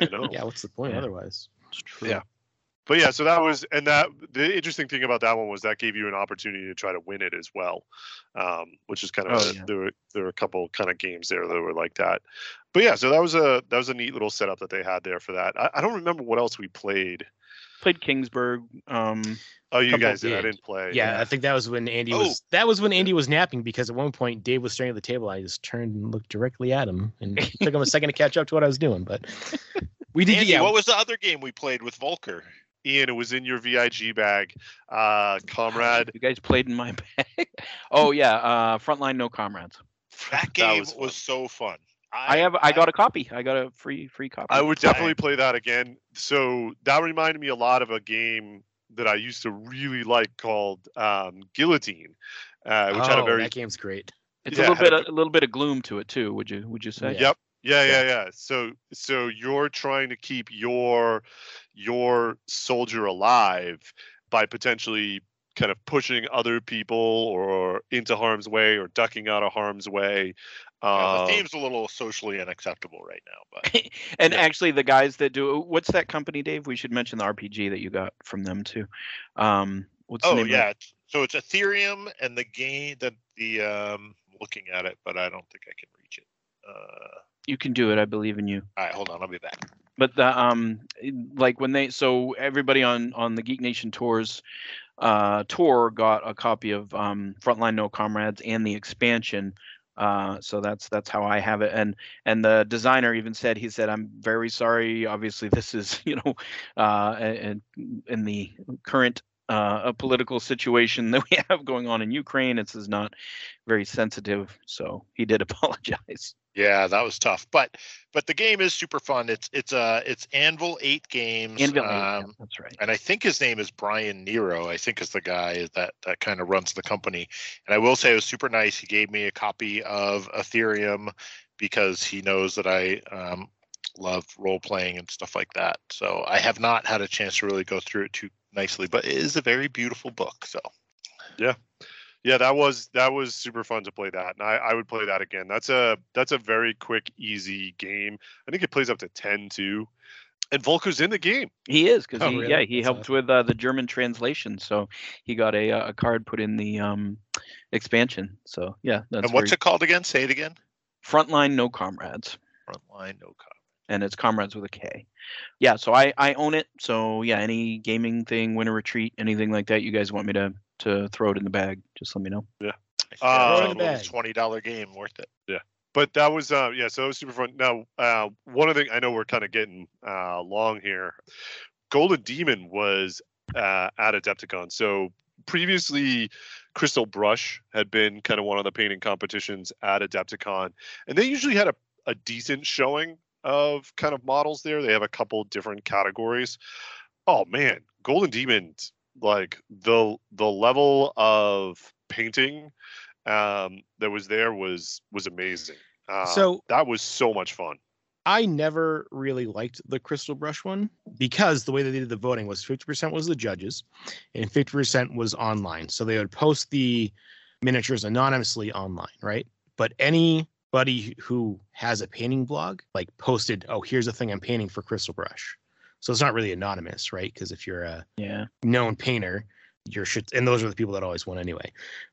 I know. yeah, what's the point Yeah. otherwise? It's true. Yeah. But yeah, so that was, and that the interesting thing about that one was that gave you an opportunity to try to win it as well, um, which is kind of Oh, a- yeah. there were there were a couple kind of games there that were like that. But yeah, so that was a that was a neat little setup that they had there for that. I, I don't remember what else we played. Played Kingsburg. Um, Oh, you guys did. I did. didn't play. Yeah, I think that was when Andy Oh. was that was when Andy was napping because at one point Dave was staring at the table. I just turned and looked directly at him, and it took him a second to catch up to what I was doing. But we did. Andy, yeah, what was the other game we played with Volker? Ian, it was in your VIG bag, uh, comrade. you guys played in my bag. oh yeah, uh, Frontline No Comrades. That game was was, so fun. I have. I got a copy. I got a free free copy. I would definitely play that again. So that reminded me a lot of a game that I used to really like called um, Guillotine, uh, which had a Oh, very that game's great. It's yeah, a little had bit a, little bit of gloom to it too. Would you Would you say? Yep. Yeah, yeah, yeah. So so you're trying to keep your your soldier alive by potentially kind of pushing other people or into harm's way or ducking out of harm's way. Yeah, the theme's a little socially unacceptable right now, but And Yeah. actually, the guys that do what's that company, Dave? We should mention the RPG that you got from them too. Um, what's the oh of it? yeah. So it's Ethereum and the game that the um looking at it, but I don't think I can reach it. Uh, You can do it. I believe in you. all right, hold on, I'll be back. but the um like when they so everybody on on the geek nation tours uh tour got a copy of um frontline no comrades and the expansion uh so that's that's how i have it and and the designer even said he said i'm very sorry obviously this is you know uh and in the current uh, political situation that we have going on in Ukraine. This is not very sensitive, so he did apologize. Yeah, that was tough, but but the game is super fun. It's it's uh it's Anvil Eight Games. Anvil Eight, yeah, um, that's right. And I think his name is Brian Nero. I think is the guy that that kind of runs the company. And I will say it was super nice. He gave me a copy of Ethereum because he knows that I um, love role playing and stuff like that. So I have not had a chance to really go through it too nicely, but it is a very beautiful book. So Yeah. Yeah, that was that was super fun to play that. And I, I would play that again. That's a that's a very quick, easy game. I think it plays up to 10 too. And Volker's in the game. He is because Oh, he really? yeah he That's helped with uh, the German translation, so he got a uh, a card put in the um expansion. So yeah, that's and what's very- it called again? Say it again. Frontline No Comrades, Frontline No Comrades. and it's Comrades with a K. Yeah, so I I own it. So yeah, any gaming thing, winter retreat, anything like that, you guys want me to to throw it in the bag? Just let me know. Yeah. Uh, in the bag. twenty dollar game worth it. Yeah. But that was uh yeah, so it was super fun. Now, uh one of the I know we're kind of getting uh long here. Golden Demon was uh at Adepticon. So previously Crystal Brush had been kind of one of the painting competitions at Adepticon. And they usually had a, a decent showing of kind of models there. They have a couple different categories. Oh man, Golden Demon like the the level of painting um that was there was was amazing. Uh, So- that was so much fun. I never really liked the Crystal Brush one because the way that they did the voting was 50% was the judges and 50% was online. So they would post the miniatures anonymously online, right? But anybody who has a painting blog like posted, oh, here's a thing I'm painting for Crystal Brush. So it's not really anonymous, right? Because if you're a Yeah. known painter, your shit, and those are the people that always won anyway.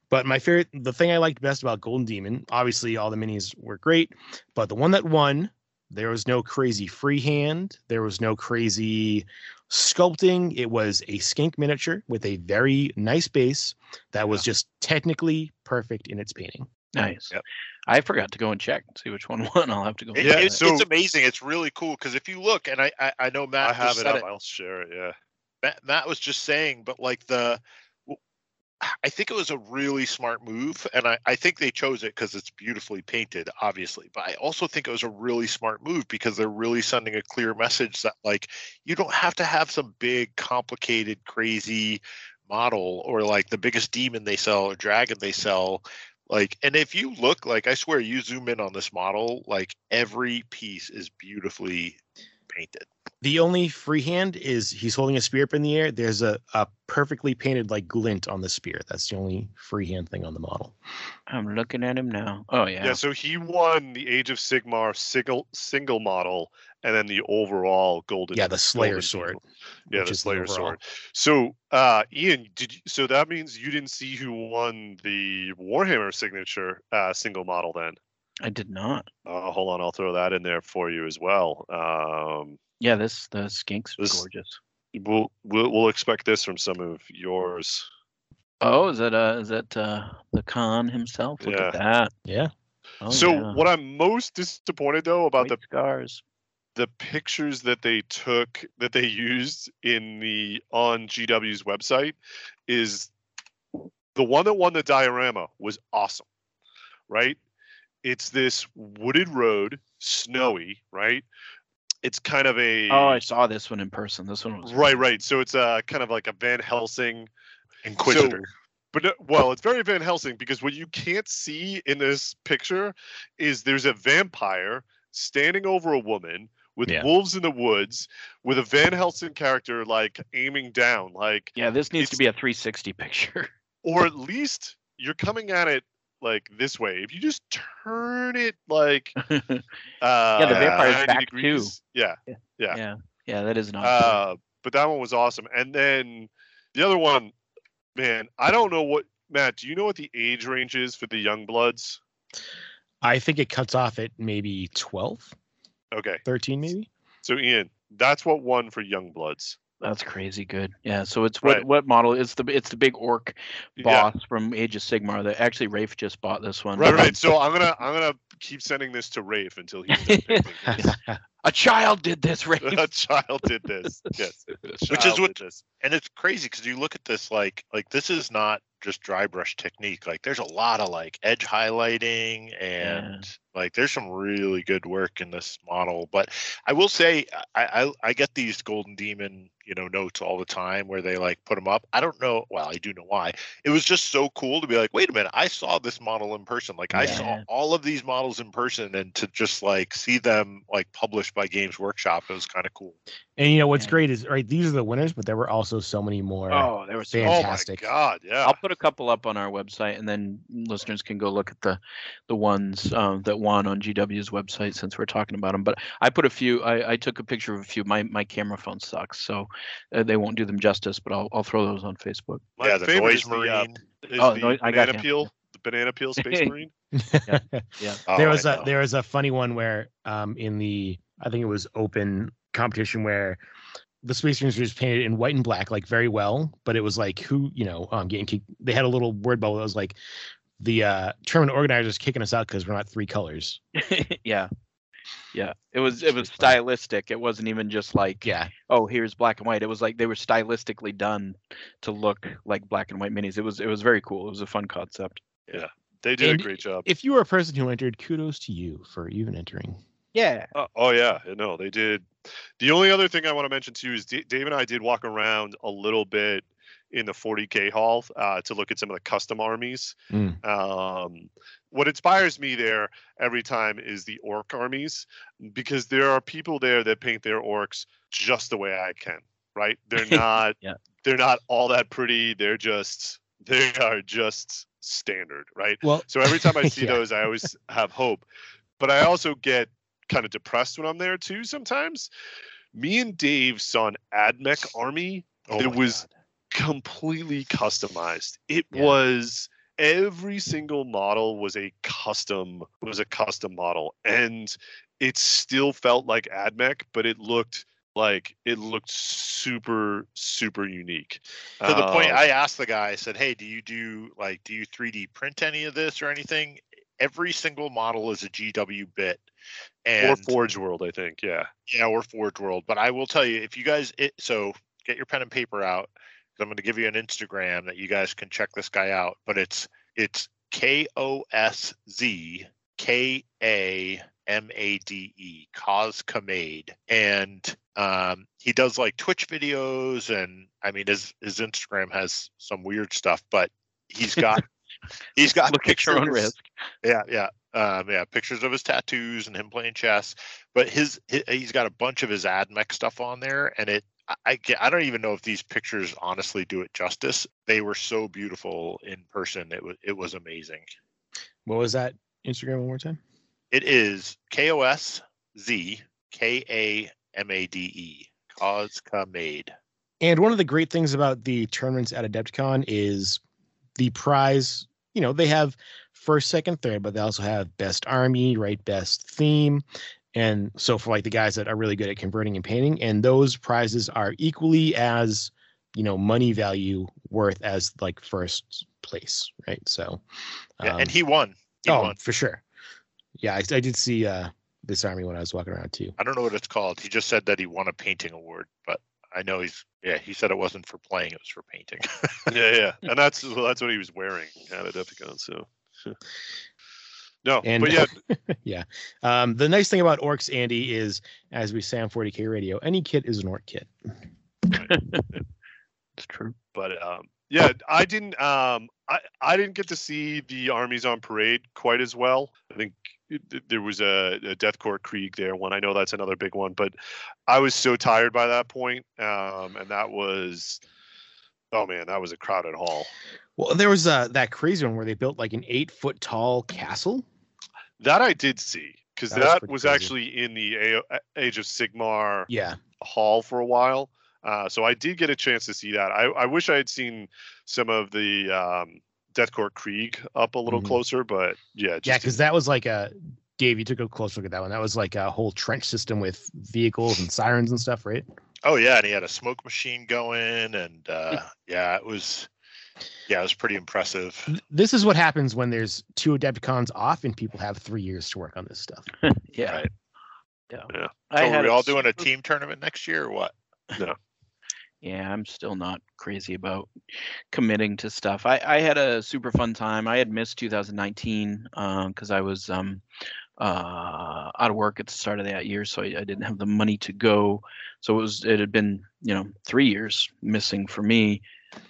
But my favorite, the thing I liked best about Golden Demon, obviously all the minis were great, but the one that won, there was no crazy freehand, there was no crazy sculpting. It was a skink miniature with a very nice base that was just technically perfect in its painting. Nice. Yep. I forgot to go and check and see which one won. I'll have to go. It- Yeah, it's, so- it's amazing. It's really cool because if you look, and I I, I know Matt I have just it said up. I'll share it. Yeah. Matt, Matt was just saying, but like the, I think it was a really smart move, and I, I think they chose it because it's beautifully painted, obviously. But I also think it was a really smart move because they're really sending a clear message that like you don't have to have some big, complicated, crazy model or like the biggest demon they sell or dragon they sell. Like, and if you look, like I swear, you zoom in on this model, like every piece is beautifully painted. The only freehand is he's holding a spear up in the air. There's a, a perfectly painted like glint on the spear. That's the only freehand thing on the model. I'm looking at him now. Oh yeah. Yeah. So he won the Age of Sigmar single single model, and then the overall golden. Yeah, the Slayer sword, Eagle. Yeah, the is the Slayer sword. So, uh, Ian, did you, so that means you didn't see who won the Warhammer signature uh, single model then? I did not. Uh, hold on, I'll throw that in there for you as well. Um, Yeah, this the skinks was This- gorgeous. we'll, we'll we'll expect this from some of yours. Oh, is that uh is that uh the Khan himself? Look at that. Yeah. Oh, so yeah. what I'm most disappointed though about the scars, the pictures that they took that they used in the on GW's website is the one that won the diorama was awesome, right? It's this wooded road, snowy, right? It's kind of a Oh, I saw this one in person. This one was right, right. So it's a kind of like a Van Helsing Inquisitor. so- but well, it's very Van Helsing because what you can't see in this picture is there's a vampire standing over a woman with Yeah. wolves in the woods with a Van Helsing character like aiming down, like Yeah, this needs to be a 360 picture. or at least you're coming at it like this way. If you just turn it like uh yeah, the vampire's 90 back degrees, Yeah. too. Yeah. Yeah. Yeah, that is not. Uh, but that one was awesome. And then the other one, man, I don't know what Matt. Do you know what the age range is for the young bloods? I think it cuts off at maybe 12, Okay, 13 maybe. so Ian, that's what won for young bloods. That's crazy good. Yeah, so it's what Right. what model? It's the it's the big orc Yeah. boss from Age of Sigmar. That actually Rafe just bought this one. Right, right. So I'm gonna I'm gonna keep sending this to Rafe until he's done picking this. A child did this, Rafe. a child did this. Yes, which is child what this. and it's crazy because you look at this like like this is not just dry brush technique like there's a lot of like edge highlighting and like there's some really good work in this model but i will say I, I i get these golden demon you know notes all the time where they like put them up i don't know well i do know why it was just so cool to be like wait a minute i saw this model in person like i saw all of these models in person and to just like see them like published by games workshop it was kind of cool And you know what's great is right. These are the winners, but there were also so many more. Oh, there was so- fantastic. Oh my god, yeah. I'll put a couple up on our website, and then listeners can go look at the the ones um, that won on GW's website since we're talking about them. But I put a few. I, I took a picture of a few. My my camera phone sucks, so uh, they won't do them justice. But I'll I'll throw those on Facebook. My yeah the favorite noise is the, uh, marine is Oh, the no, I got banana you. peel, the banana peel space marine. Yeah. Oh, there was I a know. there was a funny one where um in the I think it was open competition where the Space Marines were just painted in white and black like very well, but it was like who you know um getting kicked. They had a little word bubble that was like the uh tournament organizers kicking us out because we're not three colors. yeah, yeah. It was it was stylistic. It wasn't even just like Yeah, oh here's black and white. It was like they were stylistically done to look like black and white minis. It was it was very cool. It was a fun concept. Yeah, they did And a great job. if you were a person who entered, kudos to you for even entering. Yeah. Uh, oh yeah, no, they did. The only other thing I want to mention too is D- Dave and I did walk around a little bit in the 40k hall uh, to look at some of the custom armies. Mm. Um, what inspires me there every time is the orc armies because there are people there that paint their orcs just the way I can. Right? They're not. Yeah. They're not all that pretty. They're just. They are just standard. Right? Well, So every time I see Yeah. those, I always have hope. But I also get kind of depressed when I'm there too sometimes. Me and Dave saw an AdMech army Oh my was completely customized. It was every single model was a custom was a custom model and it still felt like AdMech, but it looked like it looked super super unique. to the point Um, i asked the guy i said hey do you do like do you 3d print any of this or anything every single model is a GW bit. or And Forge World, I think. Yeah. yeah, or Forge World. But I will tell you, if you guys, it, so get your pen and paper out. I'm going to give you an Instagram that you guys can check this guy out. But it's it's K O S Z K A M A D E, Cause Kamade, and um, he does like Twitch videos, and I mean his his Instagram has some weird stuff, but he's got he's got Look at your own pictures- risk. yeah, yeah, um, yeah. Pictures of his tattoos and him playing chess. But his, he he's got a bunch of his AdMech stuff on there, and it I I I don't even know if these pictures honestly do it justice. They were so beautiful in person. It was it was amazing. What was that Instagram one more time? It is K O S Z K A M A D E. Kozka made. And one of the great things about the tournaments at Adepticon is the prize. You know, they have first, second, third, but they also have best army, right? Best theme. And so for like the guys that are really good at converting and painting, and those prizes are equally as, you know, money value worth as like first place, right? So, Yeah, um, and he won. He oh, won. for sure. Yeah, I, I did see uh this army when I was walking around too. I don't know what it's called. He just said that he won a painting award, but I know he's yeah. He said it wasn't for playing; it was for painting. yeah, yeah, and that's well, that's what he was wearing at Adepticon. So, no, And but yeah, yeah. Um, the nice thing about orcs, Andy, is as we say on 40k radio, any kit is an orc kit. It's true. but um, yeah, I didn't. Um, I I didn't get to see the armies on parade quite as well. I think it- there was a, a Death Korps Krieg there one. I know that's another big one, but I was so tired by that point, um, and that was. Oh man, that was a crowded hall. Well, there was uh, that crazy one where they built like an eight foot tall castle. That I did see because That was that pretty was actually in the A- Age of Sigmar Yeah. hall for a while. Uh, so I did get a chance to see that. I, I wish I had seen some of the um, Death Korps Krieg up a little Mhm. closer, but yeah, Yeah, because that was like a Dave, you took a close look at that one. That was like a whole trench system with vehicles and sirens and stuff, right? oh yeah, and he had a smoke machine going, and uh, yeah, it was yeah, it was pretty impressive. This is what happens when there's two Adepticons off and people have three years to work on this stuff. Yeah. Right. Yeah. Yeah. So are had we a all doing a team tournament next year or what? No. Yeah, I'm still not crazy about committing to stuff. I, I had a super fun time. I had missed 2019 because I was um, uh, out of work at the start of that year, so I, I didn't have the money to go. So it was it had been you know three years missing for me.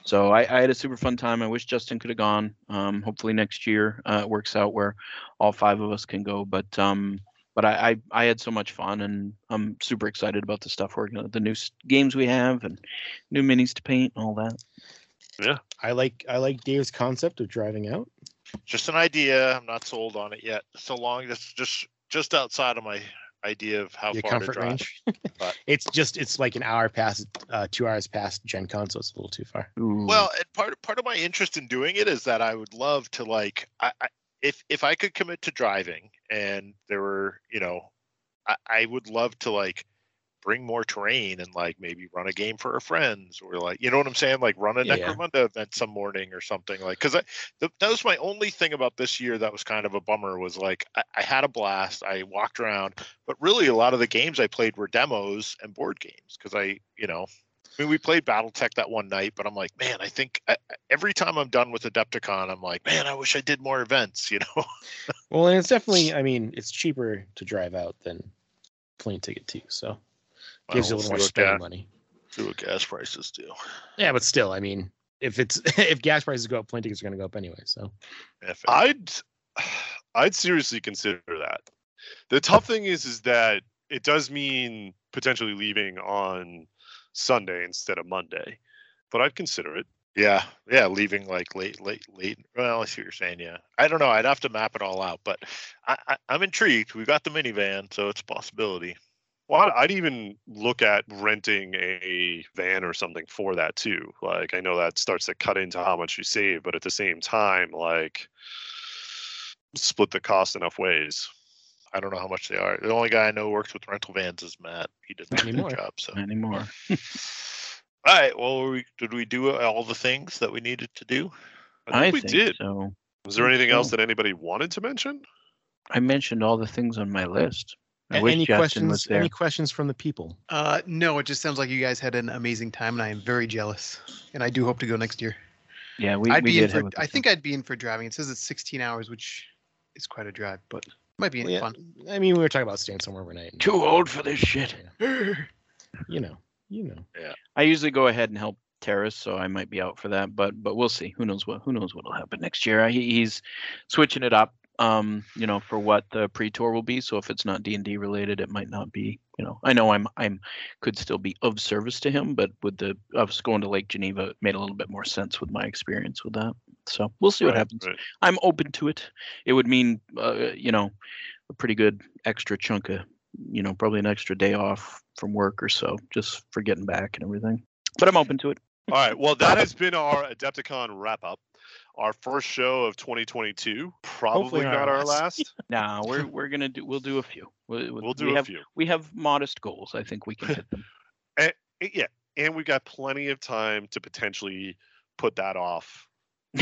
So I, I had a super fun time. I wish Justin could have gone. Um, hopefully next year uh, it works out where all five of us can go. But um, but I, I I had so much fun, and I'm super excited about the stuff we're gonna, the new games we have, and new minis to paint, and all that. Yeah. I like I like Dave's concept of driving out. Just an idea. I'm not sold on it yet. So long that's just just outside of my idea of how Your far comfort to drive. range. But It's just it's like an hour past uh two hours past Gen Con, so it's a little too far. Well, and part part of my interest in doing it is that I would love to like I, I if if I could commit to driving and there were you know I, I would love to like bring more terrain and like maybe run a game for our friends or like you know what I'm saying like run a Yeah, yeah. Necromunda event some morning or something like because that was my only thing about this year that was kind of a bummer was like I, I had a blast I walked around but really a lot of the games I played were demos and board games because I you know I mean, we played BattleTech that one night, but I'm like, man, I think I- every time I'm done with Adepticon, I'm like, man, I wish I did more events, you know? Well, and it's definitely I mean, it's cheaper to drive out than plane ticket too, so gives you a little more we'll see what spending gas- money. See what gas prices do. Yeah, but still, I mean, if it's if gas prices go up, plane tickets are going to go up anyway. So I'd I'd seriously consider that. The tough thing is is that it does mean potentially leaving on Sunday instead of Monday, but I'd consider it. Yeah, yeah, leaving like late, late, late. Well, I see what you're saying. Yeah, I don't know. I'd have to map it all out, but I, I, I'm intrigued. We've got the minivan, so it's a possibility. Well, I'd- even look at renting a van or something for that too. Like I know that starts to cut into how much you save, but at the same time, like split the cost enough ways. I don't know how much they are. The only guy I know who works with rental vans is Matt. He does not anymore. job. So, Not anymore. all right. Well, were we, did we do all the things that we needed to do? I think we did. so. Was there anything else that anybody wanted to mention? I mentioned all the things on my list. I A- any Justin questions? was there. Any questions from the people? Uh, no, it just sounds like you guys had an amazing time, and I am very jealous. And I do hope to go next year. Yeah, we, I'd we be in for. have a I good think I'd be in for driving. It says it's 16 hours, which is quite a drive, but might be Yeah. fun. I mean, we were talking about staying somewhere overnight. Too old for this shit. You know, you know. Yeah. I usually go ahead and help Teras, so I might be out for that. But but we'll see. Who knows what who knows what'll happen next year. He, he's switching it up. Um, you know, for what the pre-tour will be. So if it's not D and D related, it might not be. You know, I know I'm I'm could still be of service to him, but with the us going to Lake Geneva, it made a little bit more sense with my experience with that. So we'll see what Right, happens. right. I'm open to it. It would mean, uh, you know, a pretty good extra chunk of, you know, probably an extra day off from work or so, just for getting back and everything. But I'm open to it. All right. Well, that has been our Adepticon wrap up. Our first show of 2022. Probably not not our our last. Nah, we're we're gonna do. We'll do a few. We'll, We'll do we a have, few. We have modest goals. I think we can hit them. And, yeah, and we've got plenty of time to potentially put that off.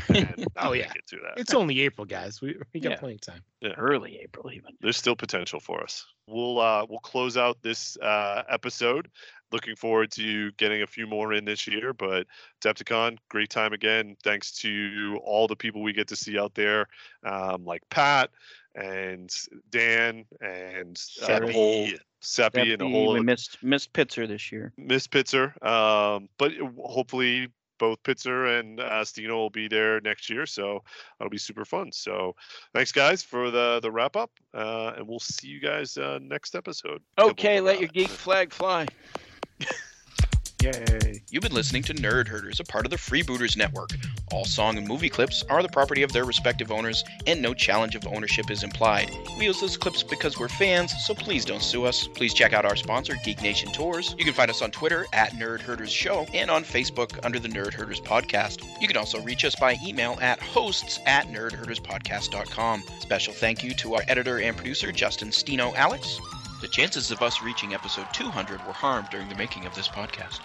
And Oh, yeah. get to that. It's only April, guys. We we got Yeah. plenty of time. Yeah. Early April, even. There's still potential for us. We'll uh, we'll close out this uh, episode. Looking forward to getting a few more in this year. But Depticon, great time again. Thanks to all the people we get to see out there, um, like Pat and Dan and uh, the whole Seppi and the whole we missed missed Pitzer this year. Miss Pitzer. Um, but hopefully both Pitzer and uh, Stino will be there next year, so that'll be super fun. So thanks guys for the the wrap up, uh, and we'll see you guys uh, next episode. Okay, let your geek flag fly. Yay. You've been listening to Nerd Herders, a part of the Freebooters Network. All song and movie clips are the property of their respective owners, and no challenge of ownership is implied. We use those clips because we're fans, so please don't sue us. Please check out our sponsor, Geek Nation Tours. You can find us on Twitter at Nerd Herders Show and on Facebook under the Nerd Herders Podcast. You can also reach us by email at hosts at nerdherderspodcast.com. Special thank you to our editor and producer, Justin Stino Alex. The chances of us reaching episode 200 were harmed during the making of this podcast.